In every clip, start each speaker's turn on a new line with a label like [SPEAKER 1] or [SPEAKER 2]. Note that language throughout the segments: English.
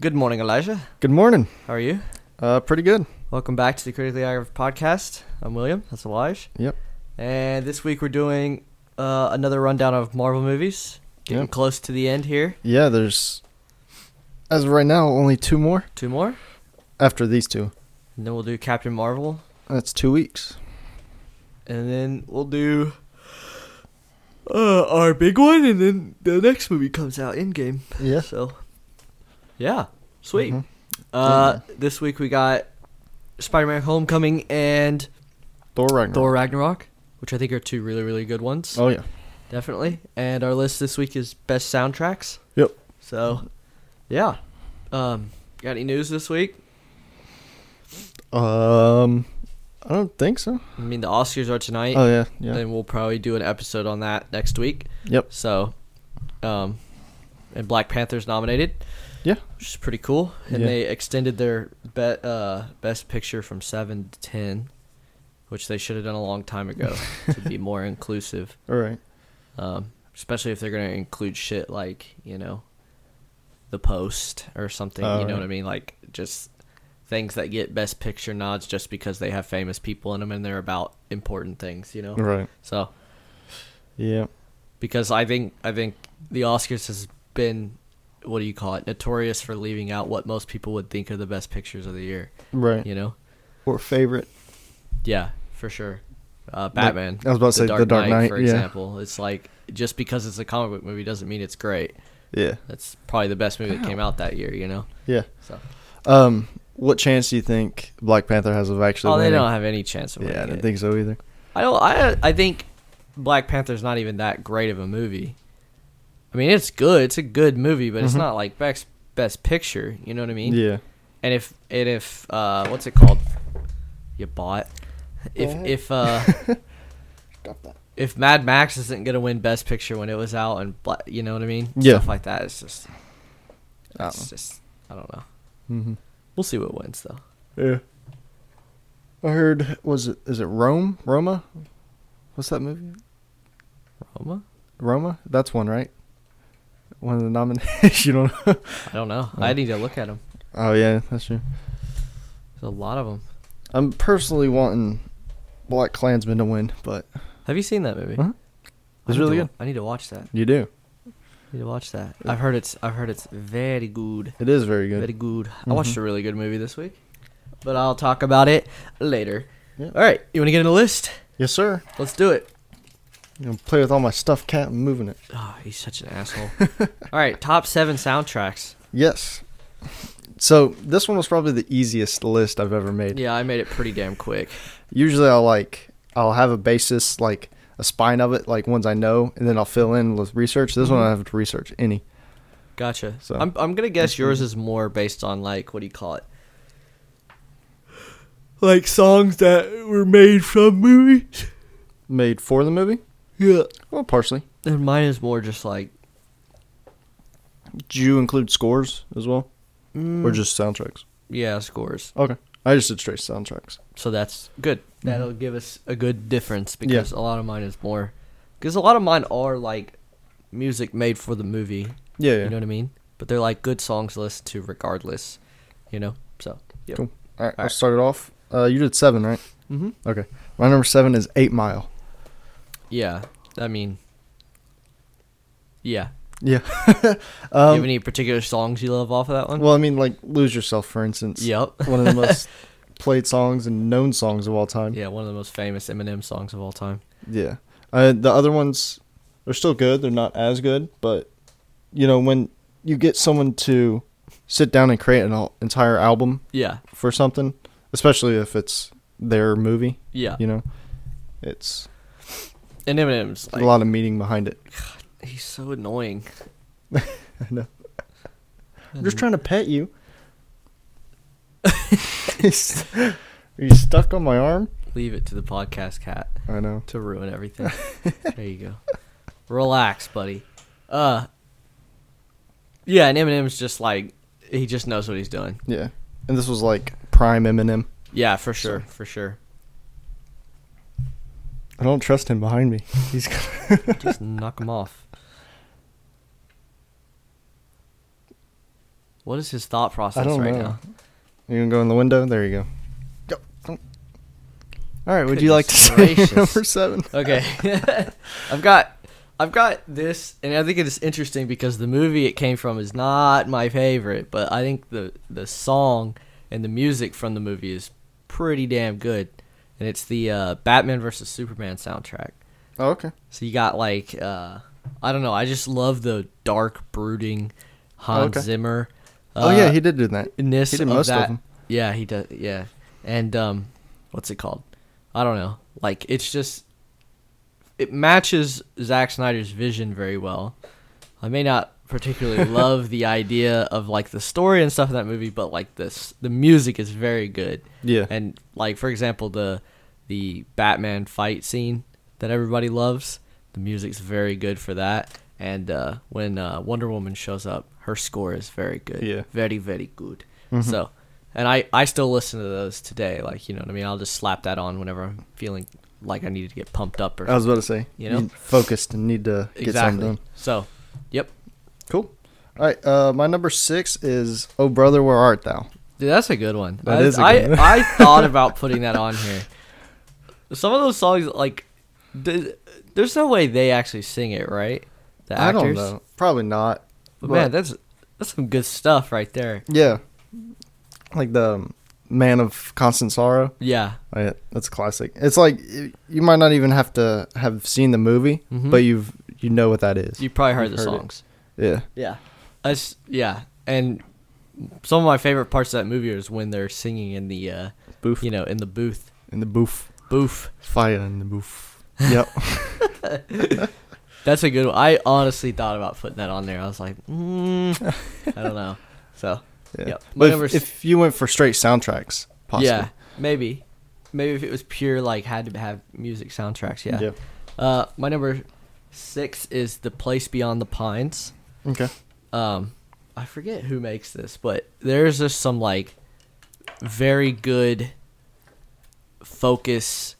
[SPEAKER 1] Good morning, Elijah.
[SPEAKER 2] Good morning.
[SPEAKER 1] How are you?
[SPEAKER 2] Uh, pretty good.
[SPEAKER 1] Welcome back to the Critically Accurate Podcast. I'm William. That's Elijah.
[SPEAKER 2] Yep.
[SPEAKER 1] And this week we're doing uh, another rundown of Marvel movies. Getting
[SPEAKER 2] Yep.
[SPEAKER 1] close to the end here.
[SPEAKER 2] Yeah, there's as of right now only two more
[SPEAKER 1] Two more.
[SPEAKER 2] after these two.
[SPEAKER 1] And then we'll do Captain Marvel.
[SPEAKER 2] That's two weeks.
[SPEAKER 1] And then we'll do uh, our big one. And then the next movie comes out Endgame.
[SPEAKER 2] Yeah.
[SPEAKER 1] So, yeah. Sweet.
[SPEAKER 2] Mhm.
[SPEAKER 1] Uh, This week we got Spider Man Homecoming and
[SPEAKER 2] Thor Ragnarok.
[SPEAKER 1] Thor Ragnarok, which I think are two really, really good ones.
[SPEAKER 2] Oh yeah.
[SPEAKER 1] Definitely. And our list this week is best soundtracks.
[SPEAKER 2] Yep.
[SPEAKER 1] So, yeah. Um, got any news this week?
[SPEAKER 2] Um, I don't think so.
[SPEAKER 1] I mean, the Oscars are tonight,
[SPEAKER 2] Oh yeah, yeah.
[SPEAKER 1] and we'll probably do an episode on that next week.
[SPEAKER 2] Yep.
[SPEAKER 1] So, um, and Black Panther's nominated,
[SPEAKER 2] Yeah.
[SPEAKER 1] which is pretty cool. And
[SPEAKER 2] Yeah.
[SPEAKER 1] they extended their be- uh, best picture from seven to ten, which they should have done a long time ago to be more inclusive.
[SPEAKER 2] All right.
[SPEAKER 1] um, especially if they're gonna include shit like you know, the post or something. You know
[SPEAKER 2] right.
[SPEAKER 1] what I mean? Like just things that get best picture nods just because they have famous people in them and they're about important things. You know.
[SPEAKER 2] Right.
[SPEAKER 1] So
[SPEAKER 2] Yeah.
[SPEAKER 1] because I think I think the Oscars has been what do you call it notorious for leaving out what most people would think are the best pictures of the year.
[SPEAKER 2] Right.
[SPEAKER 1] You know.
[SPEAKER 2] Or favorite.
[SPEAKER 1] Yeah, for sure. Uh,
[SPEAKER 2] Like,
[SPEAKER 1] Batman.
[SPEAKER 2] I was about to say The Dark Knight,
[SPEAKER 1] for
[SPEAKER 2] yeah.
[SPEAKER 1] example. It's like just because it's a comic book movie doesn't mean it's great.
[SPEAKER 2] Yeah.
[SPEAKER 1] That's probably the best movie that came out that year, you know.
[SPEAKER 2] Yeah.
[SPEAKER 1] So,
[SPEAKER 2] Um, what chance do you think Black Panther has of actually?
[SPEAKER 1] oh, they
[SPEAKER 2] winning?
[SPEAKER 1] don't have any chance of winning.
[SPEAKER 2] Yeah, I don't
[SPEAKER 1] it.
[SPEAKER 2] think so either.
[SPEAKER 1] I don't. I I think Black Panther's not even that great of a movie. I mean, it's good. It's a good movie, but it's
[SPEAKER 2] Mhm.
[SPEAKER 1] not like best best picture. You know what I mean?
[SPEAKER 2] Yeah.
[SPEAKER 1] And if and if uh, what's it called? You bought. If
[SPEAKER 2] What?
[SPEAKER 1] if uh,
[SPEAKER 2] Stop that.
[SPEAKER 1] if Mad Max isn't gonna win Best Picture when it was out, and Bla- you know what I mean?
[SPEAKER 2] Yeah.
[SPEAKER 1] Stuff like that. It's just.
[SPEAKER 2] I don't
[SPEAKER 1] It's just. I don't know.
[SPEAKER 2] Mm-hmm.
[SPEAKER 1] We'll see what wins though.
[SPEAKER 2] Yeah. I heard. Was it? Is it Rome? Roma? What's that movie?
[SPEAKER 1] Roma?
[SPEAKER 2] Roma? That's one, right? One of the nominations. you don't know?
[SPEAKER 1] I don't know.
[SPEAKER 2] Oh.
[SPEAKER 1] I need to look at them.
[SPEAKER 2] Oh yeah, that's true.
[SPEAKER 1] There's a lot of them.
[SPEAKER 2] I'm personally wanting Black Klansman to win, but
[SPEAKER 1] Have you seen that movie?
[SPEAKER 2] Huh? It's really
[SPEAKER 1] to
[SPEAKER 2] good.
[SPEAKER 1] I need to watch that.
[SPEAKER 2] you do.
[SPEAKER 1] I need to watch that. I've heard it's. I've heard it's very good.
[SPEAKER 2] It is very good.
[SPEAKER 1] Very
[SPEAKER 2] good.
[SPEAKER 1] good. I mm-hmm.
[SPEAKER 2] watched
[SPEAKER 1] a really good movie this week, but I'll talk about it later.
[SPEAKER 2] Yeah.
[SPEAKER 1] All right, you want to get in a list?
[SPEAKER 2] Yes, sir.
[SPEAKER 1] Let's do it.
[SPEAKER 2] You know, play with all my stuffed cat and moving it.
[SPEAKER 1] Oh, he's such an asshole. All right, top seven soundtracks.
[SPEAKER 2] Yes. So this one was probably the easiest list I've ever made.
[SPEAKER 1] Yeah, I made it pretty damn quick.
[SPEAKER 2] Usually I'll like I'll have a basis like a spine of it, like ones I know, and then I'll fill in with research. This one I mm-hmm. have to research any.
[SPEAKER 1] Gotcha.
[SPEAKER 2] So-
[SPEAKER 1] I'm I'm gonna guess yours is more based on like what do you call it? Like songs that were made from movies.
[SPEAKER 2] Made for the movie?
[SPEAKER 1] Yeah.
[SPEAKER 2] Well, partially.
[SPEAKER 1] And mine is more just like
[SPEAKER 2] Do you include scores as well, or
[SPEAKER 1] mm,
[SPEAKER 2] just soundtracks?
[SPEAKER 1] yeah scores.
[SPEAKER 2] Okay, I just did straight soundtracks.
[SPEAKER 1] So that's good.
[SPEAKER 2] Mm-hmm.
[SPEAKER 1] That'll give us a good difference because a lot of mine is more because a lot of mine are like music made for the movie.
[SPEAKER 2] Yeah, yeah.
[SPEAKER 1] You know what I mean? But they're like good songs to listen to regardless. You know. So. Yep.
[SPEAKER 2] Cool. All right, I'll
[SPEAKER 1] Alright.
[SPEAKER 2] start it off. Uh, you did seven, right?
[SPEAKER 1] Mm-hmm.
[SPEAKER 2] Okay. My number seven is Eight Mile.
[SPEAKER 1] Yeah. I mean. Yeah.
[SPEAKER 2] Yeah.
[SPEAKER 1] Do you
[SPEAKER 2] um,
[SPEAKER 1] have any particular songs you love off of that one?
[SPEAKER 2] well, I mean, like Lose Yourself, for instance.
[SPEAKER 1] Yep.
[SPEAKER 2] One of the most played songs and known songs of all time.
[SPEAKER 1] Yeah, one of the most famous Eminem songs of all time.
[SPEAKER 2] Yeah. Uh, the other ones, they're still good. They're not as good, but you know when you get someone to sit down and create an entire album
[SPEAKER 1] Yeah.
[SPEAKER 2] for something, especially if it's their movie,
[SPEAKER 1] Yeah.
[SPEAKER 2] you know, it's
[SPEAKER 1] And Eminem's like
[SPEAKER 2] a lot of meaning behind it.
[SPEAKER 1] he's so annoying.
[SPEAKER 2] I know. I'm just trying to pet you. Are you stuck on my arm?
[SPEAKER 1] Leave it to the podcast cat
[SPEAKER 2] I know.
[SPEAKER 1] to ruin everything. there you go. Relax, buddy. Uh Yeah, and Eminem's just like he just knows what he's doing.
[SPEAKER 2] Yeah. And this was like prime Eminem.
[SPEAKER 1] Yeah, for sure,
[SPEAKER 2] So-
[SPEAKER 1] for sure.
[SPEAKER 2] I don't trust him behind me. He's gonna
[SPEAKER 1] Just knock him off. What is his thought process
[SPEAKER 2] I don't
[SPEAKER 1] right
[SPEAKER 2] know.
[SPEAKER 1] now?
[SPEAKER 2] You gonna go in the window? There you go. Yep. All right. Would you like to
[SPEAKER 1] Goodness
[SPEAKER 2] say
[SPEAKER 1] gracious.
[SPEAKER 2] number seven?
[SPEAKER 1] Okay, I've got I've got this, and I think it's interesting because the movie it came from is not my favorite, but I think the the song and the music from the movie is pretty damn good, and it's the uh, Batman versus Superman soundtrack.
[SPEAKER 2] Oh, okay.
[SPEAKER 1] So you got like uh, I don't know, I just love the dark, brooding Hans
[SPEAKER 2] Okay.
[SPEAKER 1] Zimmer.
[SPEAKER 2] oh yeah,
[SPEAKER 1] uh,
[SPEAKER 2] he did do that.
[SPEAKER 1] ness
[SPEAKER 2] He did
[SPEAKER 1] of
[SPEAKER 2] most of
[SPEAKER 1] that.
[SPEAKER 2] them.
[SPEAKER 1] Yeah, he does. Yeah, and um, what's it called? I don't know. Like it's just it matches Zack Snyder's vision very well. I may not particularly love the idea of like the story and stuff in that movie, but like this, the music is very good.
[SPEAKER 2] Yeah.
[SPEAKER 1] And like for example, the the Batman fight scene that everybody loves, the music's very good for that. And uh, when uh, Wonder Woman shows up, her score is very good.
[SPEAKER 2] Yeah.
[SPEAKER 1] Very very good.
[SPEAKER 2] Mhm.
[SPEAKER 1] So, and I I still listen to those today. Like you know what I mean. I'll just slap that on whenever I'm feeling like I need to get pumped up or
[SPEAKER 2] I was about to say.
[SPEAKER 1] You know?
[SPEAKER 2] focused and need to get something done.
[SPEAKER 1] So.
[SPEAKER 2] Cool. All right. Uh, my number six is "Oh Brother, Where Art Thou."
[SPEAKER 1] Dude, that's a good one.
[SPEAKER 2] That
[SPEAKER 1] I,
[SPEAKER 2] is a
[SPEAKER 1] I,
[SPEAKER 2] one.
[SPEAKER 1] I thought about putting that on here. Some of those songs, like, there's no way they actually sing it, right? The
[SPEAKER 2] I
[SPEAKER 1] actors.
[SPEAKER 2] don't know. Probably not.
[SPEAKER 1] But
[SPEAKER 2] But-
[SPEAKER 1] man, that's that's some good stuff right there.
[SPEAKER 2] Yeah. Like the um, "Man of Constant Sorrow."
[SPEAKER 1] Yeah.
[SPEAKER 2] Yeah, that's a classic. It's like you might not even have to have seen the movie,
[SPEAKER 1] Mhm.
[SPEAKER 2] but you've you know what that is.
[SPEAKER 1] You probably heard
[SPEAKER 2] You've
[SPEAKER 1] the
[SPEAKER 2] heard it. Yeah.
[SPEAKER 1] Yeah. That's yeah. And some of my favorite parts of that movie is when they're singing in the uh
[SPEAKER 2] Booth.
[SPEAKER 1] you know, in the booth.
[SPEAKER 2] in the booth.
[SPEAKER 1] Booth.
[SPEAKER 2] Fire in the booth. yep.
[SPEAKER 1] That's a good one. I honestly thought about putting that on there. I was like, mm, I don't know. So
[SPEAKER 2] Yeah.
[SPEAKER 1] Yep.
[SPEAKER 2] But
[SPEAKER 1] s-
[SPEAKER 2] if you went for straight soundtracks, possibly.
[SPEAKER 1] Yeah, maybe. Maybe if it was pure like had to have music soundtracks, yeah. Uh my number 6 is The Place Beyond the Pines.
[SPEAKER 2] Okay.
[SPEAKER 1] Um I forget who makes this, but there's just some like very good focus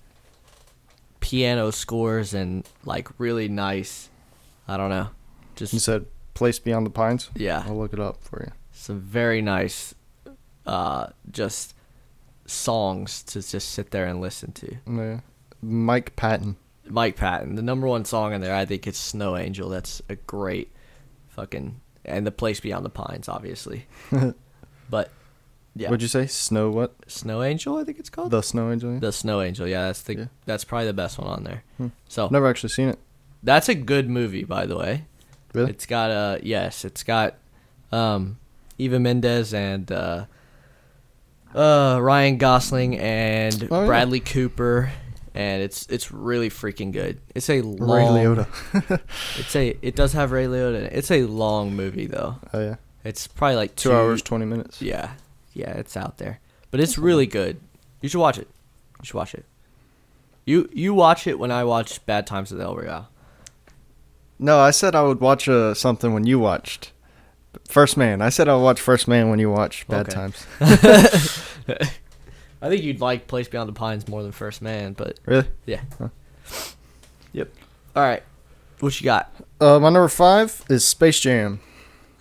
[SPEAKER 1] piano scores and like really nice I don't know. Just
[SPEAKER 2] You said "Place Beyond the Pines."
[SPEAKER 1] yeah.
[SPEAKER 2] I'll look it up for you.
[SPEAKER 1] some very nice uh just songs to just sit there and listen to.
[SPEAKER 2] Yeah. Mike Patton.
[SPEAKER 1] Mike Patton, the number one song in there, I think it's Snow Angel. That's a great fucking and the place beyond the pines, obviously. but yeah,
[SPEAKER 2] What'd you say? Snow what?
[SPEAKER 1] Snow Angel, I think it's called
[SPEAKER 2] The Snow Angel. yeah?
[SPEAKER 1] the Snow Angel. Yeah, that's the
[SPEAKER 2] Yeah.
[SPEAKER 1] that's probably the best one on there.
[SPEAKER 2] Hmm.
[SPEAKER 1] So
[SPEAKER 2] Never actually seen it.
[SPEAKER 1] that's a good movie, by the way.
[SPEAKER 2] Really?
[SPEAKER 1] It's got uh yes, it's got um Eva Mendes and uh uh Ryan Gosling and
[SPEAKER 2] Oh, yeah.
[SPEAKER 1] Bradley Cooper and it's it's really freaking good. It's a
[SPEAKER 2] Ray Liotta.
[SPEAKER 1] It's a it does have Ray Liotta in it. It's a long movie though.
[SPEAKER 2] oh yeah.
[SPEAKER 1] It's probably like
[SPEAKER 2] Two, hours twenty minutes.
[SPEAKER 1] Yeah. Yeah, it's out there. But it's really good. You should watch it. You should watch it. You you watch it when I watch Bad Times at the El Royale.
[SPEAKER 2] No, I said I would watch uh, something when you watched First Man. I said I would watch First Man when you watch Bad
[SPEAKER 1] Okay.
[SPEAKER 2] Times.
[SPEAKER 1] I think you'd like Place Beyond the Pines more than First Man, but
[SPEAKER 2] Really?
[SPEAKER 1] yeah.
[SPEAKER 2] Huh.
[SPEAKER 1] Yep. All right. What you got?
[SPEAKER 2] Uh, my number five is Space Jam.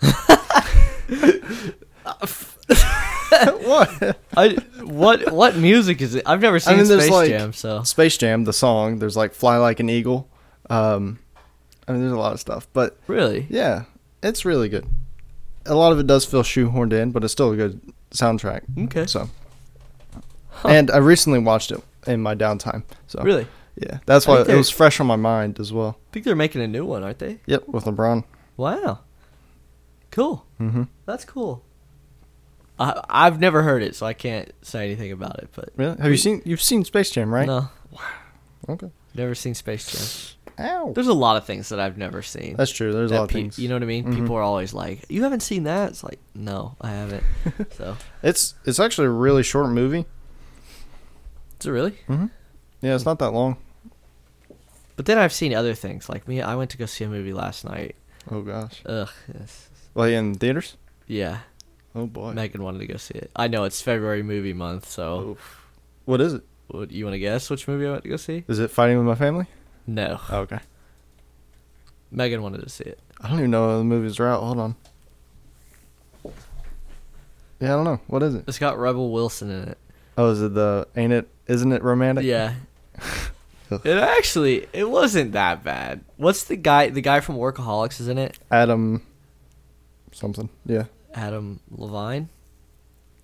[SPEAKER 2] what?
[SPEAKER 1] I what what music is it? I've never seen I
[SPEAKER 2] mean, there's
[SPEAKER 1] Space
[SPEAKER 2] like-
[SPEAKER 1] Jam, so
[SPEAKER 2] Space Jam, the song. There's like Fly Like an Eagle. Um, I mean, there's a lot of stuff, but
[SPEAKER 1] really.
[SPEAKER 2] yeah, it's really good. A lot of it does feel shoehorned in, but it's still a good soundtrack.
[SPEAKER 1] Okay.
[SPEAKER 2] So, and I recently watched it in my downtime. So
[SPEAKER 1] Really?
[SPEAKER 2] yeah, that's why it was fresh on my mind as well.
[SPEAKER 1] I think they're making a new one, aren't they?
[SPEAKER 2] Yep, with LeBron.
[SPEAKER 1] Wow. Cool.
[SPEAKER 2] Mm-hmm.
[SPEAKER 1] That's cool. I I've never heard it, so I can't say anything about it. But
[SPEAKER 2] Really? Have you seen? You've seen Space Jam, right?
[SPEAKER 1] no, Wow.
[SPEAKER 2] Okay.
[SPEAKER 1] never seen Space Jam.
[SPEAKER 2] Ow.
[SPEAKER 1] There's a lot of things that I've never seen.
[SPEAKER 2] That's true. There's a
[SPEAKER 1] that
[SPEAKER 2] lot of
[SPEAKER 1] pe-
[SPEAKER 2] things.
[SPEAKER 1] You know what I mean?
[SPEAKER 2] Mhm.
[SPEAKER 1] People are always like, "You haven't seen that?" It's like, no, I haven't. so,
[SPEAKER 2] It's it's actually a really short movie.
[SPEAKER 1] Is it really?
[SPEAKER 2] Mm-hmm. Yeah, it's not that long.
[SPEAKER 1] But then I've seen other things. Like me, I went to go see a movie last night.
[SPEAKER 2] Oh gosh.
[SPEAKER 1] Ugh. Yes.
[SPEAKER 2] Like in theaters?
[SPEAKER 1] Yeah.
[SPEAKER 2] Oh boy.
[SPEAKER 1] Megan wanted to go see it. I know it's February movie month, so
[SPEAKER 2] Oof. What is it?
[SPEAKER 1] what, you want to guess which movie I went to go see?
[SPEAKER 2] Is it Fighting with My Family?
[SPEAKER 1] No.
[SPEAKER 2] Oh, okay.
[SPEAKER 1] Megan wanted to see it.
[SPEAKER 2] I don't even know the movies are out. Hold on. Yeah, I don't know. What is it?
[SPEAKER 1] It's got Rebel Wilson in it.
[SPEAKER 2] Oh, is it the ain't it? Isn't it romantic?
[SPEAKER 1] Yeah. it actually it wasn't that bad. What's the guy? The guy from Workaholics isn't it.
[SPEAKER 2] Adam. Something. Yeah.
[SPEAKER 1] Adam Levine.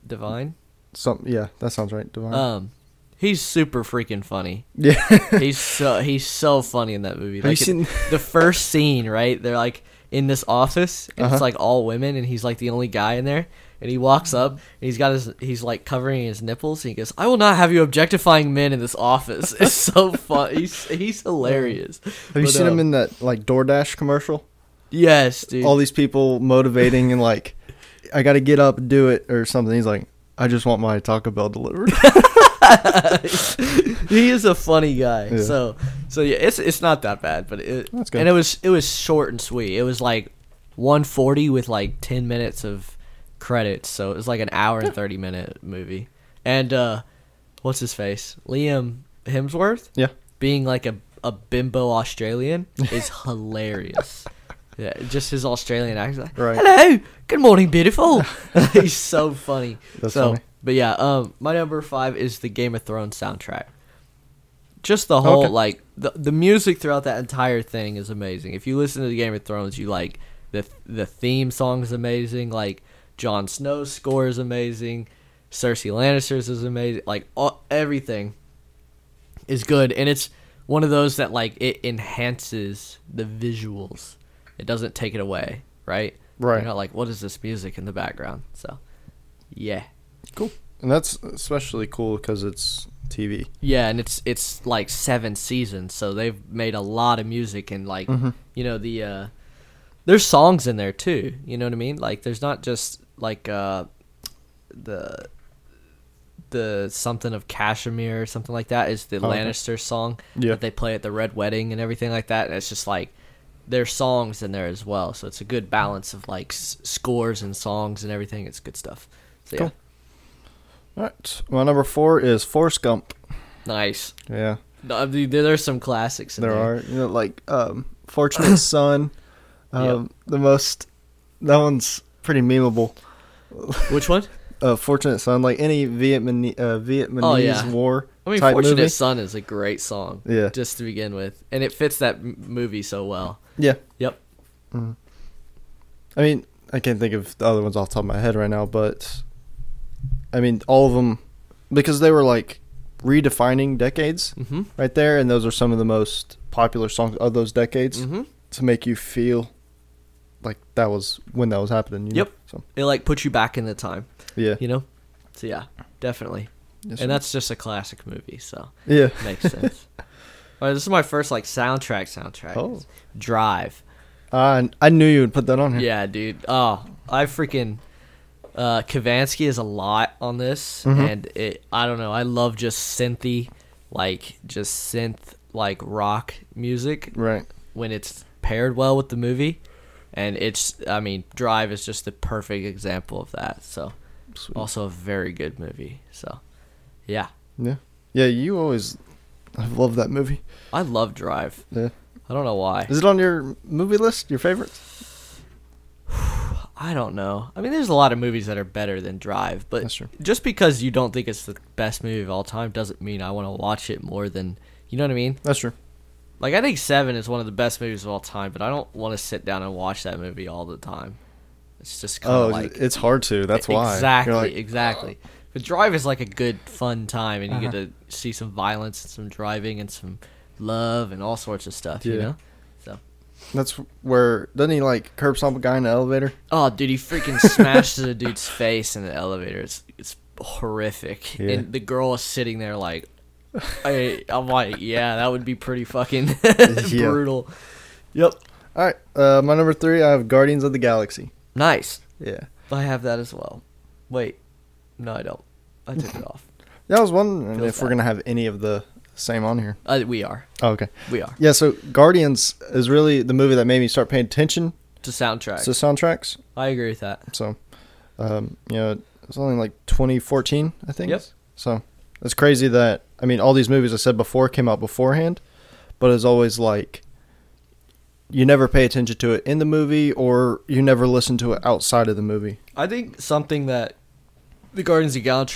[SPEAKER 1] DeVine.
[SPEAKER 2] Some. Yeah, that sounds right. DeVine.
[SPEAKER 1] Um, he's super freaking funny.
[SPEAKER 2] yeah.
[SPEAKER 1] He's so he's so funny in that movie.
[SPEAKER 2] Have you
[SPEAKER 1] Like it- the first scene? Right, they're like in this office. And
[SPEAKER 2] Uh-huh.
[SPEAKER 1] It's like all women, and he's like the only guy in there. And he walks up, and he's got his he's like covering his nipples. And he goes, "I will not have you objectifying men in this office." It's so fun. He's he's hilarious.
[SPEAKER 2] Have you
[SPEAKER 1] But,
[SPEAKER 2] seen him
[SPEAKER 1] um,
[SPEAKER 2] in that like DoorDash commercial?
[SPEAKER 1] Yes, dude.
[SPEAKER 2] All these people motivating and like, I got to get up and do it or something. He's like, I just want my Taco Bell delivered.
[SPEAKER 1] he is a funny guy.
[SPEAKER 2] Yeah.
[SPEAKER 1] So so yeah, it's it's not that bad, but it and it was it was short and sweet. It was like 140 with like 10 minutes of credits, so it was like an hour and 30 minute movie. And uh what's his face? Liam Hemsworth
[SPEAKER 2] yeah.
[SPEAKER 1] being like a a bimbo Australian is hilarious. Yeah, just his Australian accent. Like,
[SPEAKER 2] Right.
[SPEAKER 1] Hello, good morning, beautiful. He's so funny.
[SPEAKER 2] That's
[SPEAKER 1] so,
[SPEAKER 2] funny.
[SPEAKER 1] but yeah, um, my number five is the Game of Thrones soundtrack. Just the whole
[SPEAKER 2] Okay.
[SPEAKER 1] like the the music throughout that entire thing is amazing. If you listen to the Game of Thrones, you like the the theme song is amazing. Like Jon Snow's score is amazing. Cersei Lannister's is amazing. Like all, everything is good, and it's one of those that like it enhances the visuals. It doesn't take it away, right?
[SPEAKER 2] Right.
[SPEAKER 1] You're not like, what is this music in the background? So, yeah,
[SPEAKER 2] Cool. And that's especially cool because it's TV.
[SPEAKER 1] yeah, and it's it's like seven seasons, so they've made a lot of music and like
[SPEAKER 2] Mhm.
[SPEAKER 1] you know the uh, there's songs in there too. You know what I mean? Like there's not just like uh, the the something of Kashmir or something like that is the
[SPEAKER 2] Oh, okay.
[SPEAKER 1] Lannister song
[SPEAKER 2] Yeah.
[SPEAKER 1] that they play at the Red Wedding and everything like that. And it's just like there's songs in there as well, so it's a good balance of like s- scores and songs and everything. It's good stuff. So
[SPEAKER 2] Cool. All right. My number four is Forrest Gump.
[SPEAKER 1] nice.
[SPEAKER 2] Yeah.
[SPEAKER 1] No, there- there's some classics in
[SPEAKER 2] There
[SPEAKER 1] there.
[SPEAKER 2] are, you know, like um, Fortunate Son. Um, The most. That one's pretty memeable.
[SPEAKER 1] Which one?
[SPEAKER 2] Uh, Fortunate Son, like any Vietnam uh, Vietnamese
[SPEAKER 1] Oh, yeah.
[SPEAKER 2] war
[SPEAKER 1] I mean, Fortunate
[SPEAKER 2] movie.
[SPEAKER 1] Son is a great song.
[SPEAKER 2] Yeah.
[SPEAKER 1] Just to begin with, and it fits that m- movie so well.
[SPEAKER 2] Yeah.
[SPEAKER 1] Yep.
[SPEAKER 2] I mean, I can't think of the other ones off the top of my head right now, but I mean, all of them because they were like redefining decades
[SPEAKER 1] Mm-hmm.
[SPEAKER 2] right there, and those are some of the most popular songs of those decades
[SPEAKER 1] Mm-hmm.
[SPEAKER 2] to make you feel like that was when that was happening. You know?
[SPEAKER 1] Yep.
[SPEAKER 2] So
[SPEAKER 1] It like puts you back in the time,
[SPEAKER 2] yeah.
[SPEAKER 1] you know. So yeah, definitely.
[SPEAKER 2] Yes,
[SPEAKER 1] and that's just a classic movie, so
[SPEAKER 2] yeah.
[SPEAKER 1] makes sense. All right, this is my first like soundtrack. Soundtrack.
[SPEAKER 2] Oh.
[SPEAKER 1] Drive.
[SPEAKER 2] Uh, I knew you would put that on here.
[SPEAKER 1] Yeah, dude. Oh, I freaking uh Kavinsky is a lot on this
[SPEAKER 2] Mhm.
[SPEAKER 1] and it I don't know, I love just synthy like just synth like rock music
[SPEAKER 2] Right.
[SPEAKER 1] when it's paired well with the movie. And it's I mean, Drive is just the perfect example of that. So
[SPEAKER 2] Sweet.
[SPEAKER 1] also a very good movie. So yeah.
[SPEAKER 2] Yeah. Yeah. You always. I love that movie.
[SPEAKER 1] I love Drive.
[SPEAKER 2] Yeah.
[SPEAKER 1] I don't know why.
[SPEAKER 2] Is it on your movie list? Your favorites?
[SPEAKER 1] I don't know. I mean, there's a lot of movies that are better than Drive, but just because you don't think it's the best movie of all time doesn't mean I want to watch it more than you know what I mean.
[SPEAKER 2] That's true.
[SPEAKER 1] Like I think Seven is one of the best movies of all time, but I don't want to sit down and watch that movie all the time. It's just kind
[SPEAKER 2] Oh,
[SPEAKER 1] like
[SPEAKER 2] it's hard to. That's why.
[SPEAKER 1] exactly,
[SPEAKER 2] like,
[SPEAKER 1] exactly. But Drive is like a good, fun time, and you get
[SPEAKER 2] Uh-huh.
[SPEAKER 1] to see some violence and some driving and some love and all sorts of stuff. You know. So.
[SPEAKER 2] That's where doesn't he like curb stomp a guy in the elevator?
[SPEAKER 1] Oh, dude, he freaking smashes a dude's face in the elevator. It's it's horrific.
[SPEAKER 2] Yeah.
[SPEAKER 1] And the girl is sitting there like, I, I'm like, yeah, that would be pretty fucking brutal. Yep.
[SPEAKER 2] All right, uh, my number three, I have Guardians of the Galaxy.
[SPEAKER 1] Nice.
[SPEAKER 2] Yeah,
[SPEAKER 1] I have that as well. Wait, no, I don't. I took it off.
[SPEAKER 2] yeah. I was wondering
[SPEAKER 1] Feels
[SPEAKER 2] if we're
[SPEAKER 1] bad.
[SPEAKER 2] gonna have any of the same on here.
[SPEAKER 1] Uh, we are.
[SPEAKER 2] Oh, okay.
[SPEAKER 1] We are.
[SPEAKER 2] Yeah, so Guardians is really the movie that made me start paying attention
[SPEAKER 1] To soundtracks.
[SPEAKER 2] to soundtracks.
[SPEAKER 1] I agree with that.
[SPEAKER 2] So, um, you know, it's only like 2014, I think.
[SPEAKER 1] Yep.
[SPEAKER 2] So it's crazy that I mean, all these movies I said before came out beforehand, but it's always like you never pay attention to it in the movie, or you never listen to it outside of the movie.
[SPEAKER 1] I think something that the Guardians of the Gal-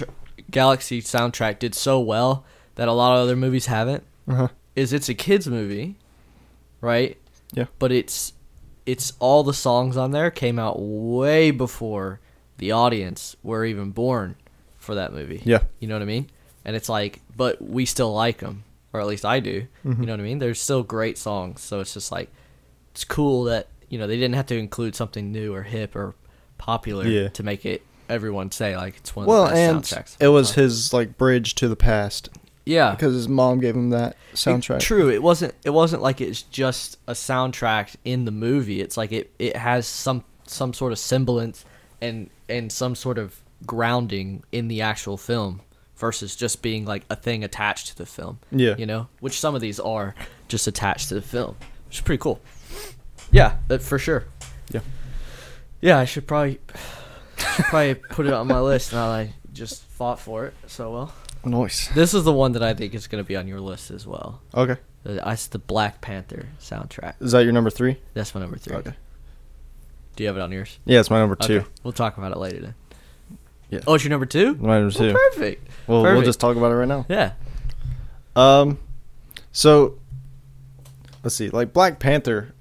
[SPEAKER 1] Galaxy soundtrack did so well that a lot of other movies haven't
[SPEAKER 2] Uh-huh.
[SPEAKER 1] is it's a kids movie, right?
[SPEAKER 2] Yeah.
[SPEAKER 1] But it's it's all the songs on there came out way before the audience were even born for that movie.
[SPEAKER 2] Yeah.
[SPEAKER 1] You know what I mean? And it's like, but we still like them, or at least I do.
[SPEAKER 2] Mhm.
[SPEAKER 1] You know what I mean? They're still great songs, so it's just like it's cool that you know they didn't have to include something new or hip or popular
[SPEAKER 2] Yeah.
[SPEAKER 1] to make it everyone say like it's one of
[SPEAKER 2] Well,
[SPEAKER 1] the best
[SPEAKER 2] and
[SPEAKER 1] soundtracks.
[SPEAKER 2] it was
[SPEAKER 1] time.
[SPEAKER 2] his like bridge to the past
[SPEAKER 1] yeah
[SPEAKER 2] because his mom gave him that
[SPEAKER 1] It-
[SPEAKER 2] soundtrack.
[SPEAKER 1] true. It wasn't. It wasn't like it's just a soundtrack in the movie. It's like it. It has some some sort of semblance and and some sort of grounding in the actual film versus just being like a thing attached to the film.
[SPEAKER 2] Yeah.
[SPEAKER 1] You know, which some of these are just attached to the film, which is pretty cool. Yeah, that for sure.
[SPEAKER 2] Yeah.
[SPEAKER 1] Yeah, I should probably should probably put it on my list now that I just fought for it so well.
[SPEAKER 2] Nice.
[SPEAKER 1] This is the one that I think is going to be on your list as well.
[SPEAKER 2] Okay.
[SPEAKER 1] Uh, That's the Black Panther soundtrack.
[SPEAKER 2] Is that your number three?
[SPEAKER 1] That's my number three.
[SPEAKER 2] Okay.
[SPEAKER 1] Do you have it on yours?
[SPEAKER 2] Yeah, it's my number two.
[SPEAKER 1] Okay. We'll talk about it later then.
[SPEAKER 2] Yeah.
[SPEAKER 1] Oh, it's your number two?
[SPEAKER 2] My number
[SPEAKER 1] Well,
[SPEAKER 2] two.
[SPEAKER 1] perfect.
[SPEAKER 2] Well, we'll just talk about it right now.
[SPEAKER 1] Yeah.
[SPEAKER 2] Um, so let's see. Like Black Panther,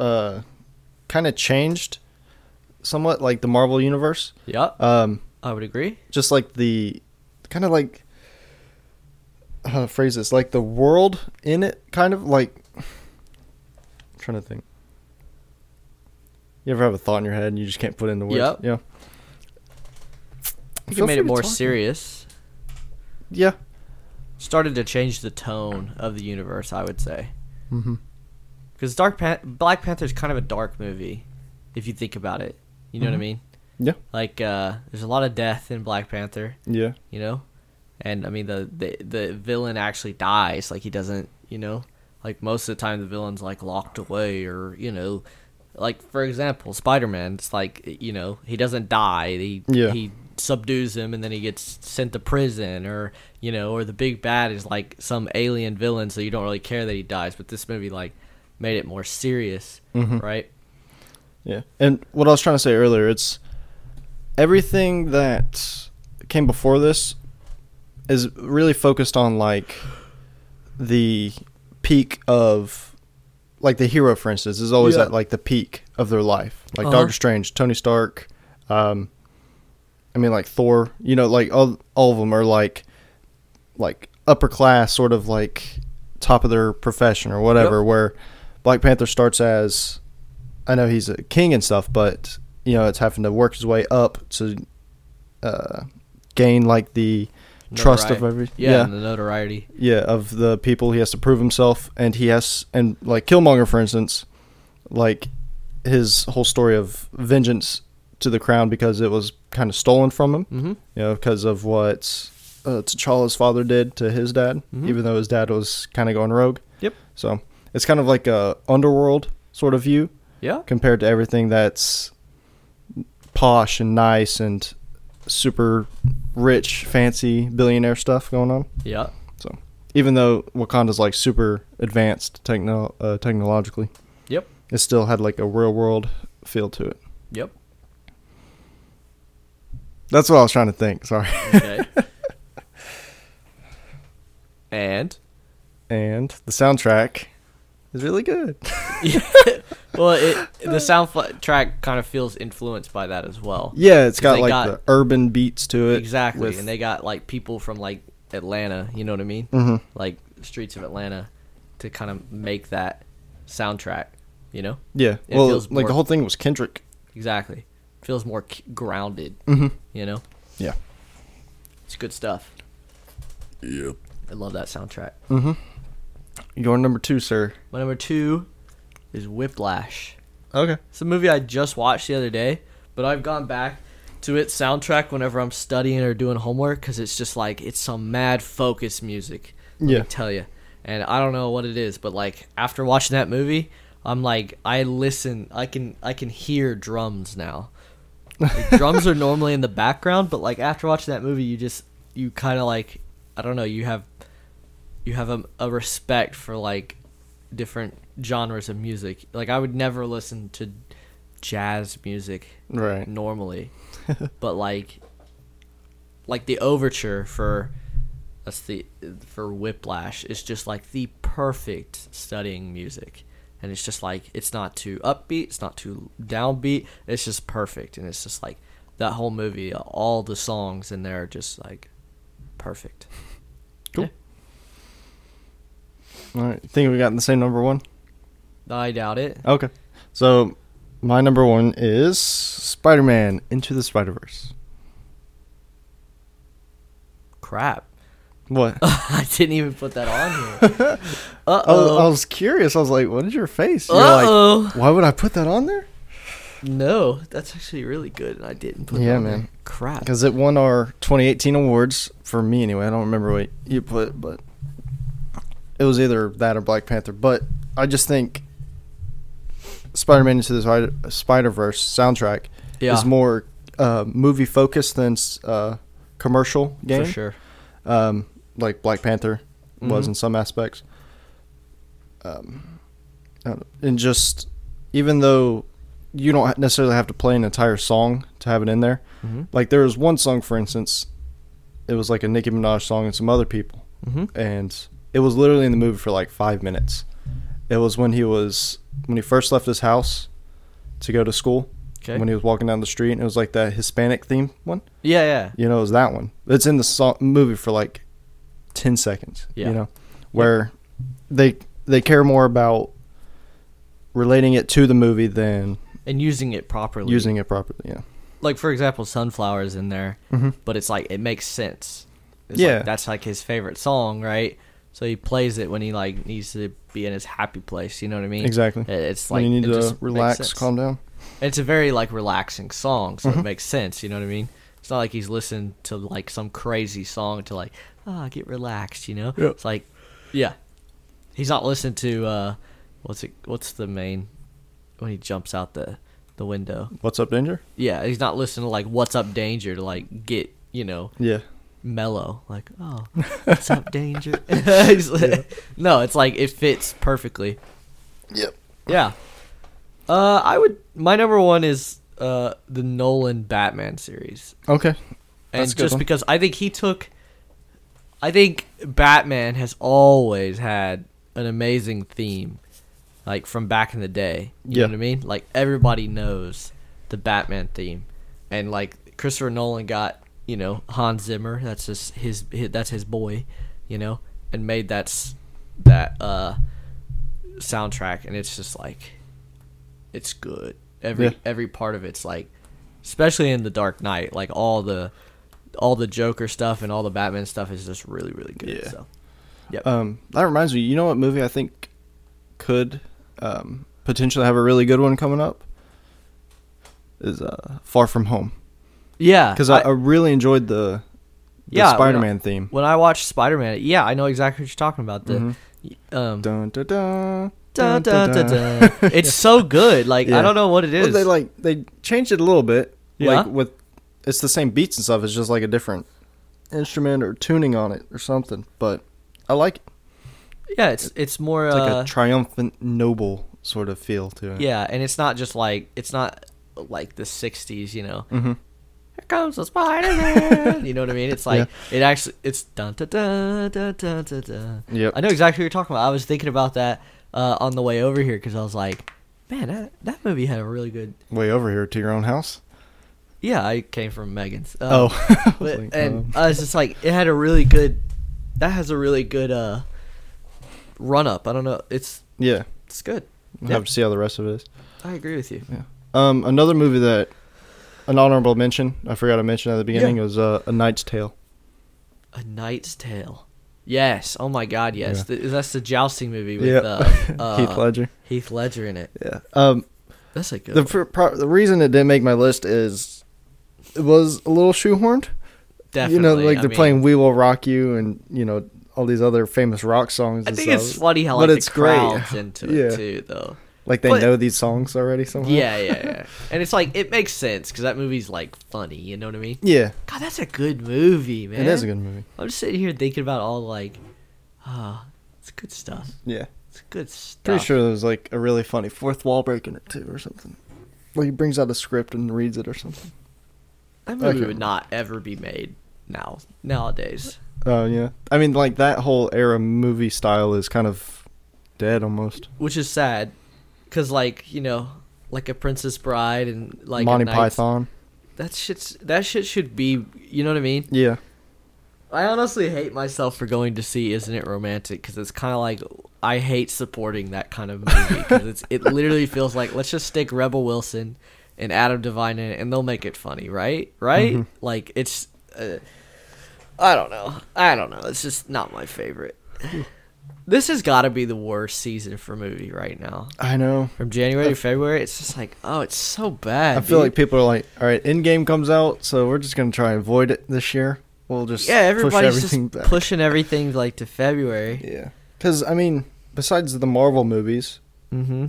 [SPEAKER 2] uh, kind of changed somewhat, like the Marvel universe.
[SPEAKER 1] Yeah.
[SPEAKER 2] Um,
[SPEAKER 1] I would agree.
[SPEAKER 2] just like the kind of like how to phrase this, like the world in it, kind of like. I'm trying to think. You ever have a thought in your head and you just can't put it into words?
[SPEAKER 1] Yep.
[SPEAKER 2] Yeah.
[SPEAKER 1] I think
[SPEAKER 2] Feel
[SPEAKER 1] it made it more serious.
[SPEAKER 2] Yeah.
[SPEAKER 1] Started to change the tone of the universe, I would say.
[SPEAKER 2] Mm-hmm.
[SPEAKER 1] Because Dark Pan- Black Panther is kind of a dark movie, if you think about it. You know what I
[SPEAKER 2] Mhm.
[SPEAKER 1] mean?
[SPEAKER 2] Yeah.
[SPEAKER 1] Like, uh, there's a lot of death in Black Panther.
[SPEAKER 2] Yeah.
[SPEAKER 1] you know and i mean the, the the villain actually dies like he doesn't you know like most of the time the villain's like locked away or you know like for example spider-man it's like you know he doesn't die he
[SPEAKER 2] Yeah.
[SPEAKER 1] he subdues him and then he gets sent to prison or you know or the big bad is like some alien villain so you don't really care that he dies but this movie like made it more serious
[SPEAKER 2] Mhm.
[SPEAKER 1] right
[SPEAKER 2] Yeah. And what I was trying to say earlier, it's everything that came before this is really focused on like the peak of like the hero for instance is always
[SPEAKER 1] Yeah.
[SPEAKER 2] at like the peak of their life. Like
[SPEAKER 1] Uh-huh.
[SPEAKER 2] Doctor Strange, Tony Stark, um I mean like Thor, you know, like all all of them are like like upper class sort of like top of their profession or whatever
[SPEAKER 1] Yep.
[SPEAKER 2] where Black Panther starts as I know he's a king and stuff, but you know, it's having to work his way up to uh, gain like the trust of every
[SPEAKER 1] yeah,
[SPEAKER 2] yeah
[SPEAKER 1] and the notoriety
[SPEAKER 2] yeah of the people. He has to prove himself, and he has and like Killmonger, for instance, like his whole story of vengeance to the crown because it was kind of stolen from him.
[SPEAKER 1] mm-hmm.
[SPEAKER 2] You know, because of what uh, T'Challa's father did to his dad,
[SPEAKER 1] Mhm.
[SPEAKER 2] even though his dad was kind of going rogue.
[SPEAKER 1] Yep.
[SPEAKER 2] So it's kind of like a underworld sort of view
[SPEAKER 1] yeah
[SPEAKER 2] compared to everything that's posh and nice and super rich, fancy billionaire stuff going on.
[SPEAKER 1] yeah
[SPEAKER 2] So even though Wakanda's like super advanced techno uh, technologically,
[SPEAKER 1] yep
[SPEAKER 2] it still had like a real world feel to it.
[SPEAKER 1] yep
[SPEAKER 2] That's what I was trying to think. Sorry.
[SPEAKER 1] okay and
[SPEAKER 2] and the soundtrack is really good. yeah.
[SPEAKER 1] well, it the soundtrack kind of feels influenced by that as well.
[SPEAKER 2] Yeah, it's got like
[SPEAKER 1] got-
[SPEAKER 2] the urban beats to it.
[SPEAKER 1] Exactly,
[SPEAKER 2] with-
[SPEAKER 1] and they got like people from like Atlanta. You know what I mean?
[SPEAKER 2] Mhm.
[SPEAKER 1] Like streets of Atlanta to kind of make that soundtrack. You know?
[SPEAKER 2] Yeah.
[SPEAKER 1] It
[SPEAKER 2] well, like
[SPEAKER 1] more-
[SPEAKER 2] the whole thing was Kendrick.
[SPEAKER 1] Exactly. Feels more grounded.
[SPEAKER 2] Mm-hmm.
[SPEAKER 1] You know?
[SPEAKER 2] Yeah.
[SPEAKER 1] It's good stuff.
[SPEAKER 2] Yep.
[SPEAKER 1] I love that soundtrack.
[SPEAKER 2] Mm-hmm. Your number two, sir.
[SPEAKER 1] My number two is Whiplash.
[SPEAKER 2] Okay.
[SPEAKER 1] It's a movie I just watched the other day, but I've gone back to its soundtrack whenever I'm studying or doing homework because it's just like it's some mad focus music. Let
[SPEAKER 2] Yeah.
[SPEAKER 1] me tell you, and I don't know what it is, but like after watching that movie, I'm like I listen, I can I can hear drums now. Like, drums are normally in the background, but like after watching that movie, you just you kind of like I don't know, you have you have a, a respect for like different genres of music. Like I would never listen to jazz music
[SPEAKER 2] Right.
[SPEAKER 1] normally, but like like the overture for that's the for Whiplash is just like the perfect studying music. And it's just like it's not too upbeat, it's not too downbeat. It's just perfect, and it's just like that whole movie. All the songs in there are just like perfect.
[SPEAKER 2] Cool. All right. Think we got the same number one?
[SPEAKER 1] I doubt it.
[SPEAKER 2] Okay. So my number one is Spider Man Into the Spider Verse.
[SPEAKER 1] Crap.
[SPEAKER 2] What?
[SPEAKER 1] I didn't even put that on here. Uh
[SPEAKER 2] I, was, I
[SPEAKER 1] oh.
[SPEAKER 2] was curious. I was like, "What is your face?" You're
[SPEAKER 1] Uh
[SPEAKER 2] like,
[SPEAKER 1] oh.
[SPEAKER 2] "Why would I put that on there?"
[SPEAKER 1] No, that's actually really good, and I didn't put.
[SPEAKER 2] Yeah,
[SPEAKER 1] it on
[SPEAKER 2] man.
[SPEAKER 1] There. Crap.
[SPEAKER 2] Because it won our 2018 awards for me anyway. I don't remember what you put, but it was either that or Black Panther. But I just think Spider-Man Into the Spider- Spider-Verse soundtrack
[SPEAKER 1] Yeah,
[SPEAKER 2] is more uh, movie focused than uh, commercial game.
[SPEAKER 1] for sure.
[SPEAKER 2] um, like Black Panther was
[SPEAKER 1] Mhm.
[SPEAKER 2] in some aspects. Um, know. and just even though you don't necessarily have to play an entire song to have it in there,
[SPEAKER 1] Mm-hmm.
[SPEAKER 2] like there was one song, for instance, it was like a Nicki Minaj song and some other people,
[SPEAKER 1] Mm-hmm.
[SPEAKER 2] and it was literally in the movie for like five minutes. It was when he was when he first left his house to go to school.
[SPEAKER 1] Okay.
[SPEAKER 2] When he was walking down the street, and it was like that Hispanic theme one.
[SPEAKER 1] yeah, yeah.
[SPEAKER 2] You know, it was that one. It's in the song, movie for like ten seconds.
[SPEAKER 1] Yeah.
[SPEAKER 2] You know, where they they care more about relating it to the movie than
[SPEAKER 1] And using it properly.
[SPEAKER 2] using it properly. Yeah.
[SPEAKER 1] like for example, sunflowers in there,
[SPEAKER 2] Mm-hmm.
[SPEAKER 1] but it's like it makes sense. It's
[SPEAKER 2] Yeah.
[SPEAKER 1] like, that's like his favorite song, right? So he plays it when he like needs to be in his happy place. You know what I mean?
[SPEAKER 2] Exactly.
[SPEAKER 1] It- It's
[SPEAKER 2] when
[SPEAKER 1] like
[SPEAKER 2] you need to
[SPEAKER 1] just
[SPEAKER 2] relax, calm down.
[SPEAKER 1] It's a very like relaxing song, so
[SPEAKER 2] Mhm.
[SPEAKER 1] it makes sense. You know what I mean? It's not like he's listening to like some crazy song to like ah get relaxed. You know?
[SPEAKER 2] Yeah.
[SPEAKER 1] It's like yeah, he's not listening to uh what's it? What's the main when he jumps out the the window?
[SPEAKER 2] What's up, Danger?
[SPEAKER 1] Yeah, he's not listening to like "What's Up, Danger" to like get you know
[SPEAKER 2] Yeah.
[SPEAKER 1] mellow. Like, oh, what's up, Danger? Like- No, it's like it fits perfectly.
[SPEAKER 2] Yep.
[SPEAKER 1] Yeah. Uh, I would. My number one is uh the Nolan Batman series,
[SPEAKER 2] Okay.
[SPEAKER 1] and
[SPEAKER 2] That's a good
[SPEAKER 1] just
[SPEAKER 2] one.
[SPEAKER 1] because I think he took. I think Batman has always had an amazing theme, like from back in the day. You
[SPEAKER 2] Yeah.
[SPEAKER 1] know what I mean? Like everybody knows the Batman theme, and like Christopher Nolan got you know Hans Zimmer. That's just his, his that's his boy, you know, and made that that uh soundtrack, and it's just like it's good. Every
[SPEAKER 2] Yeah.
[SPEAKER 1] every part of it's like, especially in the Dark Knight, like all the all the Joker stuff and all the Batman stuff is just really really good.
[SPEAKER 2] Yeah.
[SPEAKER 1] So, yep.
[SPEAKER 2] Um, that reminds me. You know what movie I think could um, potentially have a really good one coming up is uh, Far From Home.
[SPEAKER 1] Yeah,
[SPEAKER 2] because I, I, really enjoyed the, the
[SPEAKER 1] yeah, Spider-Man when I,
[SPEAKER 2] theme.
[SPEAKER 1] When I watched Spider-Man, yeah, I know exactly what you're talking about. The
[SPEAKER 2] mm-hmm.
[SPEAKER 1] um,
[SPEAKER 2] dun, dun. Dun,
[SPEAKER 1] dun,
[SPEAKER 2] dun,
[SPEAKER 1] dun. it's so good. Like
[SPEAKER 2] yeah.
[SPEAKER 1] I don't know what it is.
[SPEAKER 2] Well, they like they changed it a little bit.
[SPEAKER 1] Yeah?
[SPEAKER 2] Like with it's the same beats and stuff. It's just like a different instrument or tuning on it or something. But I like it.
[SPEAKER 1] yeah, it's it's more
[SPEAKER 2] It's like
[SPEAKER 1] uh,
[SPEAKER 2] a triumphant, noble sort of feel to it.
[SPEAKER 1] yeah, and it's not just like it's not like the '60s, you know.
[SPEAKER 2] Mm-hmm.
[SPEAKER 1] Here comes the Spider Man. you know what I mean? It's like it actually it's dun dun dun dun dun dun. dun.
[SPEAKER 2] Yep.
[SPEAKER 1] I know exactly what you're talking about. I was thinking about that uh, on the way over here because I was like, man, that that movie had a really good.
[SPEAKER 2] Way over here to your own house.
[SPEAKER 1] Yeah, I came from Megan's. Um,
[SPEAKER 2] oh.
[SPEAKER 1] But,
[SPEAKER 2] like,
[SPEAKER 1] and
[SPEAKER 2] um,
[SPEAKER 1] I was just like, it had a really good. That has a really good uh, run up. I don't know. It's
[SPEAKER 2] yeah.
[SPEAKER 1] it's good.
[SPEAKER 2] We'll
[SPEAKER 1] Yeah.
[SPEAKER 2] have to see how the rest of it is.
[SPEAKER 1] I agree with you. Yeah.
[SPEAKER 2] Um, another movie that an honorable mention I forgot to mention at the beginning was uh, A Knight's Tale.
[SPEAKER 1] A Knight's Tale. Yes. Oh my God. Yes.
[SPEAKER 2] Yeah.
[SPEAKER 1] Th- that's the jousting movie with
[SPEAKER 2] Yep.
[SPEAKER 1] uh, uh,
[SPEAKER 2] Heath Ledger.
[SPEAKER 1] Heath Ledger in it.
[SPEAKER 2] Yeah. Um,
[SPEAKER 1] That's a good.
[SPEAKER 2] the
[SPEAKER 1] one.
[SPEAKER 2] pr- the reason it didn't make my list is was a little shoehorned.
[SPEAKER 1] Definitely.
[SPEAKER 2] You know, like
[SPEAKER 1] I
[SPEAKER 2] they're
[SPEAKER 1] mean,
[SPEAKER 2] playing "We Will Rock You" and you know all these other famous rock songs.
[SPEAKER 1] I think
[SPEAKER 2] stuff.
[SPEAKER 1] it's funny how
[SPEAKER 2] But
[SPEAKER 1] like
[SPEAKER 2] it's
[SPEAKER 1] the
[SPEAKER 2] great.
[SPEAKER 1] crowds into it too, though.
[SPEAKER 2] like they
[SPEAKER 1] but-
[SPEAKER 2] know these songs already somehow.
[SPEAKER 1] Yeah, yeah, yeah. and it's like it makes sense because that movie's like funny. You know what I mean?
[SPEAKER 2] yeah.
[SPEAKER 1] God, that's a good movie, man.
[SPEAKER 2] It is a good movie.
[SPEAKER 1] I'm just sitting here thinking about all like, ah, it's good stuff.
[SPEAKER 2] Yeah.
[SPEAKER 1] It's good stuff.
[SPEAKER 2] Pretty sure there's like a really funny fourth wall break in it too, or something. Like he brings out a script and reads it or something.
[SPEAKER 1] That movie
[SPEAKER 2] Okay.
[SPEAKER 1] would not ever be made now nowadays.
[SPEAKER 2] Oh yeah. I mean, like that whole era movie style is kind of dead almost.
[SPEAKER 1] which is sad because like you know like a princess bride and like
[SPEAKER 2] Monty Python.
[SPEAKER 1] that shit's that shit should be you know what i mean
[SPEAKER 2] Yeah.
[SPEAKER 1] i honestly hate myself for going to see isn't it romantic because it's kind of like i hate supporting that kind of movie because it's it literally feels like let's just stick rebel wilson and adam devine in it and they'll make it funny right right
[SPEAKER 2] Mhm.
[SPEAKER 1] like it's uh, i don't know i don't know it's just not my favorite this has got to be the worst season for movie right now
[SPEAKER 2] I know.
[SPEAKER 1] from January to February, it's just like, oh, it's so bad.
[SPEAKER 2] I feel
[SPEAKER 1] dude.
[SPEAKER 2] like people are like, all right, Endgame comes out, so we're just gonna try and avoid it this year. We'll just
[SPEAKER 1] yeah, everybody's
[SPEAKER 2] push everything
[SPEAKER 1] just
[SPEAKER 2] back.
[SPEAKER 1] pushing everything like to February.
[SPEAKER 2] Yeah, because I mean, besides the Marvel movies,
[SPEAKER 1] Mm-hmm.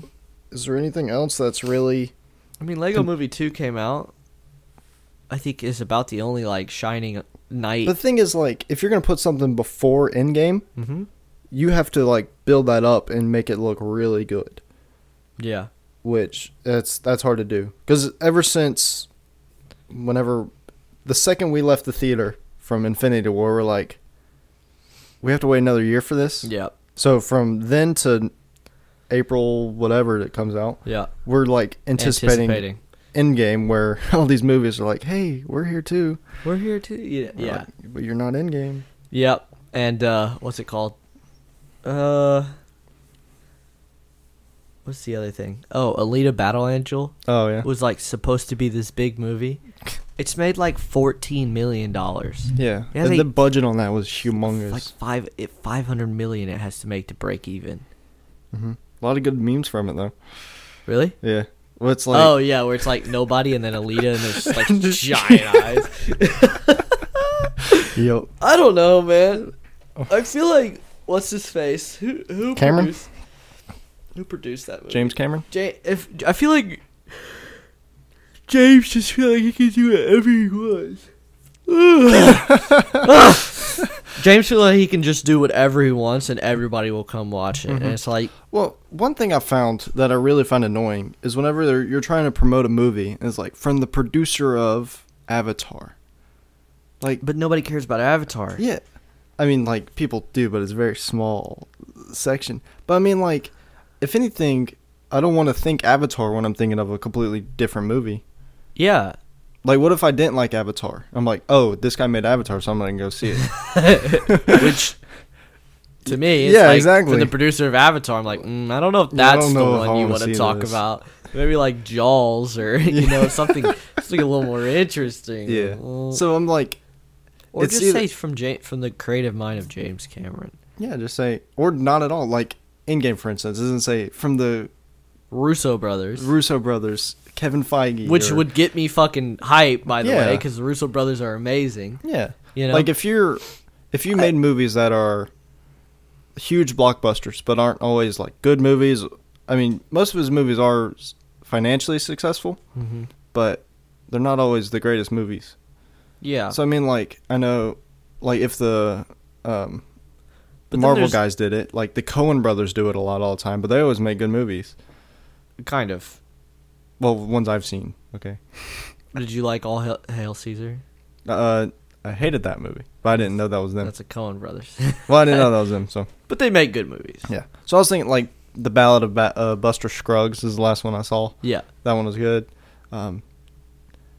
[SPEAKER 2] is there anything else that's really?
[SPEAKER 1] I mean, Lego Movie Two came out. I think is about the only like shining knight.
[SPEAKER 2] The thing is, like, if you're gonna put something before Endgame,
[SPEAKER 1] mm-hmm.
[SPEAKER 2] you have to like build that up and make it look really good.
[SPEAKER 1] Yeah.
[SPEAKER 2] which that's that's hard to do because ever since whenever the second we left the theater from Infinity War, we're like, we have to wait another year for this.
[SPEAKER 1] Yep.
[SPEAKER 2] So from then to April, whatever it comes out,
[SPEAKER 1] Yeah.
[SPEAKER 2] we're like anticipating,
[SPEAKER 1] Anticipating.
[SPEAKER 2] Endgame, where all these movies are like, hey, we're here too.
[SPEAKER 1] We're here too. Yeah.
[SPEAKER 2] We're
[SPEAKER 1] Yeah.
[SPEAKER 2] like, but you're not Endgame.
[SPEAKER 1] Yep. And uh, what's it called? Uh. What's the other thing? Oh, Alita Battle Angel.
[SPEAKER 2] Oh yeah,
[SPEAKER 1] was like supposed to be this big movie. It's made like fourteen million dollars.
[SPEAKER 2] yeah.
[SPEAKER 1] Yeah,
[SPEAKER 2] the, budget on that was humongous.
[SPEAKER 1] Like five, it, five hundred million it has to make to break even.
[SPEAKER 2] hmm A lot of good memes from it though.
[SPEAKER 1] Really?
[SPEAKER 2] Yeah. Well, it's like
[SPEAKER 1] oh yeah, where it's like nobody and then Alita and there's just like giant eyes.
[SPEAKER 2] yo,
[SPEAKER 1] I don't know, man. Oh. I feel like what's his face? Who who
[SPEAKER 2] Cameron?
[SPEAKER 1] produced? Who produced that movie?
[SPEAKER 2] James Cameron.
[SPEAKER 1] Ja- if I feel like James just feel like he can do whatever he wants. James feel like he can just do whatever he wants and everybody will come watch it. And
[SPEAKER 2] Mhm.
[SPEAKER 1] it's like
[SPEAKER 2] Well, one thing I found that I really find annoying is whenever you're trying to promote a movie, and it's like from the producer of Avatar. Like,
[SPEAKER 1] but nobody cares about Avatar.
[SPEAKER 2] yeah, I mean, like people do, but it's a very small section. But I mean, like, if anything, I don't want to think Avatar when I'm thinking of a completely different movie.
[SPEAKER 1] Yeah.
[SPEAKER 2] Like, what if I didn't like Avatar? I'm like, oh, this guy made Avatar, so I'm gonna go see it.
[SPEAKER 1] Which to me, it's
[SPEAKER 2] Yeah,
[SPEAKER 1] like,
[SPEAKER 2] exactly.
[SPEAKER 1] For the producer of Avatar, I'm like, mm, I don't know if that's the
[SPEAKER 2] know if I
[SPEAKER 1] one you want to talk
[SPEAKER 2] this.
[SPEAKER 1] about. Maybe like Jaws or you know something something a little more interesting.
[SPEAKER 2] yeah.
[SPEAKER 1] Well,
[SPEAKER 2] So I'm like,
[SPEAKER 1] or
[SPEAKER 2] it's
[SPEAKER 1] just
[SPEAKER 2] either-
[SPEAKER 1] say from from the creative mind of James Cameron.
[SPEAKER 2] yeah, just say, or not at all. Like, Endgame, for instance, doesn't say from the
[SPEAKER 1] Russo brothers,
[SPEAKER 2] Russo brothers, Kevin Feige,
[SPEAKER 1] which
[SPEAKER 2] or-
[SPEAKER 1] would get me fucking hype by the way, because the Russo brothers are amazing.
[SPEAKER 2] yeah,
[SPEAKER 1] You know,
[SPEAKER 2] like if you're if you made movies that are huge blockbusters but aren't always like good movies. I mean, most of his movies are financially successful,
[SPEAKER 1] Mhm.
[SPEAKER 2] but they're not always the greatest movies.
[SPEAKER 1] yeah.
[SPEAKER 2] So I mean, like I know, like if the um,
[SPEAKER 1] But
[SPEAKER 2] Marvel guys did it, like the Coen brothers do it a lot all the time, but they always make good movies.
[SPEAKER 1] kind of.
[SPEAKER 2] Well, ones I've seen. Okay.
[SPEAKER 1] Did you like All Hail, Hail Caesar?
[SPEAKER 2] Uh, I hated that movie, but I didn't know that was them.
[SPEAKER 1] That's a Coen brothers.
[SPEAKER 2] well, I didn't know that was them. So
[SPEAKER 1] but they make good movies.
[SPEAKER 2] yeah. So I was thinking like the Ballad of ba- uh, Buster Scruggs is the last one I saw.
[SPEAKER 1] Yeah.
[SPEAKER 2] That one was good. Um,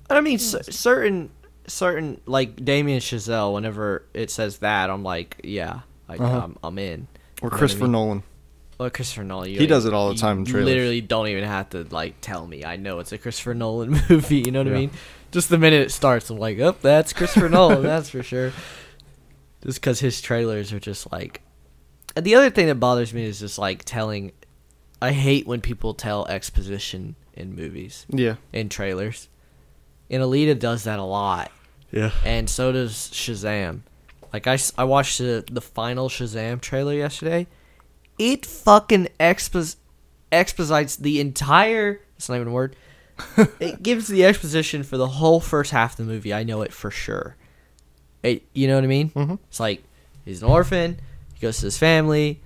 [SPEAKER 1] And I mean, c- certain, certain like Damien Chazelle. Whenever it says that, I'm like, yeah, I,
[SPEAKER 2] Uh-huh.
[SPEAKER 1] I'm, I'm in.
[SPEAKER 2] or
[SPEAKER 1] You know what I
[SPEAKER 2] Christopher
[SPEAKER 1] mean?
[SPEAKER 2] Nolan.
[SPEAKER 1] Well, Christopher Nolan. You
[SPEAKER 2] He does it all the time in.
[SPEAKER 1] Literally, don't even have to like tell me. I know it's a Christopher Nolan movie. You know what I mean? Just the minute it starts, I'm like, oh, that's Christopher Nolan. That's for sure. Just because his trailers are just like. And the other thing that bothers me is just like telling. I hate when people tell exposition in movies,
[SPEAKER 2] Yeah.
[SPEAKER 1] in trailers. And Alita does that a lot
[SPEAKER 2] Yeah.
[SPEAKER 1] and so does Shazam. Like I, I watched the the final Shazam trailer yesterday. It fucking expos exposites the entire. It's not even a word. it gives the exposition for the whole first half of the movie. I know it for sure. It, you know what I mean?
[SPEAKER 2] Mhm.
[SPEAKER 1] It's like he's an orphan. He goes to his family.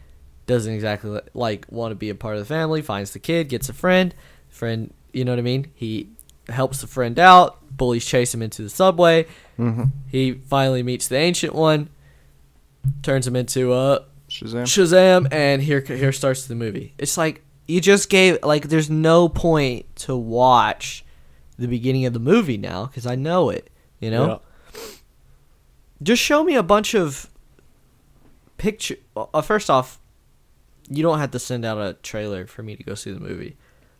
[SPEAKER 1] Doesn't exactly like want to be a part of the family. Finds the kid. Gets a friend. Friend, you know what I mean? He helps the friend out. Bullies chase him into the subway.
[SPEAKER 2] Mm-hmm.
[SPEAKER 1] He finally meets the ancient one, turns him into a
[SPEAKER 2] Shazam.
[SPEAKER 1] Shazam, and here here starts the movie. It's like you just gave like there's no point to watch the beginning of the movie now because I know it. You know, just show me a bunch of picture. Uh, first off, you don't have to send out a trailer for me to go see the movie.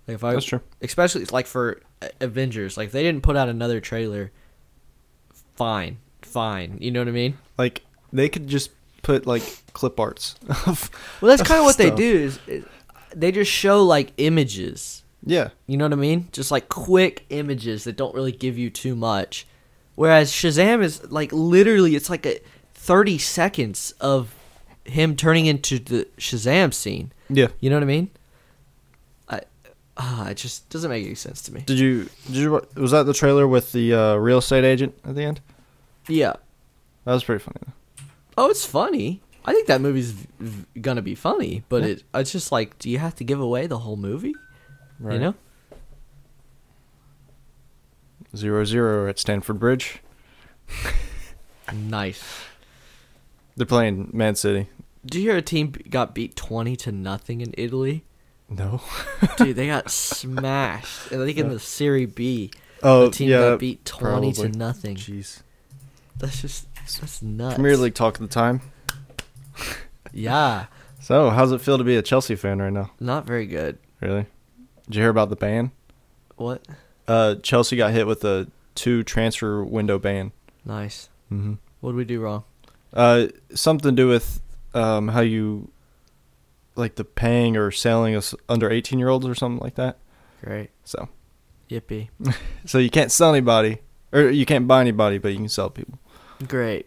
[SPEAKER 1] Like if I,
[SPEAKER 2] That's true.
[SPEAKER 1] especially like for uh, Avengers, like if they didn't put out another trailer. Fine, fine. You know what I mean?
[SPEAKER 2] Like they could just put like clip arts. of
[SPEAKER 1] Well, that's kind of what they do. Is, is they just show like images.
[SPEAKER 2] Yeah.
[SPEAKER 1] You know what I mean? Just like quick images that don't really give you too much. Whereas Shazam is like literally, it's like a thirty seconds of him turning into the Shazam scene.
[SPEAKER 2] Yeah.
[SPEAKER 1] You know what I mean? I ah, it just doesn't make any sense to me.
[SPEAKER 2] Did you? Did you? wa- Was that the trailer with the uh, real estate agent at the end?
[SPEAKER 1] Yeah.
[SPEAKER 2] That was pretty funny.
[SPEAKER 1] Oh, it's funny. I think that movie's v- v- gonna be funny, but it it's just like, do you have to give away the whole movie?
[SPEAKER 2] Right.
[SPEAKER 1] You know?
[SPEAKER 2] Zero zero at Stamford Bridge.
[SPEAKER 1] Nice.
[SPEAKER 2] They're playing Man City.
[SPEAKER 1] Do you hear a team b- got beat twenty to nothing in Italy?
[SPEAKER 2] No.
[SPEAKER 1] Dude, they got smashed. I think in the Serie B,
[SPEAKER 2] Oh
[SPEAKER 1] the team
[SPEAKER 2] yeah.
[SPEAKER 1] got beat twenty to
[SPEAKER 2] probably.
[SPEAKER 1] nothing.
[SPEAKER 2] Jeez.
[SPEAKER 1] That's just that's nuts.
[SPEAKER 2] Premier League talk of the time.
[SPEAKER 1] Yeah,
[SPEAKER 2] So, how's it feel to be a Chelsea fan right now?
[SPEAKER 1] not very good.
[SPEAKER 2] Really? Did you hear about the ban?
[SPEAKER 1] What?
[SPEAKER 2] Uh, Chelsea got hit with a two transfer window ban.
[SPEAKER 1] Nice.
[SPEAKER 2] Mm-hmm.
[SPEAKER 1] What did we do wrong?
[SPEAKER 2] Uh, something to do with um how you like the paying or selling us under eighteen year olds or something like that.
[SPEAKER 1] Great.
[SPEAKER 2] So,
[SPEAKER 1] Yippee.
[SPEAKER 2] so you can't sell anybody or you can't buy anybody, but you can sell people.
[SPEAKER 1] Great.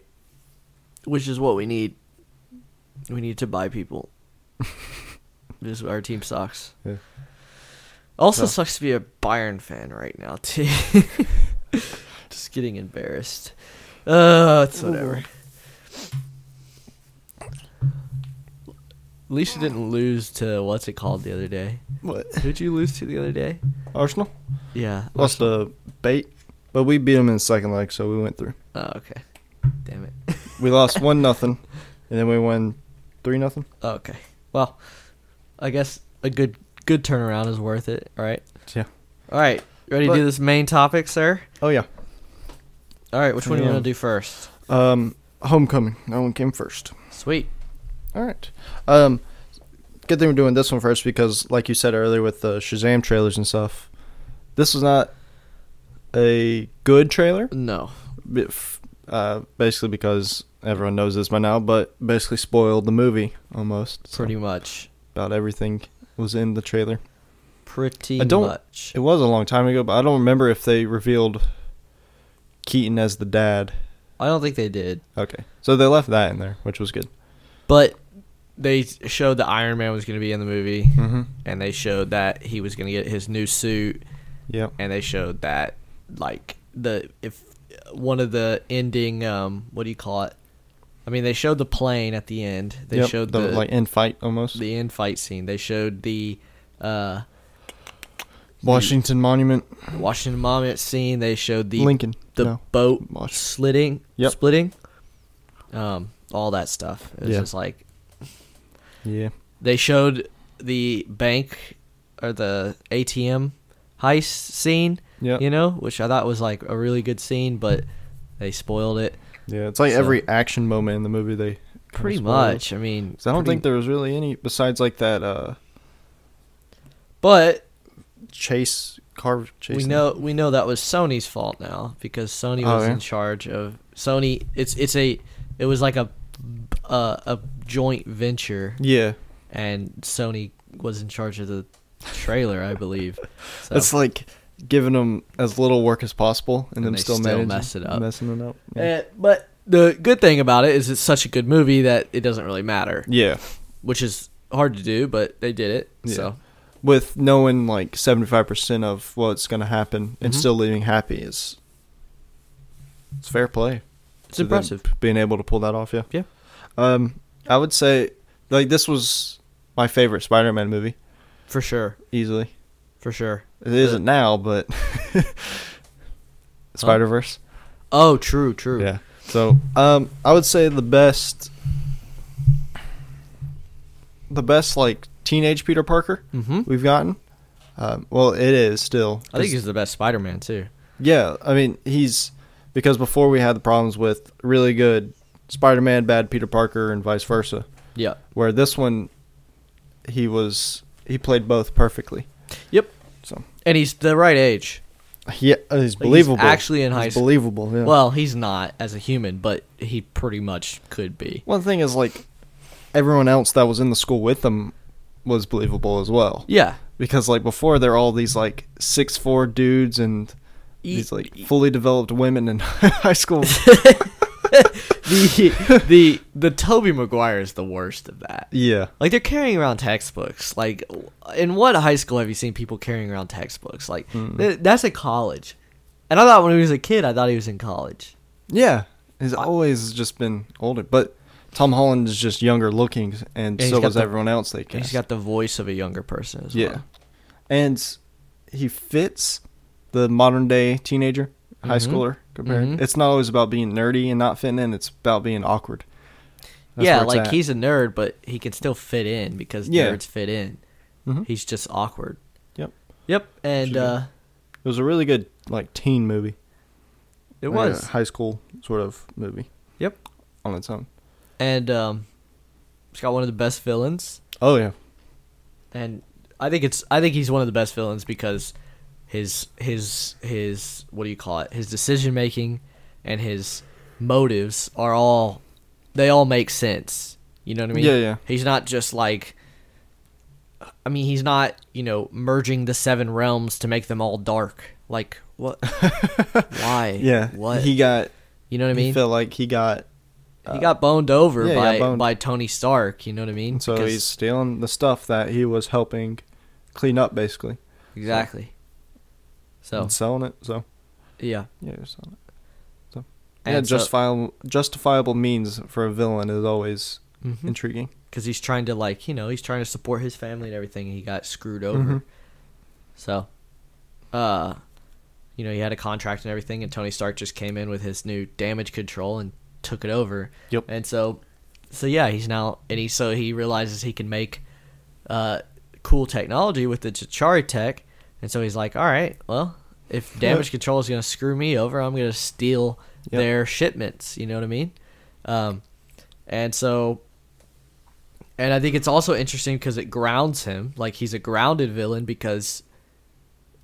[SPEAKER 1] Which is what we need. We need to buy people. Just our team sucks.
[SPEAKER 2] Yeah.
[SPEAKER 1] Also
[SPEAKER 2] So-
[SPEAKER 1] sucks to be a Bayern fan right now too. Just getting embarrassed. Uh, it's whatever. At least you didn't lose to what's it called the other day.
[SPEAKER 2] What?
[SPEAKER 1] Who'd you lose to the other day?
[SPEAKER 2] Arsenal
[SPEAKER 1] Yeah.
[SPEAKER 2] lost a bait, but we beat them in the second leg, so we went through.
[SPEAKER 1] Oh, okay. Damn it.
[SPEAKER 2] We lost one nothing, and then we won three nothing.
[SPEAKER 1] Okay. Well, I guess a good good turnaround is worth it, right?
[SPEAKER 2] Yeah.
[SPEAKER 1] All right. Ready to do this main topic, sir?
[SPEAKER 2] Oh yeah.
[SPEAKER 1] All right. Which one do you want to do first?
[SPEAKER 2] Um, homecoming. That one came first.
[SPEAKER 1] Sweet.
[SPEAKER 2] All right. Um, good thing we're doing this one first because, like you said earlier, with the Shazam trailers and stuff, this was not a good trailer.
[SPEAKER 1] No.
[SPEAKER 2] Uh, basically because everyone knows this by now, but basically spoiled the movie almost. So
[SPEAKER 1] Pretty much.
[SPEAKER 2] about everything was in the trailer.
[SPEAKER 1] Pretty
[SPEAKER 2] I don't-
[SPEAKER 1] much.
[SPEAKER 2] It was a long time ago, but I don't remember if they revealed Keaton as the dad.
[SPEAKER 1] I don't think they did,
[SPEAKER 2] Okay, so they left that in there, which was good.
[SPEAKER 1] but they showed that Iron Man was going to be in the movie,
[SPEAKER 2] Mm-hmm.
[SPEAKER 1] and they showed that he was going to get his new suit,
[SPEAKER 2] Yep.
[SPEAKER 1] and they showed that like the if one of the ending um what do you call it? I mean, they showed the plane at the end. They
[SPEAKER 2] Yep,
[SPEAKER 1] showed
[SPEAKER 2] the,
[SPEAKER 1] the
[SPEAKER 2] like end fight almost.
[SPEAKER 1] the end fight scene. They showed the uh,
[SPEAKER 2] Washington Monument,
[SPEAKER 1] Washington Monument scene. They showed the
[SPEAKER 2] Lincoln.
[SPEAKER 1] the
[SPEAKER 2] no.
[SPEAKER 1] boat
[SPEAKER 2] Wash-
[SPEAKER 1] slitting,
[SPEAKER 2] Yep.
[SPEAKER 1] splitting, um, all that stuff. It was
[SPEAKER 2] Yeah.
[SPEAKER 1] just like
[SPEAKER 2] Yeah.
[SPEAKER 1] they showed the bank or the ATM heist scene.
[SPEAKER 2] Yeah.
[SPEAKER 1] You know, which I thought was like a really good scene, but they spoiled it
[SPEAKER 2] Yeah. It's like
[SPEAKER 1] So-
[SPEAKER 2] every action moment in the movie they
[SPEAKER 1] pretty much. I mean,
[SPEAKER 2] I don't
[SPEAKER 1] pretty-
[SPEAKER 2] think there was really any besides like that uh
[SPEAKER 1] But
[SPEAKER 2] chase car chase.
[SPEAKER 1] we know we know that was Sony's fault now because Sony
[SPEAKER 2] Oh,
[SPEAKER 1] was
[SPEAKER 2] yeah?
[SPEAKER 1] in charge of Sony. It's it's a it was like a uh, a joint venture,
[SPEAKER 2] Yeah.
[SPEAKER 1] and Sony was in charge of the trailer, I believe. So,
[SPEAKER 2] It's like giving them as little work as possible and,
[SPEAKER 1] And
[SPEAKER 2] them
[SPEAKER 1] they
[SPEAKER 2] still,
[SPEAKER 1] still mess it up.
[SPEAKER 2] Messing it up. Yeah.
[SPEAKER 1] Eh, but the good thing about it is it's such a good movie that it doesn't really matter,
[SPEAKER 2] yeah.
[SPEAKER 1] which is hard to do, but they did it.
[SPEAKER 2] Yeah.
[SPEAKER 1] So
[SPEAKER 2] With knowing like 75% of what's going to happen and
[SPEAKER 1] Mhm.
[SPEAKER 2] still leaving happy is it's fair play.
[SPEAKER 1] it's
[SPEAKER 2] to them
[SPEAKER 1] impressive.
[SPEAKER 2] being able to pull that off, yeah.
[SPEAKER 1] Yeah.
[SPEAKER 2] Um I would say like this was my favorite Spider-Man movie
[SPEAKER 1] For sure.
[SPEAKER 2] easily.
[SPEAKER 1] For sure.
[SPEAKER 2] It isn't now, but Spider-Verse.
[SPEAKER 1] Oh, true, true.
[SPEAKER 2] Yeah. So, um, I would say the best, the best like teenage Peter Parker
[SPEAKER 1] Mm-hmm.
[SPEAKER 2] we've gotten. Um, well, it is still.
[SPEAKER 1] I think he's the best Spider-Man too.
[SPEAKER 2] Yeah, I mean he's because before we had the problems with really good Spider-Man, bad Peter Parker, and vice versa.
[SPEAKER 1] Yeah.
[SPEAKER 2] Where this one, he was he played both perfectly.
[SPEAKER 1] Yep.
[SPEAKER 2] So
[SPEAKER 1] And he's the right age.
[SPEAKER 2] yeah, uh, he's
[SPEAKER 1] he's
[SPEAKER 2] believable.
[SPEAKER 1] actually in
[SPEAKER 2] He's
[SPEAKER 1] high school.
[SPEAKER 2] Believable. Yeah.
[SPEAKER 1] Well, he's not as a human, but he pretty much could be.
[SPEAKER 2] one thing is like everyone else that was in the school with him was believable as well.
[SPEAKER 1] Yeah.
[SPEAKER 2] Because like before, they're all these like six four dudes and these like fully developed women in high school.
[SPEAKER 1] the the the Tobey Maguire is the worst of that.
[SPEAKER 2] yeah.
[SPEAKER 1] Like they're carrying around textbooks. Like, in what high school have you seen people carrying around textbooks? Like,
[SPEAKER 2] Mm.
[SPEAKER 1] th- that's at college. And I thought when he was a kid, I thought he was in college.
[SPEAKER 2] Yeah, he's always just been older, but Tom Holland is just younger looking, and
[SPEAKER 1] Yeah, he's
[SPEAKER 2] so was
[SPEAKER 1] the-
[SPEAKER 2] everyone else they cast.
[SPEAKER 1] He's got the voice of a younger person as
[SPEAKER 2] yeah,
[SPEAKER 1] well.
[SPEAKER 2] and he fits the modern day teenager, high
[SPEAKER 1] Mhm.
[SPEAKER 2] schooler. Compared,
[SPEAKER 1] Mhm.
[SPEAKER 2] it's not always about being nerdy and not fitting in; it's about being awkward. That's
[SPEAKER 1] yeah, like
[SPEAKER 2] at.
[SPEAKER 1] he's a nerd, but he can still fit in because
[SPEAKER 2] Yeah.
[SPEAKER 1] nerds fit in.
[SPEAKER 2] Mhm.
[SPEAKER 1] He's just awkward.
[SPEAKER 2] Yep.
[SPEAKER 1] Yep. And uh,
[SPEAKER 2] It was a really good like teen movie.
[SPEAKER 1] it
[SPEAKER 2] Like a
[SPEAKER 1] was.
[SPEAKER 2] high school sort of movie.
[SPEAKER 1] Yep.
[SPEAKER 2] on its own.
[SPEAKER 1] And um, it's got one of the best villains.
[SPEAKER 2] Oh yeah,
[SPEAKER 1] and I think it's I think he's one of the best villains because his his his what do you call it? His decision making and his motives are all they all make sense. You know what I mean?
[SPEAKER 2] Yeah, yeah.
[SPEAKER 1] He's not just like I mean, he's not, you know, merging the seven realms to make them all dark. Like what? Why?
[SPEAKER 2] yeah.
[SPEAKER 1] What?
[SPEAKER 2] he got?
[SPEAKER 1] you know what I
[SPEAKER 2] He
[SPEAKER 1] mean?
[SPEAKER 2] felt like he got.
[SPEAKER 1] he uh, got boned over
[SPEAKER 2] yeah,
[SPEAKER 1] by
[SPEAKER 2] boned.
[SPEAKER 1] by Tony Stark. You know what I mean?
[SPEAKER 2] So
[SPEAKER 1] Because-
[SPEAKER 2] he's stealing the stuff that he was helping clean up, basically,
[SPEAKER 1] exactly. So
[SPEAKER 2] and selling it. So
[SPEAKER 1] yeah,
[SPEAKER 2] yeah, you're selling it. So
[SPEAKER 1] And
[SPEAKER 2] yeah,
[SPEAKER 1] so-
[SPEAKER 2] justifiable justifiable means for a villain is always
[SPEAKER 1] Mhm.
[SPEAKER 2] intriguing.
[SPEAKER 1] because he's trying to like you know he's trying to support his family and everything and he got screwed over
[SPEAKER 2] Mhm.
[SPEAKER 1] so uh you know he had a contract and everything and tony stark just came in with his new damage control and took it over
[SPEAKER 2] Yep.
[SPEAKER 1] and so so yeah he's now and he so he realizes he can make uh cool technology with the Chitauri tech and so he's like all right well if damage control is going to screw me over i'm going to steal
[SPEAKER 2] Yep.
[SPEAKER 1] their shipments you know what i mean um and so and I think it's also interesting because it grounds him. Like he's a grounded villain because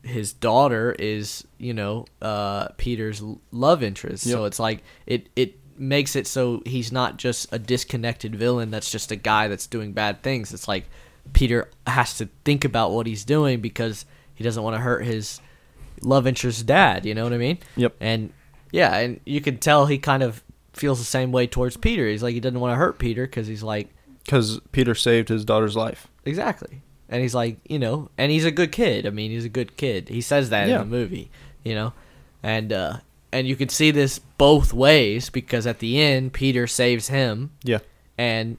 [SPEAKER 1] his daughter is, you know, uh, Peter's love interest. So it's like it it makes it so he's not just a disconnected villain that's just a guy that's doing bad things. It's like Peter has to think about what he's doing because he doesn't want to hurt his love interest's dad. You know what I mean?
[SPEAKER 2] Yep.
[SPEAKER 1] And yeah, and you can tell he kind of feels the same way towards Peter. He's like he doesn't want to hurt Peter because he's like
[SPEAKER 2] Because Peter saved his daughter's life.
[SPEAKER 1] Exactly. And he's like, you know, and he's a good kid. I mean, he's a good kid. He says that
[SPEAKER 2] Yeah.
[SPEAKER 1] in the movie, you know. And uh and you can see this both ways because at the end Peter saves him
[SPEAKER 2] Yeah.
[SPEAKER 1] and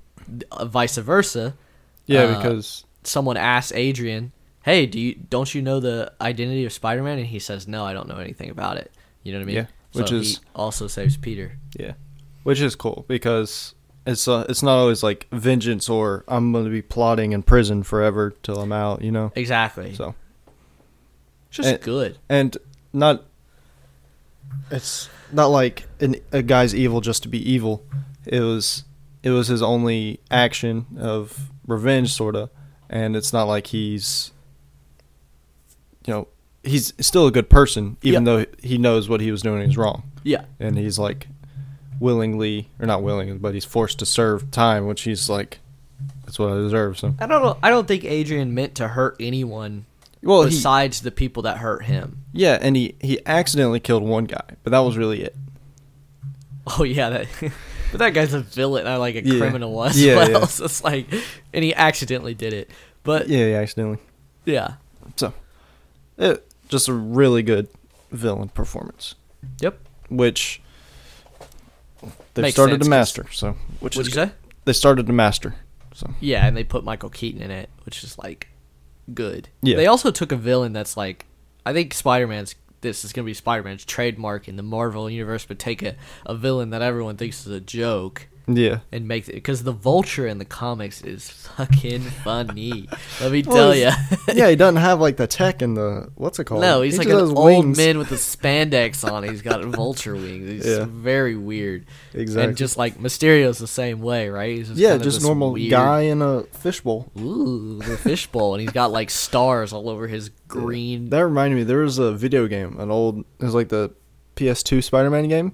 [SPEAKER 1] uh, vice versa.
[SPEAKER 2] Yeah,
[SPEAKER 1] Uh,
[SPEAKER 2] because
[SPEAKER 1] Someone asks Adrian, "Hey, do you don't you know the identity of Spider-Man?" and he says, "No, I don't know anything about it." You know what I mean?
[SPEAKER 2] Yeah, which
[SPEAKER 1] So
[SPEAKER 2] is-
[SPEAKER 1] he also saves Peter.
[SPEAKER 2] yeah, which is cool because it's uh, it's not always like vengeance or I'm going to be plotting in prison forever till I'm out. You know.
[SPEAKER 1] Exactly.
[SPEAKER 2] So
[SPEAKER 1] just
[SPEAKER 2] and-
[SPEAKER 1] good.
[SPEAKER 2] and not it's not like an, a guy's evil just to be evil. It was it was his only action of revenge, sorta, and it's not like he's you know he's still a good person, even
[SPEAKER 1] Yep.
[SPEAKER 2] though he knows what he was doing is wrong,
[SPEAKER 1] Yeah.
[SPEAKER 2] and he's like willingly or not willingly, but he's forced to serve time, which he's like that's what I deserve. So
[SPEAKER 1] I don't know. I don't think Adrian meant to hurt anyone
[SPEAKER 2] well, he,
[SPEAKER 1] besides the people that hurt him.
[SPEAKER 2] yeah, and he he accidentally killed one guy, but that was really it.
[SPEAKER 1] Oh yeah, that. but that guy's a villain, not like a
[SPEAKER 2] Yeah.
[SPEAKER 1] criminal as
[SPEAKER 2] Yeah,
[SPEAKER 1] well.
[SPEAKER 2] yeah.
[SPEAKER 1] So it's like, and he accidentally did it. But yeah,
[SPEAKER 2] Yeah, accidentally. So, it, just a really good villain performance,
[SPEAKER 1] yep.
[SPEAKER 2] which they
[SPEAKER 1] Makes
[SPEAKER 2] started
[SPEAKER 1] sense,
[SPEAKER 2] to master. So, which
[SPEAKER 1] What'd
[SPEAKER 2] is
[SPEAKER 1] you
[SPEAKER 2] good.
[SPEAKER 1] say?
[SPEAKER 2] They started to master. So,
[SPEAKER 1] Yeah, and they put Michael Keaton in it, which is like good.
[SPEAKER 2] Yeah.
[SPEAKER 1] They also took a villain that's like, I think Spider Man's this is gonna be Spider-Man's trademark in the Marvel universe, but take a, a villain that everyone thinks is a joke
[SPEAKER 2] Yeah.
[SPEAKER 1] and make it because the Vulture in the comics is fucking funny. Let me
[SPEAKER 2] Well,
[SPEAKER 1] tell you.
[SPEAKER 2] yeah, he doesn't have like the tech and the what's it called?
[SPEAKER 1] No, he's
[SPEAKER 2] He
[SPEAKER 1] like an old
[SPEAKER 2] wings.
[SPEAKER 1] man with the spandex on. He's got vulture wings. He's
[SPEAKER 2] Yeah.
[SPEAKER 1] very weird.
[SPEAKER 2] Exactly.
[SPEAKER 1] And just like Mysterio's the same way, right? He's
[SPEAKER 2] yeah, just normal
[SPEAKER 1] weird-
[SPEAKER 2] guy in a fishbowl.
[SPEAKER 1] Ooh, the fishbowl, and he's got like stars all over his green.
[SPEAKER 2] That reminded me. There was a video game, an old. It was like the PS2 Spider-Man game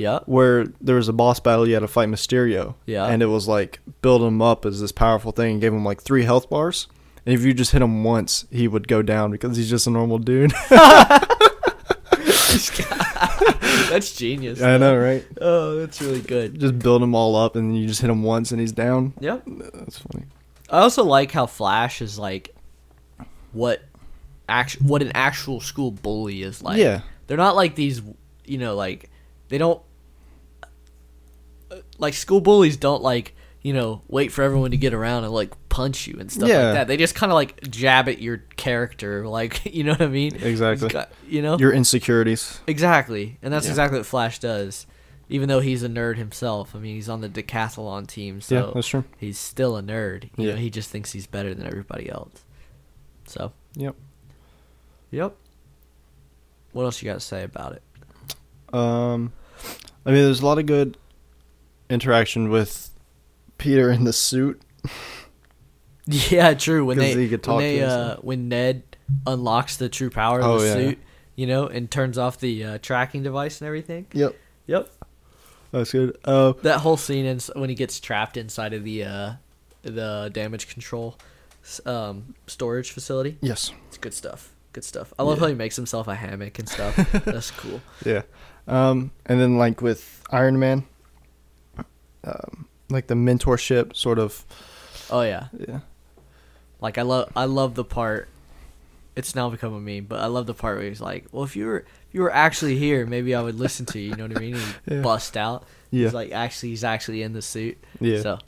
[SPEAKER 1] Yeah.
[SPEAKER 2] where there was a boss battle. You had to fight Mysterio.
[SPEAKER 1] Yeah.
[SPEAKER 2] And it was like build him up as this powerful thing and gave him like three health bars. And if you just hit him once, he would go down because he's just a normal dude.
[SPEAKER 1] That's genius.
[SPEAKER 2] I know, right?
[SPEAKER 1] Oh, that's really good.
[SPEAKER 2] Just build him all up, and you just hit him once, and he's down.
[SPEAKER 1] Yep.
[SPEAKER 2] That's funny.
[SPEAKER 1] I also like how Flash is like what act what an actual school bully is like.
[SPEAKER 2] Yeah.
[SPEAKER 1] They're not like these, you know, like they don't like school bullies don't like, you know, wait for everyone to get around and like punch you and stuff
[SPEAKER 2] Yeah.
[SPEAKER 1] like that. They just kind of like jab at your character, like, you know what I mean?
[SPEAKER 2] Exactly.
[SPEAKER 1] Got- you know?
[SPEAKER 2] Your insecurities.
[SPEAKER 1] Exactly, and that's
[SPEAKER 2] Yeah.
[SPEAKER 1] exactly what Flash does. Even though he's a nerd himself, I mean, he's on the decathlon team, so
[SPEAKER 2] Yeah, that's true.
[SPEAKER 1] he's still a nerd. You
[SPEAKER 2] Yeah.
[SPEAKER 1] know, he just thinks he's better than everybody else. So,
[SPEAKER 2] Yep.
[SPEAKER 1] yep. What else you got to say about it?
[SPEAKER 2] Um, I mean, there's a lot of good interaction with Peter in the suit.
[SPEAKER 1] Yeah, true. When they when they
[SPEAKER 2] to
[SPEAKER 1] uh, when Ned unlocks the true power of
[SPEAKER 2] Oh,
[SPEAKER 1] the
[SPEAKER 2] yeah.
[SPEAKER 1] suit, you know, and turns off the uh, tracking device and everything.
[SPEAKER 2] Yep.
[SPEAKER 1] Yep.
[SPEAKER 2] That's good. Uh,
[SPEAKER 1] That whole scene when he gets trapped inside of the uh, the damage control um, storage facility.
[SPEAKER 2] yes.
[SPEAKER 1] It's good stuff. Good stuff. I love
[SPEAKER 2] Yeah.
[SPEAKER 1] how he makes himself a hammock and stuff. That's cool.
[SPEAKER 2] Yeah. Um, and then like with Iron Man, um, like the mentorship sort of.
[SPEAKER 1] Oh yeah.
[SPEAKER 2] Yeah.
[SPEAKER 1] Like I love I love the part. It's now become a meme, but I love the part where he's like, "Well, if you were if you were actually here, maybe I would listen to you." You know what I mean? And
[SPEAKER 2] Yeah.
[SPEAKER 1] bust out.
[SPEAKER 2] Yeah.
[SPEAKER 1] He's like, actually, he's actually in the suit.
[SPEAKER 2] Yeah.
[SPEAKER 1] So,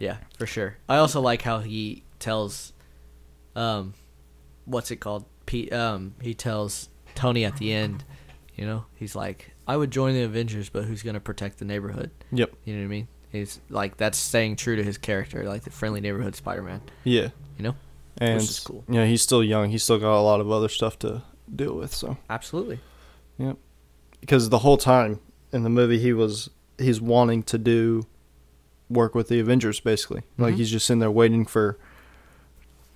[SPEAKER 1] yeah, for sure. I also like how he tells, um, what's it called? Pete. Um, he tells Tony at the end. You know, he's like, "I would join the Avengers, but who's gonna protect the neighborhood?"
[SPEAKER 2] Yep.
[SPEAKER 1] You know what I mean? He's like, that's staying true to his character, like the friendly neighborhood Spider-Man.
[SPEAKER 2] Yeah.
[SPEAKER 1] You know?
[SPEAKER 2] And
[SPEAKER 1] is cool.
[SPEAKER 2] you know he's still young. He's still got a lot of other stuff to deal with. So
[SPEAKER 1] Absolutely.
[SPEAKER 2] yep. Because the whole time in the movie he was he's wanting to do work with the Avengers basically. Like
[SPEAKER 1] Mhm.
[SPEAKER 2] he's just sitting there waiting for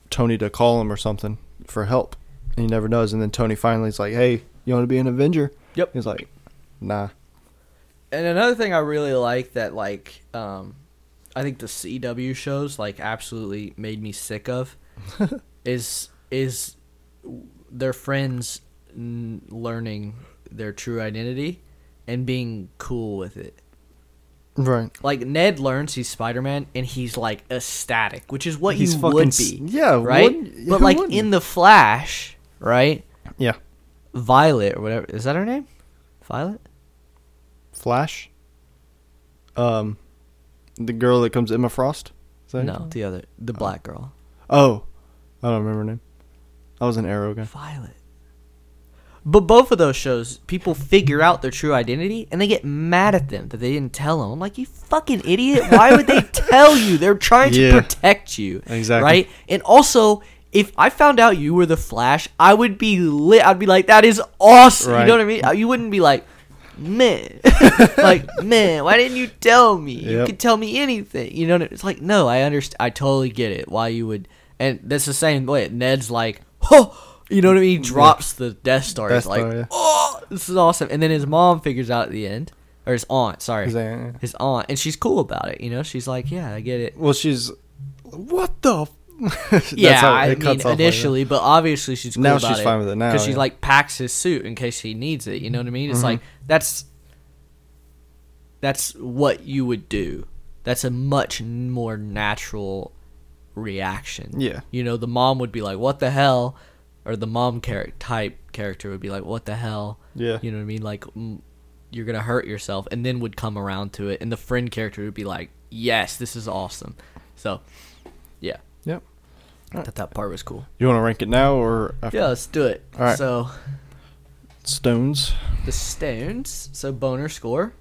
[SPEAKER 2] Tony to call him or something for help. And he never does. And then Tony finally is like, "Hey, you want to be an Avenger?"
[SPEAKER 1] Yep.
[SPEAKER 2] He's like, "Nah."
[SPEAKER 1] And another thing I really like that like um I think the CW shows like absolutely made me sick of is is their friends n- learning their true identity and being cool with it.
[SPEAKER 2] Right.
[SPEAKER 1] Like Ned learns he's Spider-Man and he's like ecstatic, which is what
[SPEAKER 2] He's
[SPEAKER 1] you
[SPEAKER 2] fucking
[SPEAKER 1] would be.
[SPEAKER 2] yeah,
[SPEAKER 1] right?
[SPEAKER 2] wouldn't-
[SPEAKER 1] But like
[SPEAKER 2] wouldn't?
[SPEAKER 1] in the Flash, right?
[SPEAKER 2] Yeah.
[SPEAKER 1] Violet or whatever is that her name? Violet?
[SPEAKER 2] Flash. Um, the girl that comes Emma Frost. Is that
[SPEAKER 1] No, the other, the black girl.
[SPEAKER 2] Oh, I don't remember her name. I was an Arrow guy.
[SPEAKER 1] Violet. But both of those shows, people figure out their true identity and they get mad at them that they didn't tell them. I'm like, you fucking idiot. Why would they tell you? They're trying to
[SPEAKER 2] Yeah.
[SPEAKER 1] protect you.
[SPEAKER 2] Exactly.
[SPEAKER 1] Right? And also, if I found out you were the Flash, I would be lit. I'd be like, that is awesome. You
[SPEAKER 2] Right.
[SPEAKER 1] know what I mean? You wouldn't be like, man. like, man, why didn't you tell me? You could tell me anything. You know, it's like, no, I understand. I totally get it. Why you would. And that's the same way. Ned's like, oh, you know what I mean? He drops the Death Star.
[SPEAKER 2] Death
[SPEAKER 1] He's like,
[SPEAKER 2] yeah.
[SPEAKER 1] oh, this is awesome. And then his mom figures out at the end, or his aunt, sorry.
[SPEAKER 2] His aunt, yeah.
[SPEAKER 1] His aunt. And she's cool about it. You know, she's like, yeah, I get it.
[SPEAKER 2] Well, she's. What the?
[SPEAKER 1] Yeah, I mean,
[SPEAKER 2] off like
[SPEAKER 1] initially, but obviously she's cool
[SPEAKER 2] Now
[SPEAKER 1] about
[SPEAKER 2] she's
[SPEAKER 1] it.
[SPEAKER 2] fine with it now,
[SPEAKER 1] Because she like packs his suit in case he needs it. You know what I mean? It's
[SPEAKER 2] Mhm.
[SPEAKER 1] like, that's. That's what you would do. That's a much more natural reaction.
[SPEAKER 2] Yeah.
[SPEAKER 1] You know, the mom would be like, "What the hell," or the mom char- type character would be like, "What the hell?"
[SPEAKER 2] Yeah.
[SPEAKER 1] You know what I mean? Like, mm, you're gonna hurt yourself, and then would come around to it, and the friend character would be like, "Yes, this is awesome." So, yeah. I thought that part was cool.
[SPEAKER 2] You want to rank it now or? After?
[SPEAKER 1] Yeah, let's do it.
[SPEAKER 2] All right.
[SPEAKER 1] So,
[SPEAKER 2] Stones.
[SPEAKER 1] The Stones. So boner score.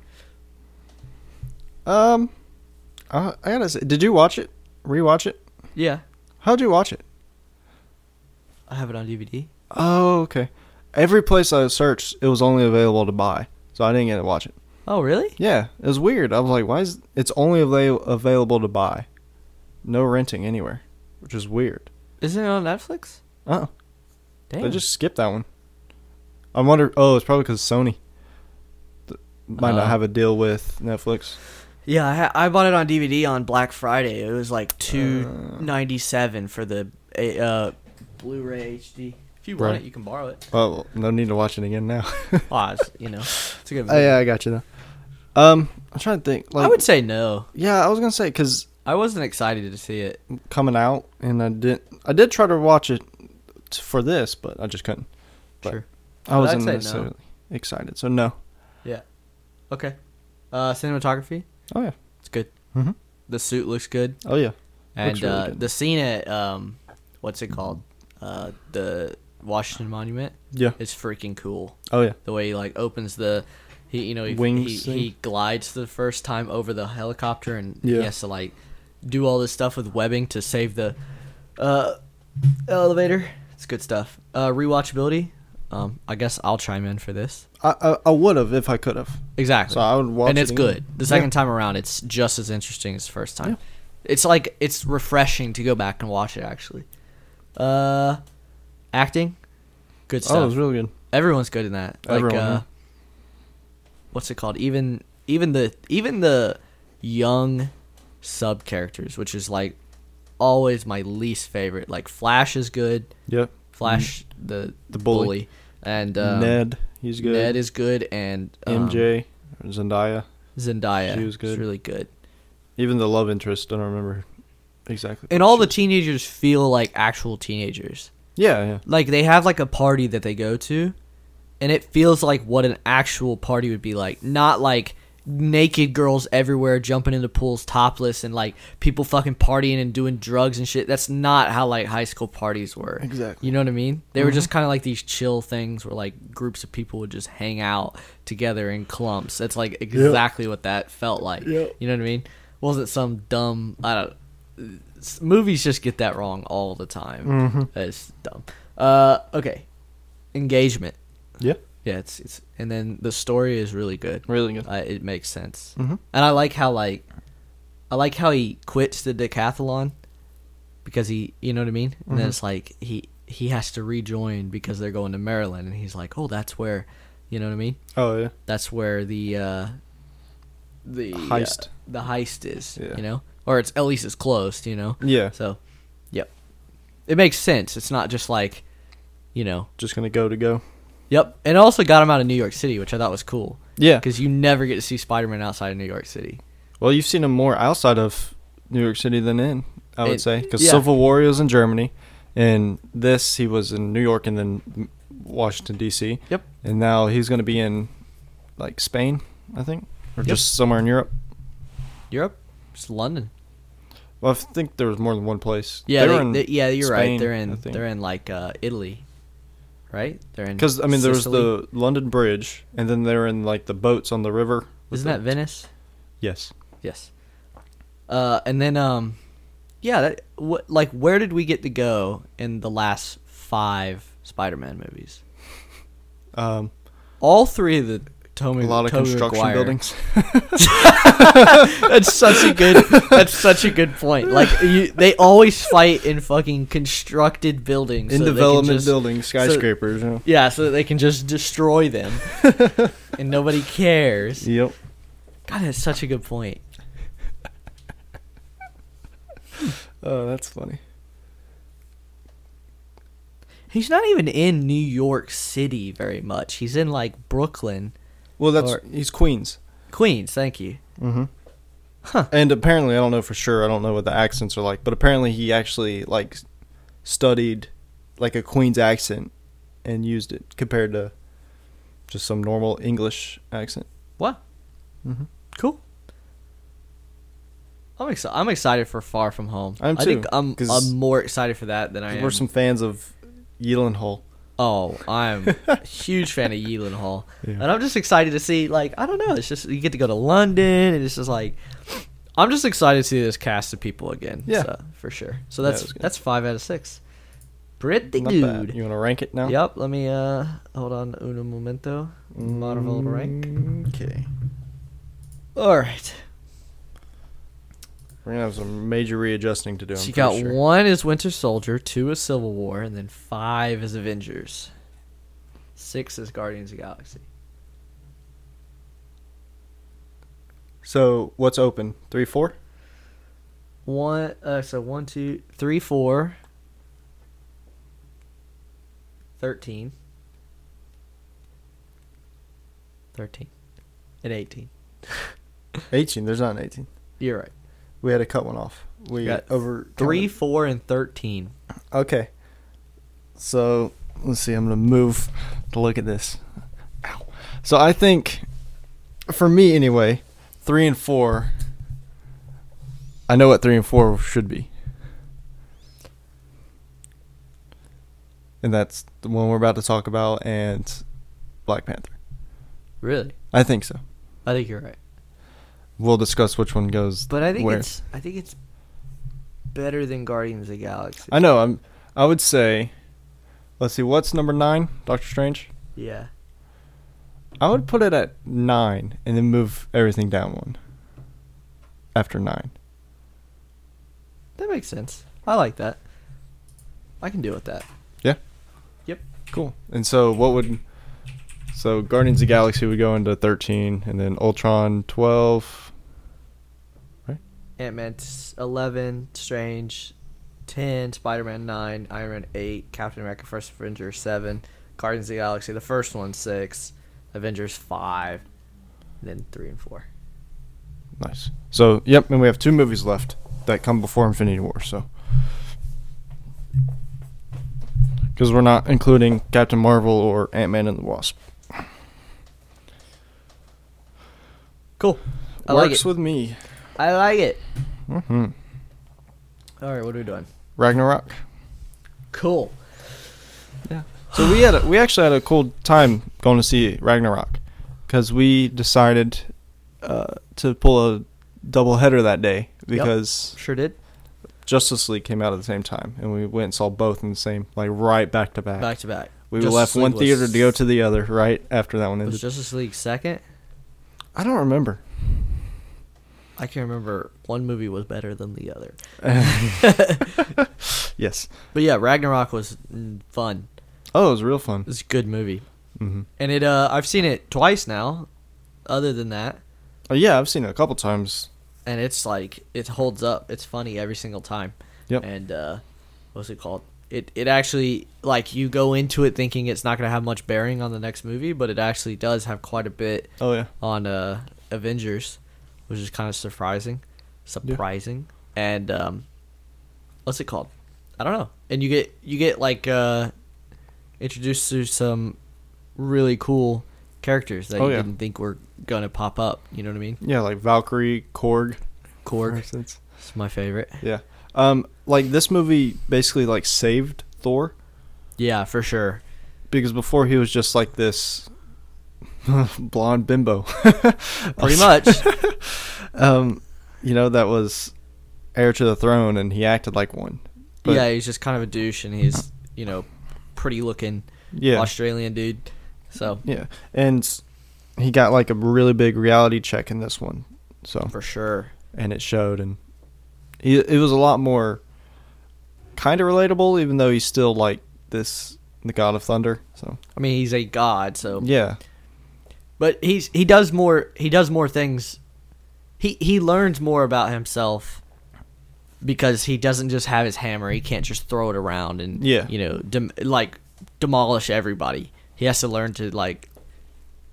[SPEAKER 2] Um, I, I gotta say, did you watch it? Rewatch it?
[SPEAKER 1] Yeah,
[SPEAKER 2] How'd you watch it?
[SPEAKER 1] I have it on DVD.
[SPEAKER 2] Oh, okay. Every place I searched, it was only available to buy, so I didn't get to watch it.
[SPEAKER 1] Oh, really?
[SPEAKER 2] Yeah, it was weird. I was like, why is it's only avail- available to buy, no renting anywhere, which is weird.
[SPEAKER 1] Isn't it on Netflix?
[SPEAKER 2] Oh,
[SPEAKER 1] Damn.
[SPEAKER 2] they just skipped that one. I wonder. Oh, it's probably because Sony th- might
[SPEAKER 1] Oh.
[SPEAKER 2] not have a deal with Netflix.
[SPEAKER 1] Yeah, I, ha- I bought it on DVD on Black Friday. It was like
[SPEAKER 2] Uh.
[SPEAKER 1] two ninety seven for the uh, Blu-ray HD. If you want
[SPEAKER 2] Right.
[SPEAKER 1] it, you can borrow it.
[SPEAKER 2] Well, no need to watch it again now.
[SPEAKER 1] Oh, you know, it's a good.
[SPEAKER 2] oh,
[SPEAKER 1] Movie.
[SPEAKER 2] yeah, I got you though. Um, I'm trying to think. Like,
[SPEAKER 1] I would say no.
[SPEAKER 2] yeah, I was gonna say because
[SPEAKER 1] I wasn't excited to see it.
[SPEAKER 2] coming out, and I did. I did try to watch it t- for this, but I just couldn't. But
[SPEAKER 1] Sure.
[SPEAKER 2] I
[SPEAKER 1] I'd
[SPEAKER 2] wasn't
[SPEAKER 1] say no.
[SPEAKER 2] necessarily excited, so no.
[SPEAKER 1] Yeah. Okay. Uh, cinematography.
[SPEAKER 2] Oh yeah.
[SPEAKER 1] It's good.
[SPEAKER 2] Mhm.
[SPEAKER 1] The suit looks good,
[SPEAKER 2] Oh yeah.
[SPEAKER 1] and
[SPEAKER 2] Looks really
[SPEAKER 1] uh,
[SPEAKER 2] good.
[SPEAKER 1] the scene at um, what's it called? Uh, the Washington Monument
[SPEAKER 2] Yeah.
[SPEAKER 1] is freaking cool.
[SPEAKER 2] Oh yeah.
[SPEAKER 1] the way he like opens the he you know he
[SPEAKER 2] Wings
[SPEAKER 1] he,
[SPEAKER 2] thing?
[SPEAKER 1] he glides the first time over the helicopter and he
[SPEAKER 2] Yeah.
[SPEAKER 1] has to like do all this stuff with webbing to save the uh elevator it's good stuff uh rewatchability um i guess i'll chime in for this
[SPEAKER 2] I I, I would have if I could have.
[SPEAKER 1] exactly
[SPEAKER 2] So I would watch.
[SPEAKER 1] and it's
[SPEAKER 2] again.
[SPEAKER 1] good the second time around it's just as interesting as the first time it's like it's refreshing to go back and watch it actually uh acting good stuff
[SPEAKER 2] Oh, it was really good.
[SPEAKER 1] everyone's good in that. Like
[SPEAKER 2] Everyone,
[SPEAKER 1] uh
[SPEAKER 2] yeah.
[SPEAKER 1] what's it called? Even even the even the young sub characters, which is like always my least favorite. Like Flash is good.
[SPEAKER 2] Yep.
[SPEAKER 1] Flash the
[SPEAKER 2] The bully.
[SPEAKER 1] and um,
[SPEAKER 2] Ned, he's good.
[SPEAKER 1] Ned is good and um,
[SPEAKER 2] MJ, Zendaya,
[SPEAKER 1] Zendaya
[SPEAKER 2] She was
[SPEAKER 1] is
[SPEAKER 2] good.
[SPEAKER 1] really good.
[SPEAKER 2] even the love interest. I don't remember exactly.
[SPEAKER 1] And all the
[SPEAKER 2] was.
[SPEAKER 1] teenagers feel like actual teenagers.
[SPEAKER 2] Yeah, yeah.
[SPEAKER 1] Like they have like a party that they go to and it feels like what an actual party would be like. Not like naked girls everywhere jumping into pools topless and like people fucking partying and doing drugs and shit. That's not how like high school parties were.
[SPEAKER 2] Exactly.
[SPEAKER 1] You know what I mean? They were just kind of like these chill things where like groups of people would just hang out together in clumps. That's like exactly what that felt like.
[SPEAKER 2] Yep.
[SPEAKER 1] You know what I mean? wasn't some dumb I don't movies just get that wrong all the time.
[SPEAKER 2] Mhm.
[SPEAKER 1] It's dumb. Uh okay. Engagement.
[SPEAKER 2] Yeah.
[SPEAKER 1] Yeah, it's it's and then the story is really good.
[SPEAKER 2] Really good.
[SPEAKER 1] Uh, it makes sense.
[SPEAKER 2] Mm-hmm.
[SPEAKER 1] And I like how like I like how he quits the decathlon because he you know what I mean? And then
[SPEAKER 2] Mhm.
[SPEAKER 1] it's like he he has to rejoin because they're going to Maryland and he's like, "Oh, that's where you know what I mean?
[SPEAKER 2] Oh yeah.
[SPEAKER 1] That's where the uh the uh,
[SPEAKER 2] Heist.
[SPEAKER 1] the heist is,
[SPEAKER 2] Yeah.
[SPEAKER 1] you know? Or it's at least it's closed, you know?
[SPEAKER 2] Yeah.
[SPEAKER 1] So, yep. It makes sense. It's not just like, you know,
[SPEAKER 2] Just gonna go to go.
[SPEAKER 1] Yep, and it also got him out of New York City, which I thought was cool
[SPEAKER 2] Yeah.
[SPEAKER 1] because you never get to see Spider-Man outside of New York City.
[SPEAKER 2] Well, you've seen him more outside of New York City than in. I would
[SPEAKER 1] It-
[SPEAKER 2] say because
[SPEAKER 1] yeah.
[SPEAKER 2] Civil War was in Germany, and this he was in New York and then Washington D.C.
[SPEAKER 1] Yep.
[SPEAKER 2] And now he's gonna be in like Spain, I think, or
[SPEAKER 1] Yep.
[SPEAKER 2] just somewhere in Europe.
[SPEAKER 1] Europe, just London.
[SPEAKER 2] Well, I think there was more than one place.
[SPEAKER 1] Yeah, they,
[SPEAKER 2] in
[SPEAKER 1] they- yeah, you're right. They're in they're in like uh, Italy, right? They're in
[SPEAKER 2] Because I mean, there was the London Bridge, and then they're in like the boats on the river.
[SPEAKER 1] Isn't that Venice?
[SPEAKER 2] Yes.
[SPEAKER 1] Yes. Uh, and then um, yeah, that what like where did we get to go in the last five Spider-Man movies?
[SPEAKER 2] Um,
[SPEAKER 1] All three of the Tommy
[SPEAKER 2] a lot of construction
[SPEAKER 1] Maguire-
[SPEAKER 2] buildings.
[SPEAKER 1] that's such a good. That's such a good point. Like you, they always fight in fucking constructed buildings.
[SPEAKER 2] in
[SPEAKER 1] so
[SPEAKER 2] development
[SPEAKER 1] just-
[SPEAKER 2] buildings, skyscrapers. you know.
[SPEAKER 1] Yeah, so that they can just destroy them, and nobody cares.
[SPEAKER 2] Yep.
[SPEAKER 1] God, that's such a good point.
[SPEAKER 2] Oh, that's funny.
[SPEAKER 1] He's not even in New York City very much. He's in like Brooklyn,
[SPEAKER 2] Well, that's
[SPEAKER 1] Or-
[SPEAKER 2] he's Queens.
[SPEAKER 1] Queens. Thank you.
[SPEAKER 2] Mm-hmm.
[SPEAKER 1] Huh.
[SPEAKER 2] And apparently, I don't know for sure. I don't know what the accents are like, but apparently, he actually like studied like a Queens accent and used it compared to just some normal English accent.
[SPEAKER 1] What?
[SPEAKER 2] Mm-hmm.
[SPEAKER 1] Cool. I'm excited. I'm excited for Far From Home.
[SPEAKER 2] I'm
[SPEAKER 1] I think
[SPEAKER 2] too,
[SPEAKER 1] I'm
[SPEAKER 2] 'cause
[SPEAKER 1] I'm more excited for that than I am.
[SPEAKER 2] We're some fans of Hall.
[SPEAKER 1] Oh, I'm a huge fan of Gyllenhaal,
[SPEAKER 2] Yeah.
[SPEAKER 1] and I'm just excited to see. Like, I don't know, it's just you get to go to London, and it's just like, I'm just excited to see this cast of people again.
[SPEAKER 2] Yeah.
[SPEAKER 1] so, for sure. So that's
[SPEAKER 2] good.
[SPEAKER 1] that's five out of six. Pretty
[SPEAKER 2] Not
[SPEAKER 1] good.
[SPEAKER 2] bad. You want to rank it now?
[SPEAKER 1] Yep. Let me uh hold on. Uno momento. Marvel rank.
[SPEAKER 2] Okay.
[SPEAKER 1] All right.
[SPEAKER 2] We're gonna have some major readjusting to do. I'm
[SPEAKER 1] you got
[SPEAKER 2] sure.
[SPEAKER 1] one is Winter Soldier, two is Civil War, and then five is Avengers. Six is Guardians of the Galaxy.
[SPEAKER 2] So what's open? Three, four.
[SPEAKER 1] One. Uh, so one, two, three, four. Thirteen. Thirteen. And eighteen.
[SPEAKER 2] Eighteen. There's not an eighteen.
[SPEAKER 1] You're right.
[SPEAKER 2] We had to cut one off. We
[SPEAKER 1] Got
[SPEAKER 2] over
[SPEAKER 1] Three, four, and thirteen.
[SPEAKER 2] Okay. So let's see. I'm gonna move to look at this. Ow. So I think, for me anyway, three and four. I know what three and four should be, and that's the one we're about to talk about, and Black Panther.
[SPEAKER 1] Really?
[SPEAKER 2] I think so.
[SPEAKER 1] I think you're right.
[SPEAKER 2] We'll discuss which one goes.
[SPEAKER 1] But I think
[SPEAKER 2] where.
[SPEAKER 1] it's I think it's better than Guardians of the Galaxy.
[SPEAKER 2] I know. I'm. I would say. Let's see. What's number nine? Doctor Strange.
[SPEAKER 1] yeah.
[SPEAKER 2] I would put it at nine and then move everything down one. After nine.
[SPEAKER 1] That makes sense. I like that. I can deal with that.
[SPEAKER 2] Yeah.
[SPEAKER 1] Yep.
[SPEAKER 2] Cool. And so what would so Guardians of the Galaxy would go into thirteen and then Ultron twelve.
[SPEAKER 1] Ant Man eleven, Strange ten, Spider Man nine, Iron Man eight, Captain America First Avenger seven, Guardians of the Galaxy the first one six, Avengers five, then three and four.
[SPEAKER 2] Nice. So yep, and we have two movies left that come before Infinity War, so because we're not including Captain Marvel or Ant Man and the Wasp.
[SPEAKER 1] Cool. I like
[SPEAKER 2] Works
[SPEAKER 1] it.
[SPEAKER 2] with me.
[SPEAKER 1] I like it.
[SPEAKER 2] hmm
[SPEAKER 1] All right, what are we doing?
[SPEAKER 2] Ragnarok.
[SPEAKER 1] Cool.
[SPEAKER 2] Yeah. So we had a, we actually had a cool time going to see Ragnarok because we decided uh, to pull a double header that day because
[SPEAKER 1] Sure did.
[SPEAKER 2] Justice League came out at the same time and we went and saw both in the same like right back to back.
[SPEAKER 1] Back to back.
[SPEAKER 2] We
[SPEAKER 1] Justice
[SPEAKER 2] left one theater to go to the other right after that one ended. Was.
[SPEAKER 1] Justice League second?
[SPEAKER 2] I don't remember.
[SPEAKER 1] I can't remember one movie was better than the other.
[SPEAKER 2] yes.
[SPEAKER 1] But yeah, Ragnarok was fun.
[SPEAKER 2] Oh, it was real fun.
[SPEAKER 1] It's a good movie,
[SPEAKER 2] hmm
[SPEAKER 1] and it. Uh, I've seen it twice now. Other than that,
[SPEAKER 2] Oh, yeah, I've seen it a couple times.
[SPEAKER 1] and it's like it holds up. It's funny every single time.
[SPEAKER 2] Yep.
[SPEAKER 1] And uh, what's it called? It it actually like you go into it thinking it's not gonna have much bearing on the next movie, but it actually does have quite a bit
[SPEAKER 2] Oh yeah.
[SPEAKER 1] on uh, Avengers, which is kind of surprising, surprising, and um, what's it called? I don't know. And you get you get like uh, introduced to some really cool characters that
[SPEAKER 2] Oh,
[SPEAKER 1] you
[SPEAKER 2] yeah.
[SPEAKER 1] didn't think were gonna pop up. You know what I mean?
[SPEAKER 2] Yeah, like Valkyrie, Korg, for
[SPEAKER 1] Korg
[SPEAKER 2] instance.
[SPEAKER 1] is my favorite.
[SPEAKER 2] Yeah. Um, like this movie basically like saved Thor
[SPEAKER 1] Yeah, for sure.
[SPEAKER 2] because before he was just like this blonde bimbo.
[SPEAKER 1] Pretty much.
[SPEAKER 2] um, you know that was heir to the throne, and he acted like one. But-
[SPEAKER 1] yeah, he's just kind of a douche, and he's you know pretty looking
[SPEAKER 2] Yeah.
[SPEAKER 1] Australian dude. So
[SPEAKER 2] Yeah, and he got like a really big reality check in this one. So
[SPEAKER 1] for sure.
[SPEAKER 2] and it showed, and he it was a lot more kind of relatable, even though he's still like this the god of thunder. So
[SPEAKER 1] I mean, he's a god, so
[SPEAKER 2] yeah,
[SPEAKER 1] but he's he does more he does more things he he learns more about himself because he doesn't just have his hammer he can't just throw it around and
[SPEAKER 2] Yeah.
[SPEAKER 1] you know dem- like demolish everybody he has to learn to like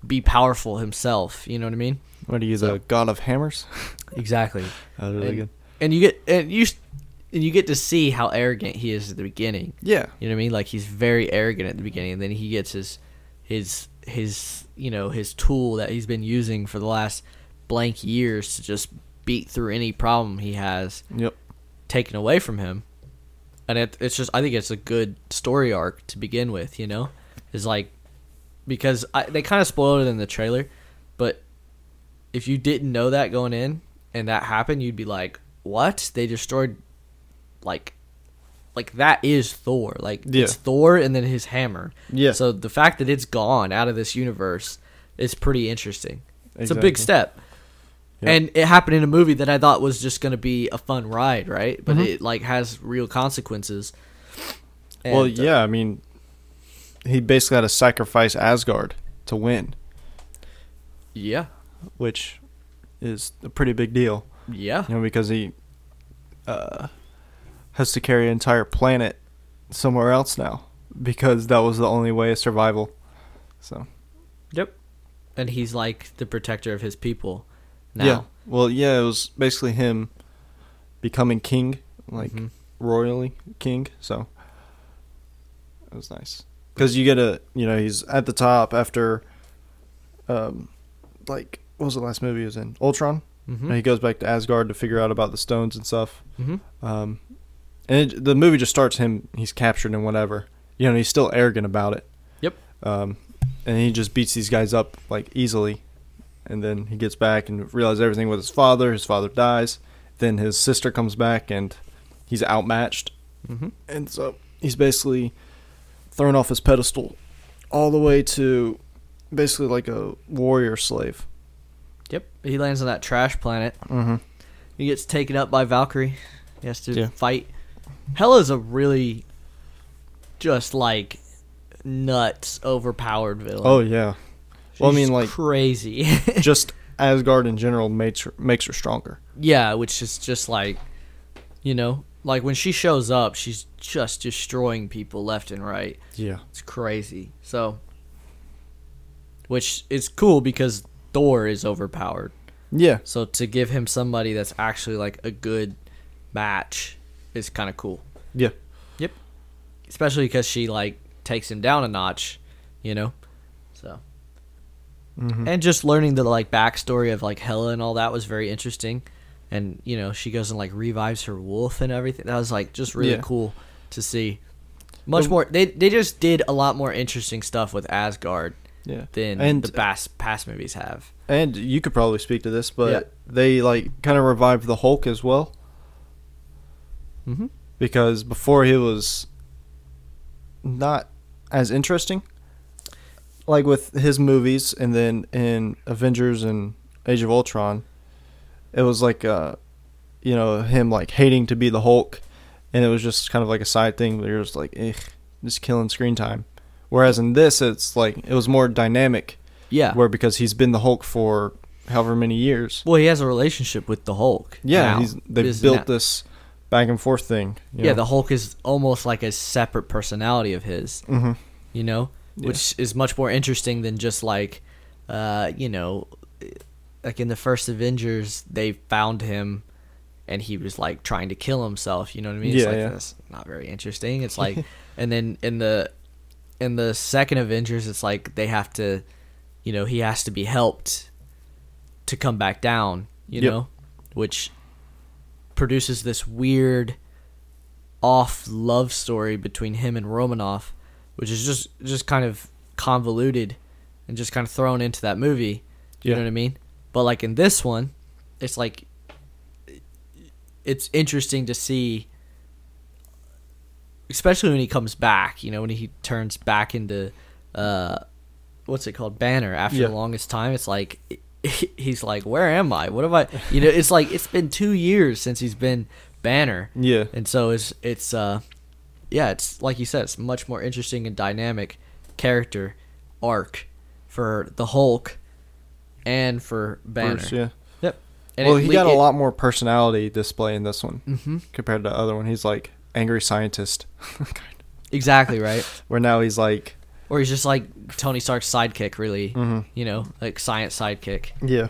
[SPEAKER 1] be powerful himself you know what i mean
[SPEAKER 2] what you,
[SPEAKER 1] So-
[SPEAKER 2] the god of hammers?
[SPEAKER 1] exactly
[SPEAKER 2] That was really
[SPEAKER 1] and,
[SPEAKER 2] good.
[SPEAKER 1] and you get and you and you get to see how arrogant he is at the beginning
[SPEAKER 2] Yeah,
[SPEAKER 1] you know what I mean? Like he's very arrogant at the beginning, and then he gets his his his you know his tool that he's been using for the last blank years to just beat through any problem he has
[SPEAKER 2] yep.
[SPEAKER 1] taken away from him. and it, it's just I think it's a good story arc to begin with. You know, is like because I, they kind of spoiled it in the trailer, but if you didn't know that going in and that happened, you'd be like, "What? They destroyed like." Like that is Thor. Like
[SPEAKER 2] Yeah.
[SPEAKER 1] it's Thor and then his hammer.
[SPEAKER 2] Yeah.
[SPEAKER 1] So the fact that it's gone out of this universe is pretty interesting. It's a big step.
[SPEAKER 2] Yep.
[SPEAKER 1] And it happened in a movie that I thought was just going to be a fun ride, right? But
[SPEAKER 2] Mhm.
[SPEAKER 1] it like has real consequences.
[SPEAKER 2] well,
[SPEAKER 1] And, uh,
[SPEAKER 2] yeah, I mean, he basically had to sacrifice Asgard to win,
[SPEAKER 1] yeah.
[SPEAKER 2] which is a pretty big deal.
[SPEAKER 1] Yeah.
[SPEAKER 2] You know, because he uh, has to carry an entire planet somewhere else now because that was the only way of survival. So
[SPEAKER 1] Yep. And he's like the protector of his people now.
[SPEAKER 2] yeah, well, yeah, it was basically him becoming king, like
[SPEAKER 1] Mhm.
[SPEAKER 2] royally king. So it was nice because you get a you know he's at the top after um like what was the last movie he was in Ultron.
[SPEAKER 1] Mhm.
[SPEAKER 2] And he goes back to Asgard to figure out about the stones and stuff.
[SPEAKER 1] Mhm.
[SPEAKER 2] Um, and it, the movie just starts him. He's captured and whatever. You know, he's still arrogant about it.
[SPEAKER 1] Yep.
[SPEAKER 2] Um, and he just beats these guys up like easily, and then he gets back and realizes everything with his father. His father dies. Then his sister comes back and he's outmatched,
[SPEAKER 1] mm-hmm.
[SPEAKER 2] and so he's basically thrown off his pedestal, all the way to basically like a warrior slave.
[SPEAKER 1] Yep. He lands on that trash planet.
[SPEAKER 2] Mm-hmm.
[SPEAKER 1] He gets taken up by Valkyrie. He has to
[SPEAKER 2] Yeah.
[SPEAKER 1] fight. Hela's a really just like nuts overpowered villain.
[SPEAKER 2] Oh yeah. well, I mean, like-
[SPEAKER 1] crazy.
[SPEAKER 2] just Asgard in general makes her, makes her stronger.
[SPEAKER 1] yeah, which is just like, you know, like when she shows up, she's just destroying people left and right.
[SPEAKER 2] Yeah.
[SPEAKER 1] It's crazy. So, which is cool because Thor is overpowered.
[SPEAKER 2] Yeah.
[SPEAKER 1] So to give him somebody that's actually like a good match is kind of cool.
[SPEAKER 2] Yeah.
[SPEAKER 1] Yep. Especially because she like takes him down a notch, you know. So
[SPEAKER 2] Mm-hmm.
[SPEAKER 1] and just learning the like backstory of like Hela and all that was very interesting. And you know she goes and like revives her wolf and everything. That was like just really
[SPEAKER 2] Yeah.
[SPEAKER 1] cool to see. Much more. They they just did a lot more interesting stuff with Asgard
[SPEAKER 2] yeah.
[SPEAKER 1] than
[SPEAKER 2] And-
[SPEAKER 1] the past past movies have.
[SPEAKER 2] And you could probably speak to this, but
[SPEAKER 1] Yeah.
[SPEAKER 2] they like kind of revived the Hulk as well
[SPEAKER 1] Mm-hmm.
[SPEAKER 2] because before he was not as interesting. Like with his movies, and then in Avengers and Age of Ultron, it was like uh, you know, him like hating to be the Hulk, and it was just kind of like a side thing where you're just like, eh, just killing screen time. Whereas in this, it's like it was more dynamic,
[SPEAKER 1] Yeah.
[SPEAKER 2] where because he's been the Hulk for however many years.
[SPEAKER 1] Well, he has a relationship with the Hulk.
[SPEAKER 2] Yeah,
[SPEAKER 1] now.
[SPEAKER 2] he's they
[SPEAKER 1] This-
[SPEAKER 2] built
[SPEAKER 1] now-
[SPEAKER 2] this back and forth thing.
[SPEAKER 1] Yeah, the Hulk is almost like a separate personality of his.
[SPEAKER 2] hmm
[SPEAKER 1] You know,
[SPEAKER 2] Yeah.
[SPEAKER 1] which is much more interesting than just like, uh, you know, like in the first Avengers, they found him, and he was like trying to kill himself. You know what I mean? It's
[SPEAKER 2] Yeah,
[SPEAKER 1] like,
[SPEAKER 2] yeah.
[SPEAKER 1] That's not very interesting. It's like, and then in the in the second Avengers, it's like they have to, you know, he has to be helped to come back down. You
[SPEAKER 2] Yep.
[SPEAKER 1] know, which produces this weird off love story between him and Romanoff, which is just just kind of convoluted and just kind of thrown into that movie. You know what I mean? But like in this one, it's like it's interesting to see especially when he comes back, you know, when he turns back into uh what's it called? Banner after
[SPEAKER 2] Yeah.
[SPEAKER 1] the longest time. It's like he's like, "Where am I? What have I?" You know, it's like it's been 2 years since he's been Banner.
[SPEAKER 2] Yeah.
[SPEAKER 1] And so it's it's uh yeah, it's like you said, it's much more interesting and dynamic character arc for the Hulk and for Banner.
[SPEAKER 2] Bruce, yeah.
[SPEAKER 1] Yep. And
[SPEAKER 2] well,
[SPEAKER 1] it
[SPEAKER 2] he got a lot more personality display in this one
[SPEAKER 1] Mhm.
[SPEAKER 2] compared to the other one. He's like angry scientist,
[SPEAKER 1] Exactly, right?
[SPEAKER 2] where now he's like,
[SPEAKER 1] Or he's just like Tony Stark's sidekick really,
[SPEAKER 2] Mhm.
[SPEAKER 1] you know, like science sidekick.
[SPEAKER 2] yeah,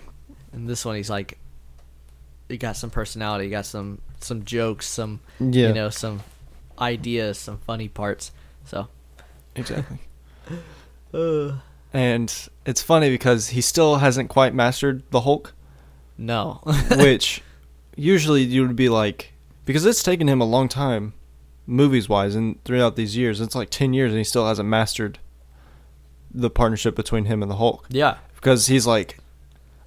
[SPEAKER 1] And this one he's like he got some personality, he got some some jokes, some
[SPEAKER 2] yeah,
[SPEAKER 1] you know, some ideas, some funny parts. So,
[SPEAKER 2] exactly.
[SPEAKER 1] uh,
[SPEAKER 2] And it's funny because he still hasn't quite mastered the Hulk,
[SPEAKER 1] no.
[SPEAKER 2] which usually you would be like, because it's taken him a long time movies wise, and throughout these years, it's like ten years, and he still hasn't mastered the partnership between him and the Hulk
[SPEAKER 1] Yeah.
[SPEAKER 2] because he's like,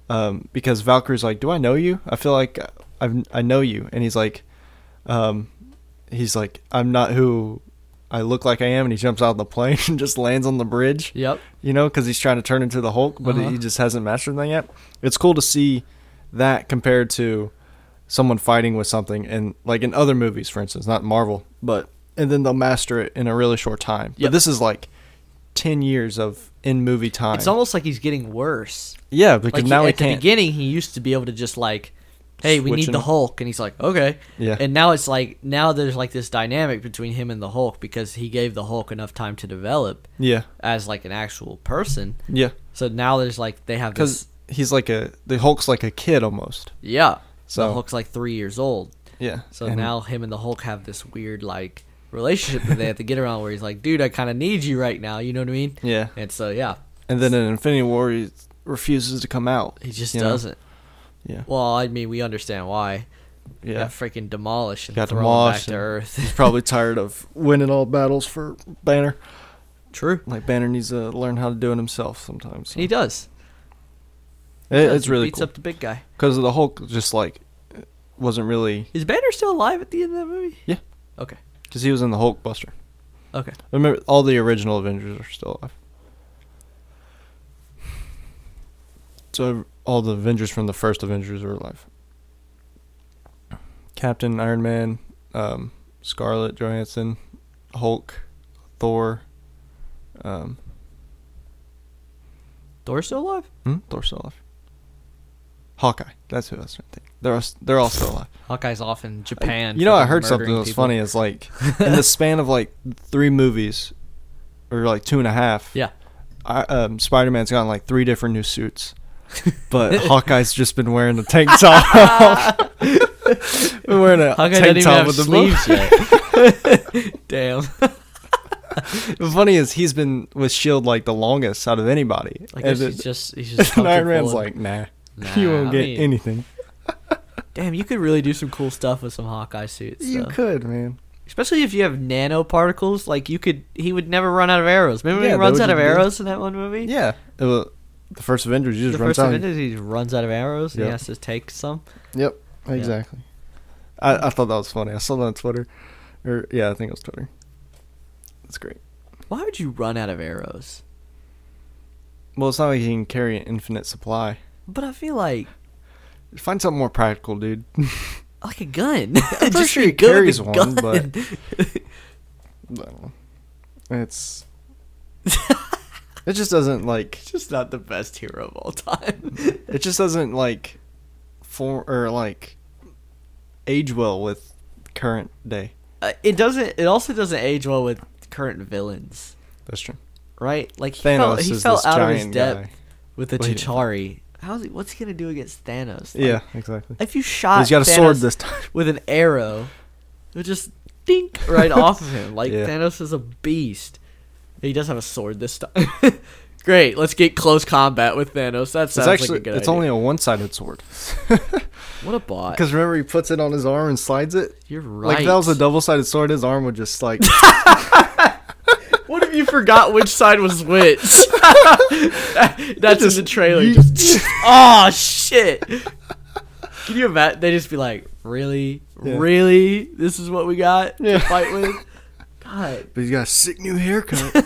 [SPEAKER 2] um, because Valkyrie's like, do I know you? I feel like I've I know you, and he's like, um, he's like, I'm not who I look like I am, and he jumps out of the plane and just lands on the bridge,
[SPEAKER 1] Yep.
[SPEAKER 2] you know, because he's trying to turn into the Hulk, but
[SPEAKER 1] Uh-huh.
[SPEAKER 2] he just hasn't mastered that yet. It's cool to see that compared to someone fighting with something, and like in other movies, for instance, not Marvel, but and then they'll master it in a really short time.
[SPEAKER 1] Yep.
[SPEAKER 2] But this is like ten years of in movie time.
[SPEAKER 1] It's almost like he's getting worse.
[SPEAKER 2] yeah, because
[SPEAKER 1] Like
[SPEAKER 2] now
[SPEAKER 1] he,
[SPEAKER 2] he
[SPEAKER 1] at the
[SPEAKER 2] can't.
[SPEAKER 1] beginning, he used to be able to just like, "Hey, we need
[SPEAKER 2] Switching
[SPEAKER 1] the. Hulk," and he's like, "Okay."
[SPEAKER 2] Yeah.
[SPEAKER 1] And now it's like now there's like this dynamic between him and the Hulk because he gave the Hulk enough time to develop
[SPEAKER 2] Yeah,
[SPEAKER 1] as like an actual person.
[SPEAKER 2] yeah,
[SPEAKER 1] So now there's like they have
[SPEAKER 2] because
[SPEAKER 1] this.
[SPEAKER 2] he's like a the Hulk's like a kid almost.
[SPEAKER 1] Yeah.
[SPEAKER 2] So-
[SPEAKER 1] the Hulk's like three years old.
[SPEAKER 2] Yeah.
[SPEAKER 1] So
[SPEAKER 2] and-
[SPEAKER 1] now him and the Hulk have this weird like relationship that they have to get around where he's like, dude, I kind of need you right now. You know what I mean?
[SPEAKER 2] Yeah,
[SPEAKER 1] And so yeah,
[SPEAKER 2] and then in Infinity War he refuses to come out.
[SPEAKER 1] he just doesn't.
[SPEAKER 2] Yeah,
[SPEAKER 1] Well, I mean, we understand why.
[SPEAKER 2] yeah.
[SPEAKER 1] Got freaking demolished and
[SPEAKER 2] Got
[SPEAKER 1] thrown back
[SPEAKER 2] demolished
[SPEAKER 1] to Earth.
[SPEAKER 2] He's probably tired of winning all battles for Banner.
[SPEAKER 1] True.
[SPEAKER 2] Like Banner needs to learn how to do it himself sometimes. so.
[SPEAKER 1] He does.
[SPEAKER 2] It-
[SPEAKER 1] He does.
[SPEAKER 2] it's
[SPEAKER 1] He
[SPEAKER 2] really
[SPEAKER 1] beats
[SPEAKER 2] cool
[SPEAKER 1] up the big guy.
[SPEAKER 2] because the Hulk just like wasn't really
[SPEAKER 1] Is Banner still alive at the end of that movie?
[SPEAKER 2] Yeah.
[SPEAKER 1] Okay.
[SPEAKER 2] Because he was in the Hulk Buster.
[SPEAKER 1] Okay.
[SPEAKER 2] Remember, all the original Avengers are still alive. So all the Avengers from the first Avengers are alive. Captain, Iron Man, um, Scarlett Johansson, Hulk, Thor, um,
[SPEAKER 1] Thor's still alive?
[SPEAKER 2] hmm? Thor's still alive. Hawkeye, that's who I was trying to think. They're they're all still alive.
[SPEAKER 1] Hawkeye's off in Japan.
[SPEAKER 2] You know, I heard something that was
[SPEAKER 1] people.
[SPEAKER 2] funny. Is like in the span of like three movies, or like two and a half.
[SPEAKER 1] Yeah.
[SPEAKER 2] I, um, Spider Man's gotten like three different new suits, but Hawkeye's just been wearing the tank top. been wearing a
[SPEAKER 1] Hawkeye
[SPEAKER 2] tank top with the
[SPEAKER 1] sleeves yet. Damn.
[SPEAKER 2] The funny is he's been with Shield like the longest out of anybody.
[SPEAKER 1] Guess
[SPEAKER 2] And
[SPEAKER 1] he's just he's just
[SPEAKER 2] Iron Man's like, nah,
[SPEAKER 1] Nah,
[SPEAKER 2] you won't
[SPEAKER 1] I
[SPEAKER 2] get
[SPEAKER 1] mean,
[SPEAKER 2] anything.
[SPEAKER 1] Damn, you could really do some cool stuff with some Hawkeye suits.
[SPEAKER 2] You
[SPEAKER 1] though.
[SPEAKER 2] could, man.
[SPEAKER 1] Especially if you have nanoparticles, like you could, he would never run out of arrows. Remember
[SPEAKER 2] Yeah,
[SPEAKER 1] he runs out of arrows in that one movie?
[SPEAKER 2] Yeah, uh, was- the first Avengers
[SPEAKER 1] The
[SPEAKER 2] just runs
[SPEAKER 1] first
[SPEAKER 2] out.
[SPEAKER 1] Avengers, he just runs out of arrows. and He has to take some.
[SPEAKER 2] Yep, exactly. I, I thought that was funny. I saw that on Twitter, or yeah, I think it was Twitter. That's great.
[SPEAKER 1] Why would you run out of arrows?
[SPEAKER 2] Well, it's not like he can carry an infinite supply.
[SPEAKER 1] But I feel like
[SPEAKER 2] Find something more practical, dude.
[SPEAKER 1] like a gun.
[SPEAKER 2] I'm pretty sure he carries one, but- I don't know. It's it just doesn't like
[SPEAKER 1] just not the best hero of all time.
[SPEAKER 2] it just doesn't like form or like age well with current day.
[SPEAKER 1] Uh, it doesn't. It also doesn't age well with current villains,
[SPEAKER 2] That's true.
[SPEAKER 1] right? Like he
[SPEAKER 2] Thanos
[SPEAKER 1] felt, he
[SPEAKER 2] this
[SPEAKER 1] out of his depth
[SPEAKER 2] guy.
[SPEAKER 1] with the
[SPEAKER 2] he-
[SPEAKER 1] Chitauri. How's he? What's he gonna do against Thanos? Like,
[SPEAKER 2] Yeah, exactly.
[SPEAKER 1] If you shot,
[SPEAKER 2] He's got a
[SPEAKER 1] Thanos
[SPEAKER 2] sword this time.
[SPEAKER 1] with an arrow, it would just dink right off of him. Like
[SPEAKER 2] Yeah.
[SPEAKER 1] Thanos is a beast. He does have a sword this time. Great, let's get close combat with Thanos. That
[SPEAKER 2] It's actually
[SPEAKER 1] like a good
[SPEAKER 2] it's
[SPEAKER 1] idea.
[SPEAKER 2] only a one-sided sword.
[SPEAKER 1] what a bot.
[SPEAKER 2] Because remember, he puts it on his arm and slides it.
[SPEAKER 1] You're right.
[SPEAKER 2] Like if that was a double-sided sword, his arm would just like.
[SPEAKER 1] What if you forgot which side was which? That's in the trailer.
[SPEAKER 2] you-
[SPEAKER 1] Just, oh shit! Can you imagine? They just be like, "Really,
[SPEAKER 2] Yeah.
[SPEAKER 1] really? This is what we got
[SPEAKER 2] Yeah.
[SPEAKER 1] to fight with?" God,
[SPEAKER 2] but he's got a sick new haircut.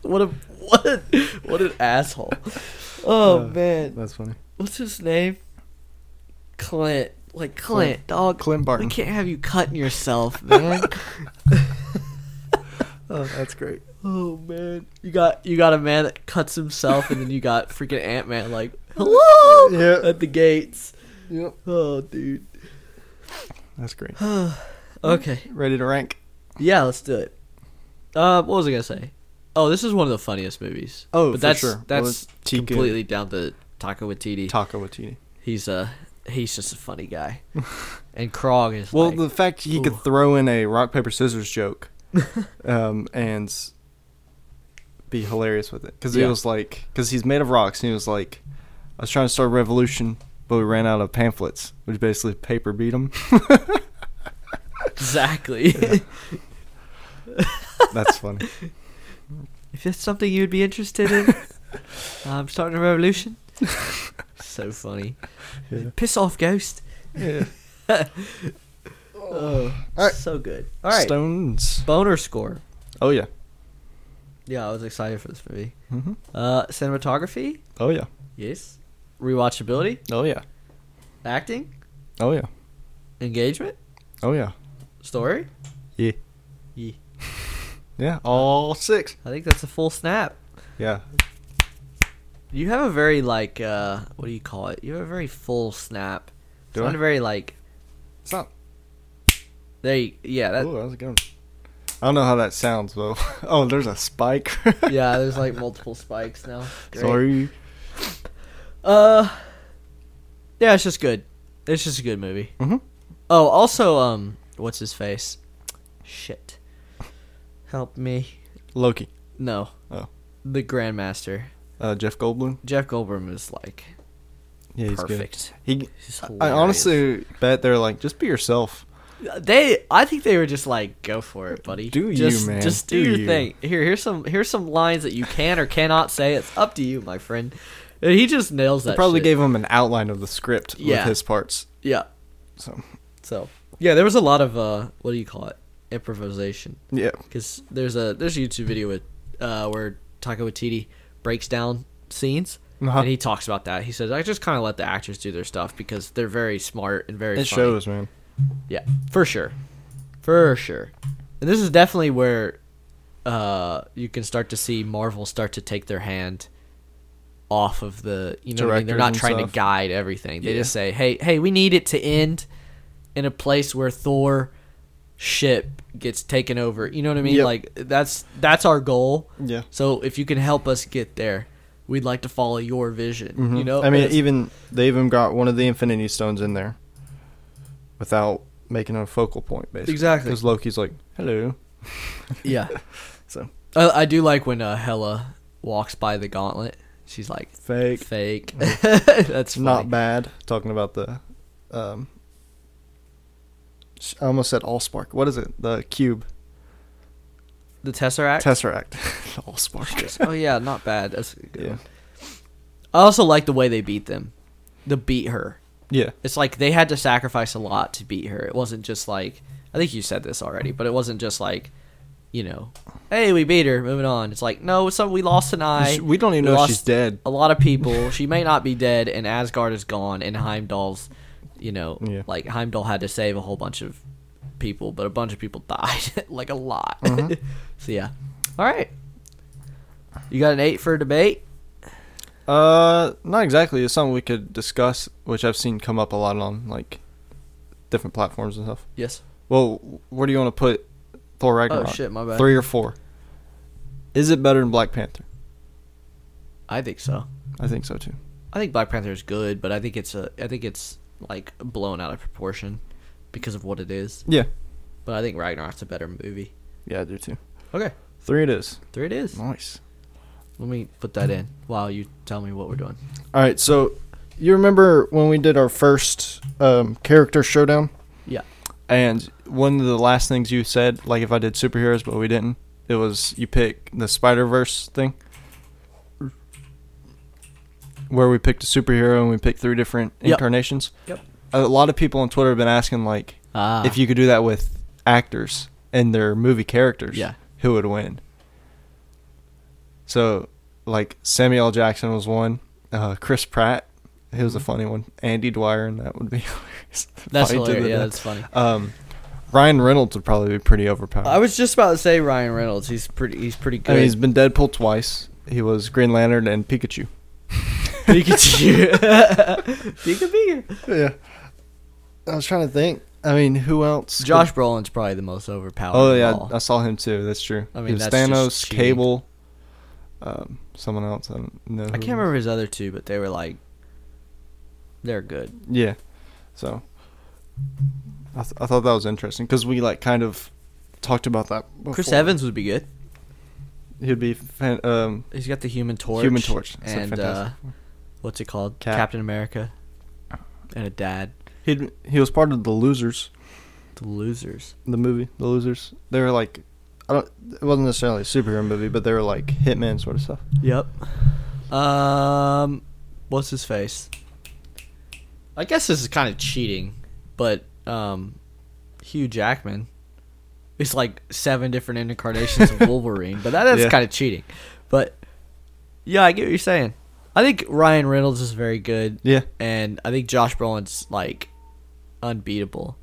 [SPEAKER 1] what a what a, what an asshole! Oh
[SPEAKER 2] Uh,
[SPEAKER 1] man,
[SPEAKER 2] That's funny.
[SPEAKER 1] what's his name? Clint. Like Clint, dog.
[SPEAKER 2] Clint Barton.
[SPEAKER 1] We can't have you cutting yourself, man.
[SPEAKER 2] Oh, that's great.
[SPEAKER 1] Oh man, you got you got a man that cuts himself, and then you got freaking Ant Man like hello
[SPEAKER 2] Yeah.
[SPEAKER 1] at the gates.
[SPEAKER 2] Yep.
[SPEAKER 1] Oh, dude.
[SPEAKER 2] That's great.
[SPEAKER 1] Okay,
[SPEAKER 2] Ready to rank?
[SPEAKER 1] yeah, let's do it. Uh, what was I gonna say? Oh, this is one of the funniest movies.
[SPEAKER 2] Oh,
[SPEAKER 1] but
[SPEAKER 2] for
[SPEAKER 1] that's
[SPEAKER 2] sure.
[SPEAKER 1] That's
[SPEAKER 2] it's Tika-
[SPEAKER 1] completely down to Taika Waititi.
[SPEAKER 2] Taco Waititi.
[SPEAKER 1] he's uh he's just a funny guy, and Korg is
[SPEAKER 2] Well,
[SPEAKER 1] like,
[SPEAKER 2] the fact he could throw in a rock paper scissors joke, um, and be hilarious with it because he
[SPEAKER 1] Yeah.
[SPEAKER 2] was like, because he's made of rocks, and he was like, I was trying to start a revolution, but we ran out of pamphlets, which basically paper beat him.
[SPEAKER 1] exactly.
[SPEAKER 2] That's funny.
[SPEAKER 1] If it's something you'd be interested in, I'm um, starting a revolution. so funny.
[SPEAKER 2] Yeah.
[SPEAKER 1] Piss off, ghost.
[SPEAKER 2] Yeah.
[SPEAKER 1] Oh,
[SPEAKER 2] Alright.
[SPEAKER 1] so good. All right,
[SPEAKER 2] Stones.
[SPEAKER 1] boner score.
[SPEAKER 2] Oh yeah.
[SPEAKER 1] Yeah, I was excited for this movie.
[SPEAKER 2] hmm
[SPEAKER 1] Uh, cinematography,
[SPEAKER 2] Oh yeah.
[SPEAKER 1] yes. Rewatchability,
[SPEAKER 2] Oh yeah.
[SPEAKER 1] acting,
[SPEAKER 2] Oh yeah.
[SPEAKER 1] engagement,
[SPEAKER 2] Oh yeah.
[SPEAKER 1] story.
[SPEAKER 2] Yeah.
[SPEAKER 1] Yeah.
[SPEAKER 2] Yeah. All six.
[SPEAKER 1] I think that's a full snap.
[SPEAKER 2] Yeah.
[SPEAKER 1] You have a very like uh, what do you call it? You have a very full snap.
[SPEAKER 2] Do
[SPEAKER 1] It's not
[SPEAKER 2] I?
[SPEAKER 1] a very like
[SPEAKER 2] It's not.
[SPEAKER 1] there. You, yeah, that
[SPEAKER 2] oh, that was a good one. I don't know how that sounds though. oh, there's a spike.
[SPEAKER 1] yeah. There's like multiple spikes now. Great.
[SPEAKER 2] Sorry.
[SPEAKER 1] Uh, yeah, it's just good. It's just a good movie.
[SPEAKER 2] Mm-hmm.
[SPEAKER 1] Oh, also, um, what's his face? Shit. Help me.
[SPEAKER 2] Loki.
[SPEAKER 1] No.
[SPEAKER 2] Oh.
[SPEAKER 1] The Grandmaster.
[SPEAKER 2] Uh, Jeff Goldblum.
[SPEAKER 1] Jeff Goldblum is like
[SPEAKER 2] Yeah, he's
[SPEAKER 1] perfect.
[SPEAKER 2] good. He.
[SPEAKER 1] He's
[SPEAKER 2] I honestly bet they're like, just be yourself.
[SPEAKER 1] They. I think they were just like, go for it, buddy.
[SPEAKER 2] Do you,
[SPEAKER 1] just,
[SPEAKER 2] man.
[SPEAKER 1] Just do,
[SPEAKER 2] Do
[SPEAKER 1] your
[SPEAKER 2] you.
[SPEAKER 1] thing. Here, here's some. Here's some lines that you can or cannot say. It's up to you, my friend. And he just nails that.
[SPEAKER 2] They probably
[SPEAKER 1] shit.
[SPEAKER 2] gave him an outline of the script
[SPEAKER 1] Yeah.
[SPEAKER 2] with his parts.
[SPEAKER 1] Yeah.
[SPEAKER 2] So
[SPEAKER 1] So yeah, there was a lot of uh, what do you call it? Improvisation.
[SPEAKER 2] yeah.
[SPEAKER 1] because there's a there's a YouTube video with uh, where Taika Waititi breaks down scenes
[SPEAKER 2] Uh-huh.
[SPEAKER 1] and he talks about that. He says I just kind of let the actors do their stuff because they're very smart and very.
[SPEAKER 2] It
[SPEAKER 1] funny."
[SPEAKER 2] shows, man.
[SPEAKER 1] Yeah, for sure, for sure. And this is definitely where uh, you can start to see Marvel start to take their hand off of the you know I mean? they're not trying to guide everything. They
[SPEAKER 2] Yeah.
[SPEAKER 1] just say, "Hey, hey, we need it to end in a place where Thor ship gets taken over." You know what I mean?
[SPEAKER 2] Yep.
[SPEAKER 1] Like that's that's our goal.
[SPEAKER 2] Yeah.
[SPEAKER 1] So if you can help us get there, we'd like to follow your vision. You
[SPEAKER 2] Mhm.
[SPEAKER 1] know?
[SPEAKER 2] I mean, even they even got one of the Infinity Stones in there, without making it a focal point, basically.
[SPEAKER 1] Exactly.
[SPEAKER 2] Because Loki's like, "Hello."
[SPEAKER 1] yeah.
[SPEAKER 2] So
[SPEAKER 1] I, I do like when uh, Hela walks by the gauntlet. She's like,
[SPEAKER 2] fake.
[SPEAKER 1] fake. That's funny.
[SPEAKER 2] Not bad. Talking about the, um, I almost said Allspark. What is it? The cube.
[SPEAKER 1] The Tesseract.
[SPEAKER 2] Tesseract. Allspark.
[SPEAKER 1] oh yeah, not bad. That's a good
[SPEAKER 2] Yeah.
[SPEAKER 1] one. I also like the way they beat them. The beat her.
[SPEAKER 2] Yeah.
[SPEAKER 1] It's like they had to sacrifice a lot to beat her. It wasn't just like I think you said this already, but it wasn't just like, you know, hey, we beat her, moving on. It's like no, so we lost an eye.
[SPEAKER 2] We don't even
[SPEAKER 1] we
[SPEAKER 2] know if she's dead.
[SPEAKER 1] A lot of people. she may not be dead, and Asgard is gone, and Heimdall's, you know,
[SPEAKER 2] Yeah.
[SPEAKER 1] like Heimdall had to save a whole bunch of people, but a bunch of people died, like a lot.
[SPEAKER 2] Uh-huh.
[SPEAKER 1] so yeah, all right. You got an eight for debate?
[SPEAKER 2] Uh, not exactly. It's something we could discuss, which I've seen come up a lot on like different platforms and stuff.
[SPEAKER 1] Yes.
[SPEAKER 2] Well, where do you want to put Thor Ragnarok?
[SPEAKER 1] Oh shit, my bad.
[SPEAKER 2] Three or four? Is it better than Black Panther?
[SPEAKER 1] I think so.
[SPEAKER 2] I think so too.
[SPEAKER 1] I think Black Panther is good, but I think it's a I think it's like blown out of proportion because of what it is.
[SPEAKER 2] Yeah.
[SPEAKER 1] But I think Ragnarok's a better movie.
[SPEAKER 2] Yeah, I do too.
[SPEAKER 1] Okay,
[SPEAKER 2] Three it is.
[SPEAKER 1] Three it is.
[SPEAKER 2] Nice.
[SPEAKER 1] Let me put that in while you tell me what we're doing.
[SPEAKER 2] All right, so you remember when we did our first um, character showdown?
[SPEAKER 1] Yeah.
[SPEAKER 2] And one of the last things you said, like if I did superheroes but we didn't, it was you pick the Spider Verse thing, where we picked a superhero and we picked three different
[SPEAKER 1] Yep.
[SPEAKER 2] incarnations.
[SPEAKER 1] Yep.
[SPEAKER 2] A lot of people on Twitter have been asking like
[SPEAKER 1] Ah.
[SPEAKER 2] if you could do that with actors and their movie characters,
[SPEAKER 1] Yeah.
[SPEAKER 2] who would win? So, like Samuel L. Jackson was one. Uh, Chris Pratt, he was a funny one. Andy Dwyer, and that would be hilarious.
[SPEAKER 1] Mm-hmm. That's
[SPEAKER 2] Fight
[SPEAKER 1] hilarious. Yeah,
[SPEAKER 2] death.
[SPEAKER 1] that's funny.
[SPEAKER 2] Um, Ryan Reynolds would probably be pretty overpowered.
[SPEAKER 1] I was just about to say Ryan Reynolds. He's pretty. He's pretty
[SPEAKER 2] I
[SPEAKER 1] good.
[SPEAKER 2] mean, he's been Deadpool twice. He was Green Lantern and Pikachu.
[SPEAKER 1] Pikachu. Pika Pika.
[SPEAKER 2] Yeah. I was trying to think. I mean, who else?
[SPEAKER 1] Josh Brolin's probably the most overpowered.
[SPEAKER 2] Oh
[SPEAKER 1] of
[SPEAKER 2] yeah,
[SPEAKER 1] all.
[SPEAKER 2] I saw him too. That's true.
[SPEAKER 1] I mean,
[SPEAKER 2] he was
[SPEAKER 1] that's just
[SPEAKER 2] Thanos,
[SPEAKER 1] cheating.
[SPEAKER 2] Cable, um, someone else. I don't know.
[SPEAKER 1] I can't remember his other two, but they were like, they're good.
[SPEAKER 2] Yeah. So I, th- I thought that was interesting because we like kind of talked about that. Before.
[SPEAKER 1] Chris Evans would be good.
[SPEAKER 2] He'd be fan- um
[SPEAKER 1] He's got the Human Torch.
[SPEAKER 2] Human Torch. So
[SPEAKER 1] and uh, what's it called?
[SPEAKER 2] Cap.
[SPEAKER 1] Captain America. And a dad.
[SPEAKER 2] he he was part of the Losers,
[SPEAKER 1] The losers.
[SPEAKER 2] the movie, the Losers. They were like I don't. It wasn't necessarily a superhero movie, but they were like hitman sort of stuff.
[SPEAKER 1] Yep. Um, what's his face? I guess this is kind of cheating, but um, Hugh Jackman is like seven different incarnations of Wolverine, but that's
[SPEAKER 2] Yeah.
[SPEAKER 1] kind of cheating. But yeah, I get what you're saying. I think Ryan Reynolds is very good,
[SPEAKER 2] Yeah.
[SPEAKER 1] and I think Josh Brolin's like unbeatable.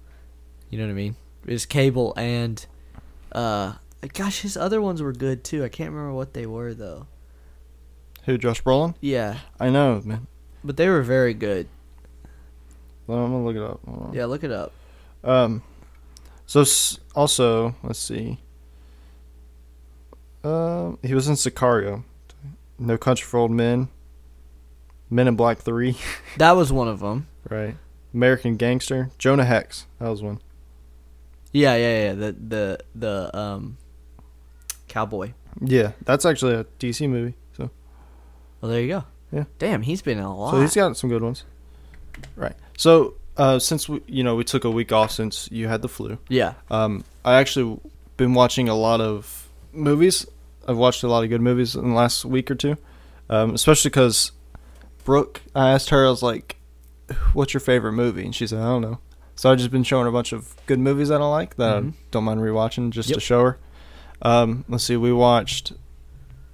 [SPEAKER 1] You know what I mean? His Cable and uh, gosh, his other ones were good too. I can't remember what they were though.
[SPEAKER 2] Who? Josh Brolin?
[SPEAKER 1] Yeah,
[SPEAKER 2] I know, man.
[SPEAKER 1] but they were very good.
[SPEAKER 2] Well, I'm gonna look it up.
[SPEAKER 1] Yeah, look it up.
[SPEAKER 2] Um. So s- also, let's see. Um, he was in Sicario, No Country for Old Men, Men in Black Three,
[SPEAKER 1] That was one of them.
[SPEAKER 2] right? American Gangster, Jonah Hex. That was one.
[SPEAKER 1] Yeah, yeah, yeah. The the the um cowboy.
[SPEAKER 2] Yeah, that's actually a DC movie. So,
[SPEAKER 1] Well, there you go.
[SPEAKER 2] Yeah.
[SPEAKER 1] Damn, he's been in a lot.
[SPEAKER 2] so he's got some good ones. Right. So, uh, since we, you know, we took a week off since you had the flu.
[SPEAKER 1] yeah.
[SPEAKER 2] Um, I actually been watching a lot of movies. I've watched a lot of good movies in the last week or two, um, especially because Brooke. I asked her, I was like, "What's your favorite movie?" And she said, "I don't know." So I've just been showing her a bunch of good movies that I like that
[SPEAKER 1] Mhm.
[SPEAKER 2] I don't mind rewatching just
[SPEAKER 1] Yep.
[SPEAKER 2] to show her. Um, let's see, we watched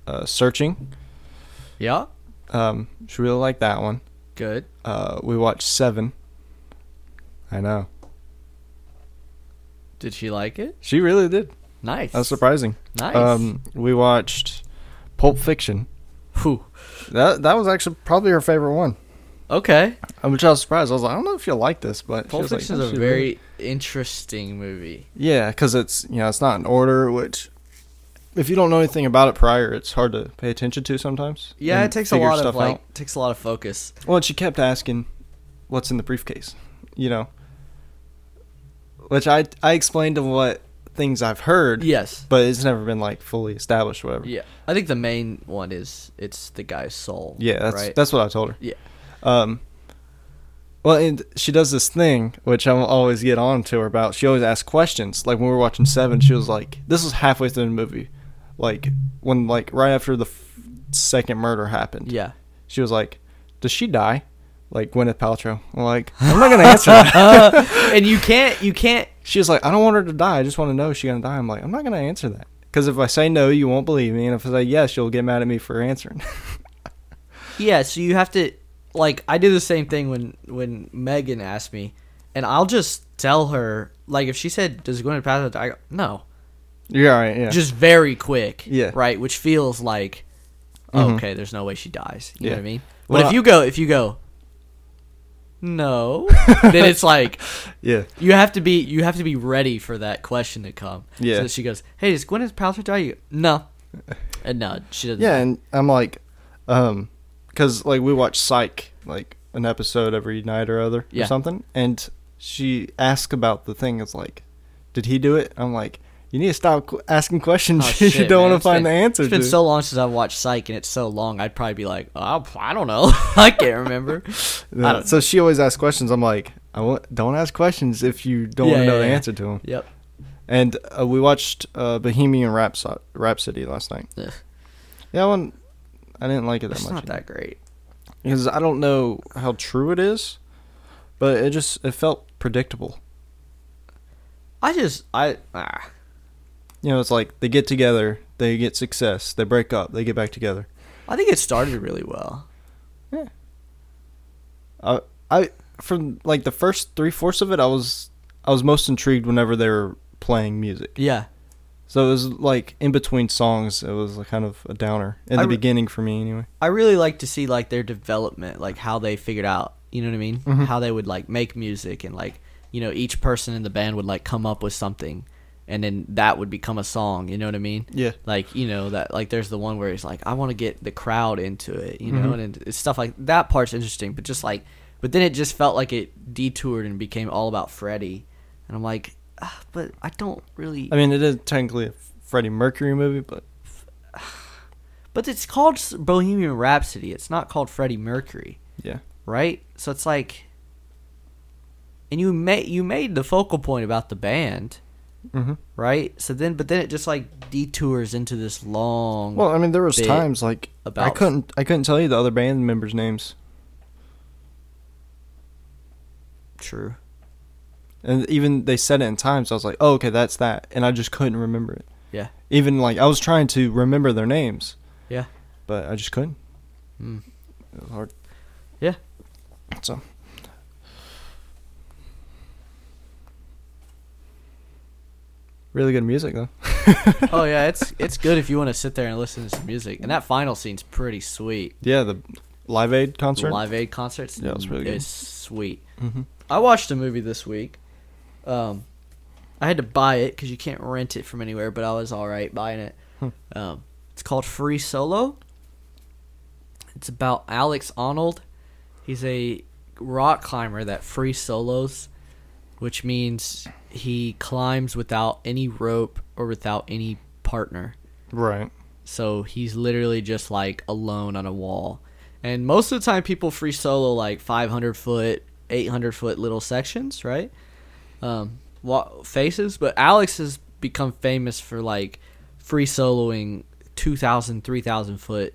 [SPEAKER 2] uh, Searching.
[SPEAKER 1] Yeah.
[SPEAKER 2] Um, she really liked that one.
[SPEAKER 1] Good.
[SPEAKER 2] Uh, we watched Seven. I know
[SPEAKER 1] Did she like it?
[SPEAKER 2] she really did.
[SPEAKER 1] Nice.
[SPEAKER 2] That's surprising.
[SPEAKER 1] Nice.
[SPEAKER 2] Um, we watched Pulp Fiction.
[SPEAKER 1] Whew.
[SPEAKER 2] That that was actually probably her favorite one.
[SPEAKER 1] Okay.
[SPEAKER 2] Um, Which I was surprised. I was like, I don't know if you'll like this, but
[SPEAKER 1] Pulp
[SPEAKER 2] was like,
[SPEAKER 1] Fiction
[SPEAKER 2] "Oh,
[SPEAKER 1] is a very
[SPEAKER 2] really-"
[SPEAKER 1] interesting movie.
[SPEAKER 2] yeah, because it's you know it's not in order, which if you don't know anything about it prior, it's hard to pay attention to sometimes.
[SPEAKER 1] Yeah, it takes a lot of like
[SPEAKER 2] out.
[SPEAKER 1] takes a lot of focus.
[SPEAKER 2] Well, and she kept asking, "What's in the briefcase?" You know, which I I explained to what things I've heard,
[SPEAKER 1] Yes.
[SPEAKER 2] but it's never been like fully established, or whatever.
[SPEAKER 1] Yeah. I think the main one is it's the guy's soul.
[SPEAKER 2] Yeah, that's
[SPEAKER 1] right.
[SPEAKER 2] that's what I told her.
[SPEAKER 1] Yeah.
[SPEAKER 2] Um. Well, and she does this thing which I will always get on to her about. She always asks questions. Like when we were watching Seven, she was like, "This was halfway through the movie, like when like right after the f- second murder happened."
[SPEAKER 1] yeah.
[SPEAKER 2] She was like, "Does she die?" Like Gwyneth Paltrow. I'm like, I'm not gonna answer that.
[SPEAKER 1] and you can't you can't
[SPEAKER 2] she was like, "I don't want her to die. I just want to know is she gonna die." I'm like, I'm not gonna answer that because if I say no, you won't believe me, and if I say yes, you'll get mad at me for answering.
[SPEAKER 1] Yeah, so you have to like I do the same thing when when Megan asked me, and I'll just tell her like if she said does Gwyneth Paltrow die? I go, no,
[SPEAKER 2] You're right. Yeah.
[SPEAKER 1] just very quick.
[SPEAKER 2] Yeah.
[SPEAKER 1] right, which feels like
[SPEAKER 2] Mhm.
[SPEAKER 1] okay, there's no way she dies. You know
[SPEAKER 2] Yeah.
[SPEAKER 1] what I mean? But
[SPEAKER 2] Well,
[SPEAKER 1] if you go if you go no, then it's like
[SPEAKER 2] yeah.
[SPEAKER 1] you have to be you have to be ready for that question to come.
[SPEAKER 2] Yeah.
[SPEAKER 1] So she goes, "Hey, does Gwyneth Paltrow die?" You no, and no, she doesn't.
[SPEAKER 2] Yeah, and I'm like, um, because like we watch Psych like an episode every night or other
[SPEAKER 1] Yeah.
[SPEAKER 2] or something, and she asked about the thing. It's like, did he do it? I'm like, you need to stop qu- asking questions
[SPEAKER 1] Oh,
[SPEAKER 2] you don't want to find
[SPEAKER 1] been-
[SPEAKER 2] the answer
[SPEAKER 1] It's been
[SPEAKER 2] to.
[SPEAKER 1] so long since I've watched Psych, and it's so long. I'd probably be like, oh, I don't know, I can't remember.
[SPEAKER 2] Yeah,
[SPEAKER 1] I don't-
[SPEAKER 2] so she always asks questions. I'm like, I want, don't ask questions if you don't
[SPEAKER 1] Yeah,
[SPEAKER 2] want to know
[SPEAKER 1] yeah,
[SPEAKER 2] the answer to them.
[SPEAKER 1] Yep.
[SPEAKER 2] And uh, we watched uh, Bohemian Rhapsody, Rhapsody last night. Yeah, one. I didn't like it that
[SPEAKER 1] It's
[SPEAKER 2] much
[SPEAKER 1] not that great.
[SPEAKER 2] because I don't know how true it is, but it just it felt predictable.
[SPEAKER 1] I just I ah.
[SPEAKER 2] You know, it's like they get together, they get success, they break up, they get back together.
[SPEAKER 1] I think it started really well. Yeah.
[SPEAKER 2] I, I from like the first three fourths of it, I was I was most intrigued whenever they were playing music.
[SPEAKER 1] Yeah.
[SPEAKER 2] So it was like in between songs, it was kind of a downer in the
[SPEAKER 1] re-
[SPEAKER 2] beginning for me anyway.
[SPEAKER 1] I really like to see like their development, like how they figured out, you know what I mean?
[SPEAKER 2] Mhm.
[SPEAKER 1] How they would like make music and like, you know, each person in the band would like come up with something and then that would become a song, you know what I mean?
[SPEAKER 2] Yeah.
[SPEAKER 1] Like, you know, that like there's the one where he's like I want to get the crowd into it, you know,
[SPEAKER 2] Mhm.
[SPEAKER 1] and it's stuff like that part's interesting, but just like but then it just felt like it detoured and became all about Freddie. And I'm like, ah, but I don't really
[SPEAKER 2] I mean, it is technically a Freddie Mercury movie, but
[SPEAKER 1] But it's called Bohemian Rhapsody. It's not called Freddie Mercury.
[SPEAKER 2] yeah.
[SPEAKER 1] right? So it's like, and you made you made the focal point about the band,
[SPEAKER 2] Mm-hmm.
[SPEAKER 1] right? So then, but then it just like detours into this long.
[SPEAKER 2] Well, I mean, there was times like
[SPEAKER 1] about I
[SPEAKER 2] couldn't I couldn't tell you the other band members' names,
[SPEAKER 1] true.
[SPEAKER 2] and even they said it in times. I was like, oh, okay, that's that, and I just couldn't remember it.
[SPEAKER 1] Yeah.
[SPEAKER 2] Even like I was trying to remember their names.
[SPEAKER 1] Yeah.
[SPEAKER 2] But I just couldn't.
[SPEAKER 1] Mm.
[SPEAKER 2] It was hard.
[SPEAKER 1] Yeah.
[SPEAKER 2] So. Really good music though.
[SPEAKER 1] oh yeah, it's it's good if you want to sit there and listen to some music. And that final scene's pretty sweet.
[SPEAKER 2] Yeah, the Live Aid
[SPEAKER 1] The
[SPEAKER 2] concert.
[SPEAKER 1] Live Aid concerts.
[SPEAKER 2] Yeah, it was really good.
[SPEAKER 1] It's sweet.
[SPEAKER 2] Mm-hmm.
[SPEAKER 1] I watched a movie this week. Um, I had to buy it because you can't rent it from anywhere, but I was all right buying it.
[SPEAKER 2] Hmm.
[SPEAKER 1] Um, it's called Free Solo. It's about Alex Honnold. He's a rock climber that free solos, which means he climbs without any rope or without any partner.
[SPEAKER 2] Right.
[SPEAKER 1] So he's literally just like alone on a wall. And most of the time, people free solo like 500 foot, 800 foot little sections, right? Um, faces. But Alex has become famous for like free soloing 2,000, 3,000 foot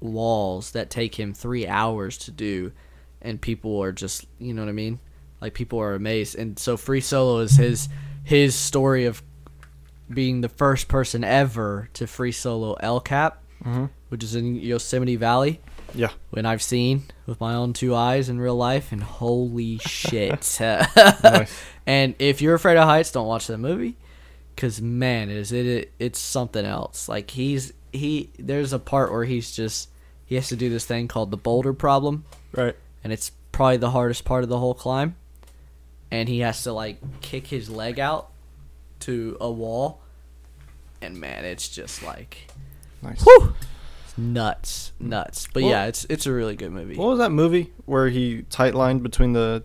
[SPEAKER 1] walls that take him three hours to do. And people are just, you know what I mean? Like people are amazed. And so free solo is his his story of being the first person ever to free solo El Cap,
[SPEAKER 2] Mm-hmm.
[SPEAKER 1] which is in Yosemite Valley,
[SPEAKER 2] Yeah.
[SPEAKER 1] when I've seen with my own two eyes in real life, and holy shit!
[SPEAKER 2] Nice.
[SPEAKER 1] And if you're afraid of heights, don't watch that movie, cause man, is it, it it's something else. Like he's he there's a part where he's just he has to do this thing called the boulder problem,
[SPEAKER 2] Right.
[SPEAKER 1] and it's probably the hardest part of the whole climb. And he has to like kick his leg out to a wall, and man, it's just like
[SPEAKER 2] Nice.
[SPEAKER 1] Whew. Nuts, nuts. But
[SPEAKER 2] Well-
[SPEAKER 1] yeah, it's it's a really good movie.
[SPEAKER 2] What was that movie where he tight lined between the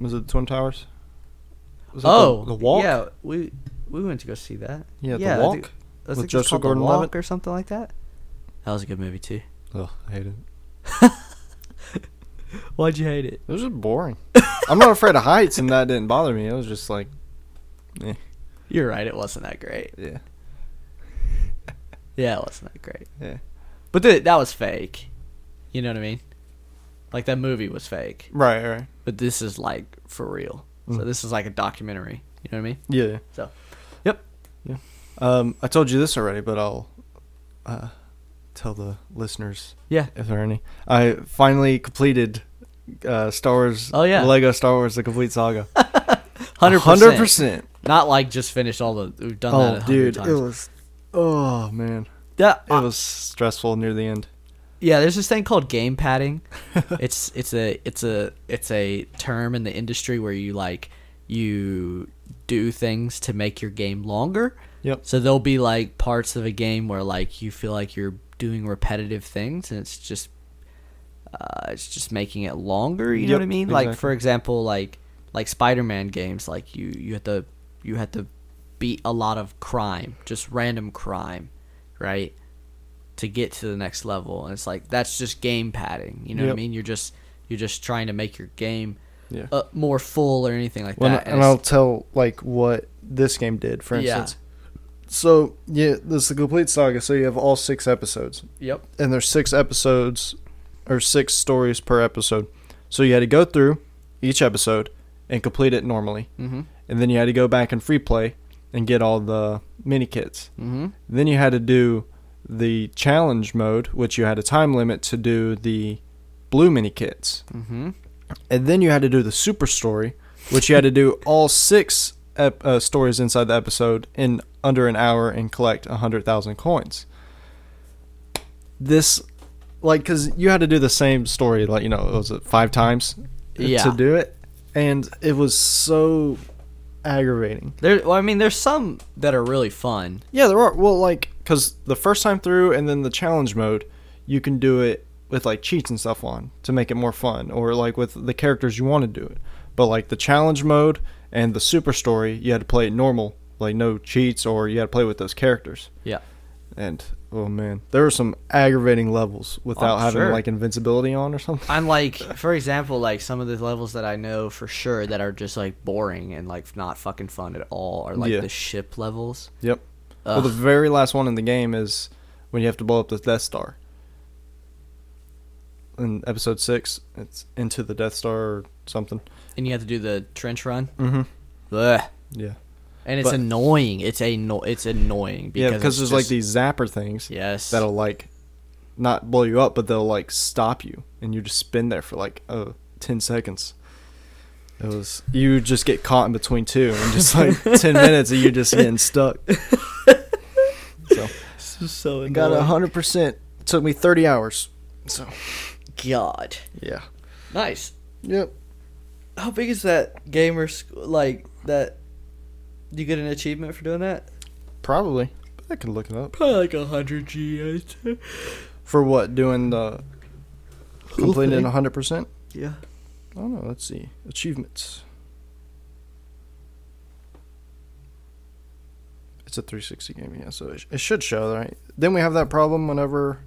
[SPEAKER 2] was it the Twin Towers? Was
[SPEAKER 1] oh,
[SPEAKER 2] the, the walk?
[SPEAKER 1] Yeah, we we went to go see that.
[SPEAKER 2] Yeah, the
[SPEAKER 1] I
[SPEAKER 2] walk
[SPEAKER 1] think- I
[SPEAKER 2] with
[SPEAKER 1] think it's
[SPEAKER 2] Joseph Gordon-Levitt?
[SPEAKER 1] Or something like that. That was a good movie too.
[SPEAKER 2] Oh, I hate it.
[SPEAKER 1] Why'd you hate it?
[SPEAKER 2] It was just boring. I'm not afraid of heights, and that didn't bother me. It was just like,
[SPEAKER 1] You're right. It wasn't that great.
[SPEAKER 2] yeah,
[SPEAKER 1] Yeah, it wasn't that great.
[SPEAKER 2] yeah.
[SPEAKER 1] But th- that was fake. You know what I mean? Like that movie was fake,
[SPEAKER 2] Right, right.
[SPEAKER 1] but this is like for real. So
[SPEAKER 2] Mm.
[SPEAKER 1] this is like a documentary. You know what I mean?
[SPEAKER 2] Yeah.
[SPEAKER 1] So, yep.
[SPEAKER 2] Yeah. Um, I told you this already, but I'll uh, tell the listeners
[SPEAKER 1] Yeah.
[SPEAKER 2] if there are any. I finally completed uh, Star Wars.
[SPEAKER 1] Oh, yeah.
[SPEAKER 2] Lego Star Wars: The Complete Saga. 100%,
[SPEAKER 1] Not like just finished all the. We've done that.
[SPEAKER 2] Oh,
[SPEAKER 1] hundred
[SPEAKER 2] dude,
[SPEAKER 1] times.
[SPEAKER 2] it was. Oh man,
[SPEAKER 1] Yeah,
[SPEAKER 2] it was stressful near the end.
[SPEAKER 1] Yeah, there's this thing called game padding. it's it's a it's a it's a term in the industry where you like you do things to make your game longer.
[SPEAKER 2] Yep.
[SPEAKER 1] So there'll be like parts of a game where like you feel like you're doing repetitive things and it's just uh, it's just making it longer, you know what I mean? Like for example, like like Spider-Man games, like you you have to you have to beat a lot of crime, just random crime, right? To get to the next level. And it's like that's just game padding, you know what I mean? You're just you're just trying to make your game
[SPEAKER 2] Yeah.
[SPEAKER 1] uh, more full or anything like
[SPEAKER 2] Well,
[SPEAKER 1] that.
[SPEAKER 2] and
[SPEAKER 1] it's-
[SPEAKER 2] I'll tell like what this game did, for
[SPEAKER 1] Yeah.
[SPEAKER 2] So yeah, this is the complete saga. So you have all six episodes,
[SPEAKER 1] Yep.
[SPEAKER 2] and there's six episodes or six stories per episode. So you had to go through each episode and complete it normally,
[SPEAKER 1] Mhm.
[SPEAKER 2] and then you had to go back and free play and get all the mini kits.
[SPEAKER 1] Mhm.
[SPEAKER 2] Then you had to do the challenge mode, which you had a time limit to do the blue mini kits.
[SPEAKER 1] Mhm.
[SPEAKER 2] And then you had to do the super story, which you had to do all six ep- uh, stories inside the episode in under an hour and collect a hundred thousand coins. This, like, because you had to do the same story, like you know, it was it five times
[SPEAKER 1] Yeah.
[SPEAKER 2] to do it, and it was so aggravating.
[SPEAKER 1] There well, I mean there's some that are really fun.
[SPEAKER 2] Yeah, there are. Well, like, because the first time through and then the challenge mode, you can do it with like cheats and stuff on to make it more fun, or like with the characters you want to do it. But like the challenge mode and the super story, you had to play it normal, like no cheats, or you had to play with those characters.
[SPEAKER 1] Yeah.
[SPEAKER 2] and oh man, there were some aggravating levels without
[SPEAKER 1] Oh,
[SPEAKER 2] having
[SPEAKER 1] sure.
[SPEAKER 2] like invincibility on or something.
[SPEAKER 1] I'm like, for example, like some of the levels that I know for sure that are just like boring and like not fucking fun at all are like
[SPEAKER 2] Yeah.
[SPEAKER 1] the ship levels.
[SPEAKER 2] Yep. Well, the very last one in the game is when you have to blow up the Death Star. In episode six, it's into the Death Star or something.
[SPEAKER 1] and you have to do the trench run.
[SPEAKER 2] Mm-hmm.
[SPEAKER 1] Ugh.
[SPEAKER 2] Yeah.
[SPEAKER 1] And it's
[SPEAKER 2] But-
[SPEAKER 1] annoying. It's a no, it's annoying because
[SPEAKER 2] yeah, because there's like these zapper things
[SPEAKER 1] yes
[SPEAKER 2] that'll like not blow you up, but they'll like stop you, and you just spin there for like uh, ten seconds. It was you just get caught in between two, and just like ten minutes and you're just getting stuck. So
[SPEAKER 1] so
[SPEAKER 2] I got a hundred percent. It took me thirty hours. So
[SPEAKER 1] God.
[SPEAKER 2] yeah.
[SPEAKER 1] Nice.
[SPEAKER 2] Yep.
[SPEAKER 1] How big is that gamer sc- like that? Do you get an achievement for doing that?
[SPEAKER 2] Probably. I can look it up.
[SPEAKER 1] Probably like a hundred G.
[SPEAKER 2] For what? Doing the completing
[SPEAKER 1] thing.
[SPEAKER 2] it hundred percent?
[SPEAKER 1] Yeah.
[SPEAKER 2] I don't know. Let's see. Achievements. It's a 360 game, yeah, so it, it should show, right? Then we have that problem whenever.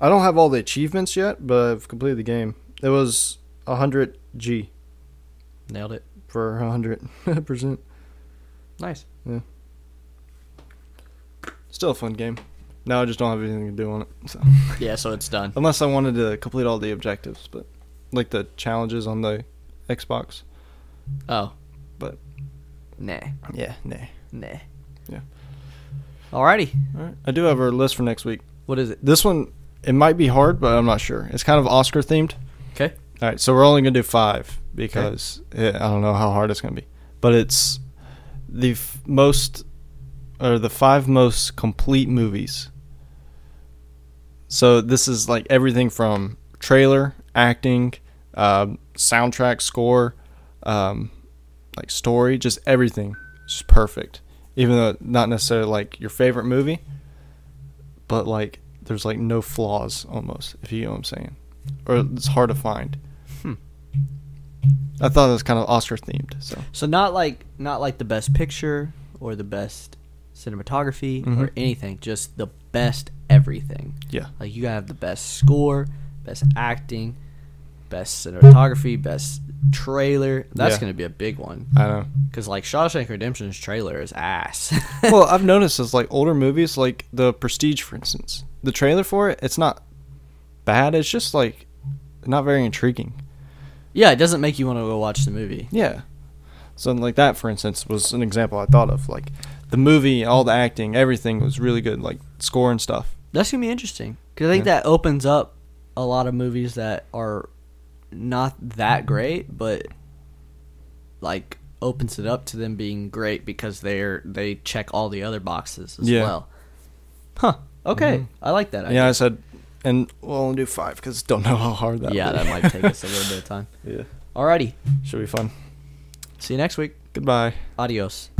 [SPEAKER 2] I don't have all the achievements yet, but I've completed the game. It was 100 G
[SPEAKER 1] Nailed it.
[SPEAKER 2] For a 100%.
[SPEAKER 1] Nice. Yeah.
[SPEAKER 2] Still a fun game. Now I just don't have anything to do on it. So.
[SPEAKER 1] Yeah, so it's done.
[SPEAKER 2] Unless I wanted to complete all the objectives, but like the challenges on the Xbox.
[SPEAKER 1] Oh.
[SPEAKER 2] But-
[SPEAKER 1] Nah.
[SPEAKER 2] Yeah, nah.
[SPEAKER 1] Nah.
[SPEAKER 2] Yeah.
[SPEAKER 1] Alrighty.
[SPEAKER 2] All right. I do have a list for next week.
[SPEAKER 1] What is it?
[SPEAKER 2] This one, it might be hard, but I'm not sure. It's kind of Oscar themed.
[SPEAKER 1] Okay.
[SPEAKER 2] All right, so we're only gonna do five because eh, I don't know how hard it's gonna be, but it's the f- most or the five most complete movies. So this is like everything from trailer, acting, um, soundtrack, score, um, like story, just everything, just perfect. Even though not necessarily like your favorite movie, but like there's like no flaws almost, if you know what I'm saying, or it's hard to find.
[SPEAKER 1] Hmm.
[SPEAKER 2] I thought it was kind of Oscar themed, so
[SPEAKER 1] So not like not like the best picture or the best cinematography or
[SPEAKER 2] Mhm.
[SPEAKER 1] anything, just the best everything.
[SPEAKER 2] yeah,
[SPEAKER 1] Like you gotta have the best score, best acting, best cinematography, best trailer. That's
[SPEAKER 2] Yeah.
[SPEAKER 1] gonna be a big one.
[SPEAKER 2] I know.
[SPEAKER 1] Cause like Shawshank Redemption's trailer is ass.
[SPEAKER 2] well, I've noticed as like older movies, like The Prestige, for instance, the trailer for it, it's not bad. It's just like not very intriguing.
[SPEAKER 1] Yeah, it doesn't make you want to go watch the movie.
[SPEAKER 2] Yeah. Something like that, for instance, was an example I thought of. Like the movie, all the acting, everything was really good, like score and stuff.
[SPEAKER 1] That's gonna be interesting because I think
[SPEAKER 2] Yeah.
[SPEAKER 1] that opens up a lot of movies that are not that great, but like opens it up to them being great because they're they check all the other boxes as
[SPEAKER 2] Yeah.
[SPEAKER 1] well. Huh. Okay,
[SPEAKER 2] Mhm.
[SPEAKER 1] I like that.
[SPEAKER 2] Yeah, I said, and we'll only do five because don't know how hard that.
[SPEAKER 1] yeah, that might take us a little bit of time.
[SPEAKER 2] Yeah,
[SPEAKER 1] Alrighty,
[SPEAKER 2] should be fun.
[SPEAKER 1] see you next week.
[SPEAKER 2] Goodbye.
[SPEAKER 1] Adios.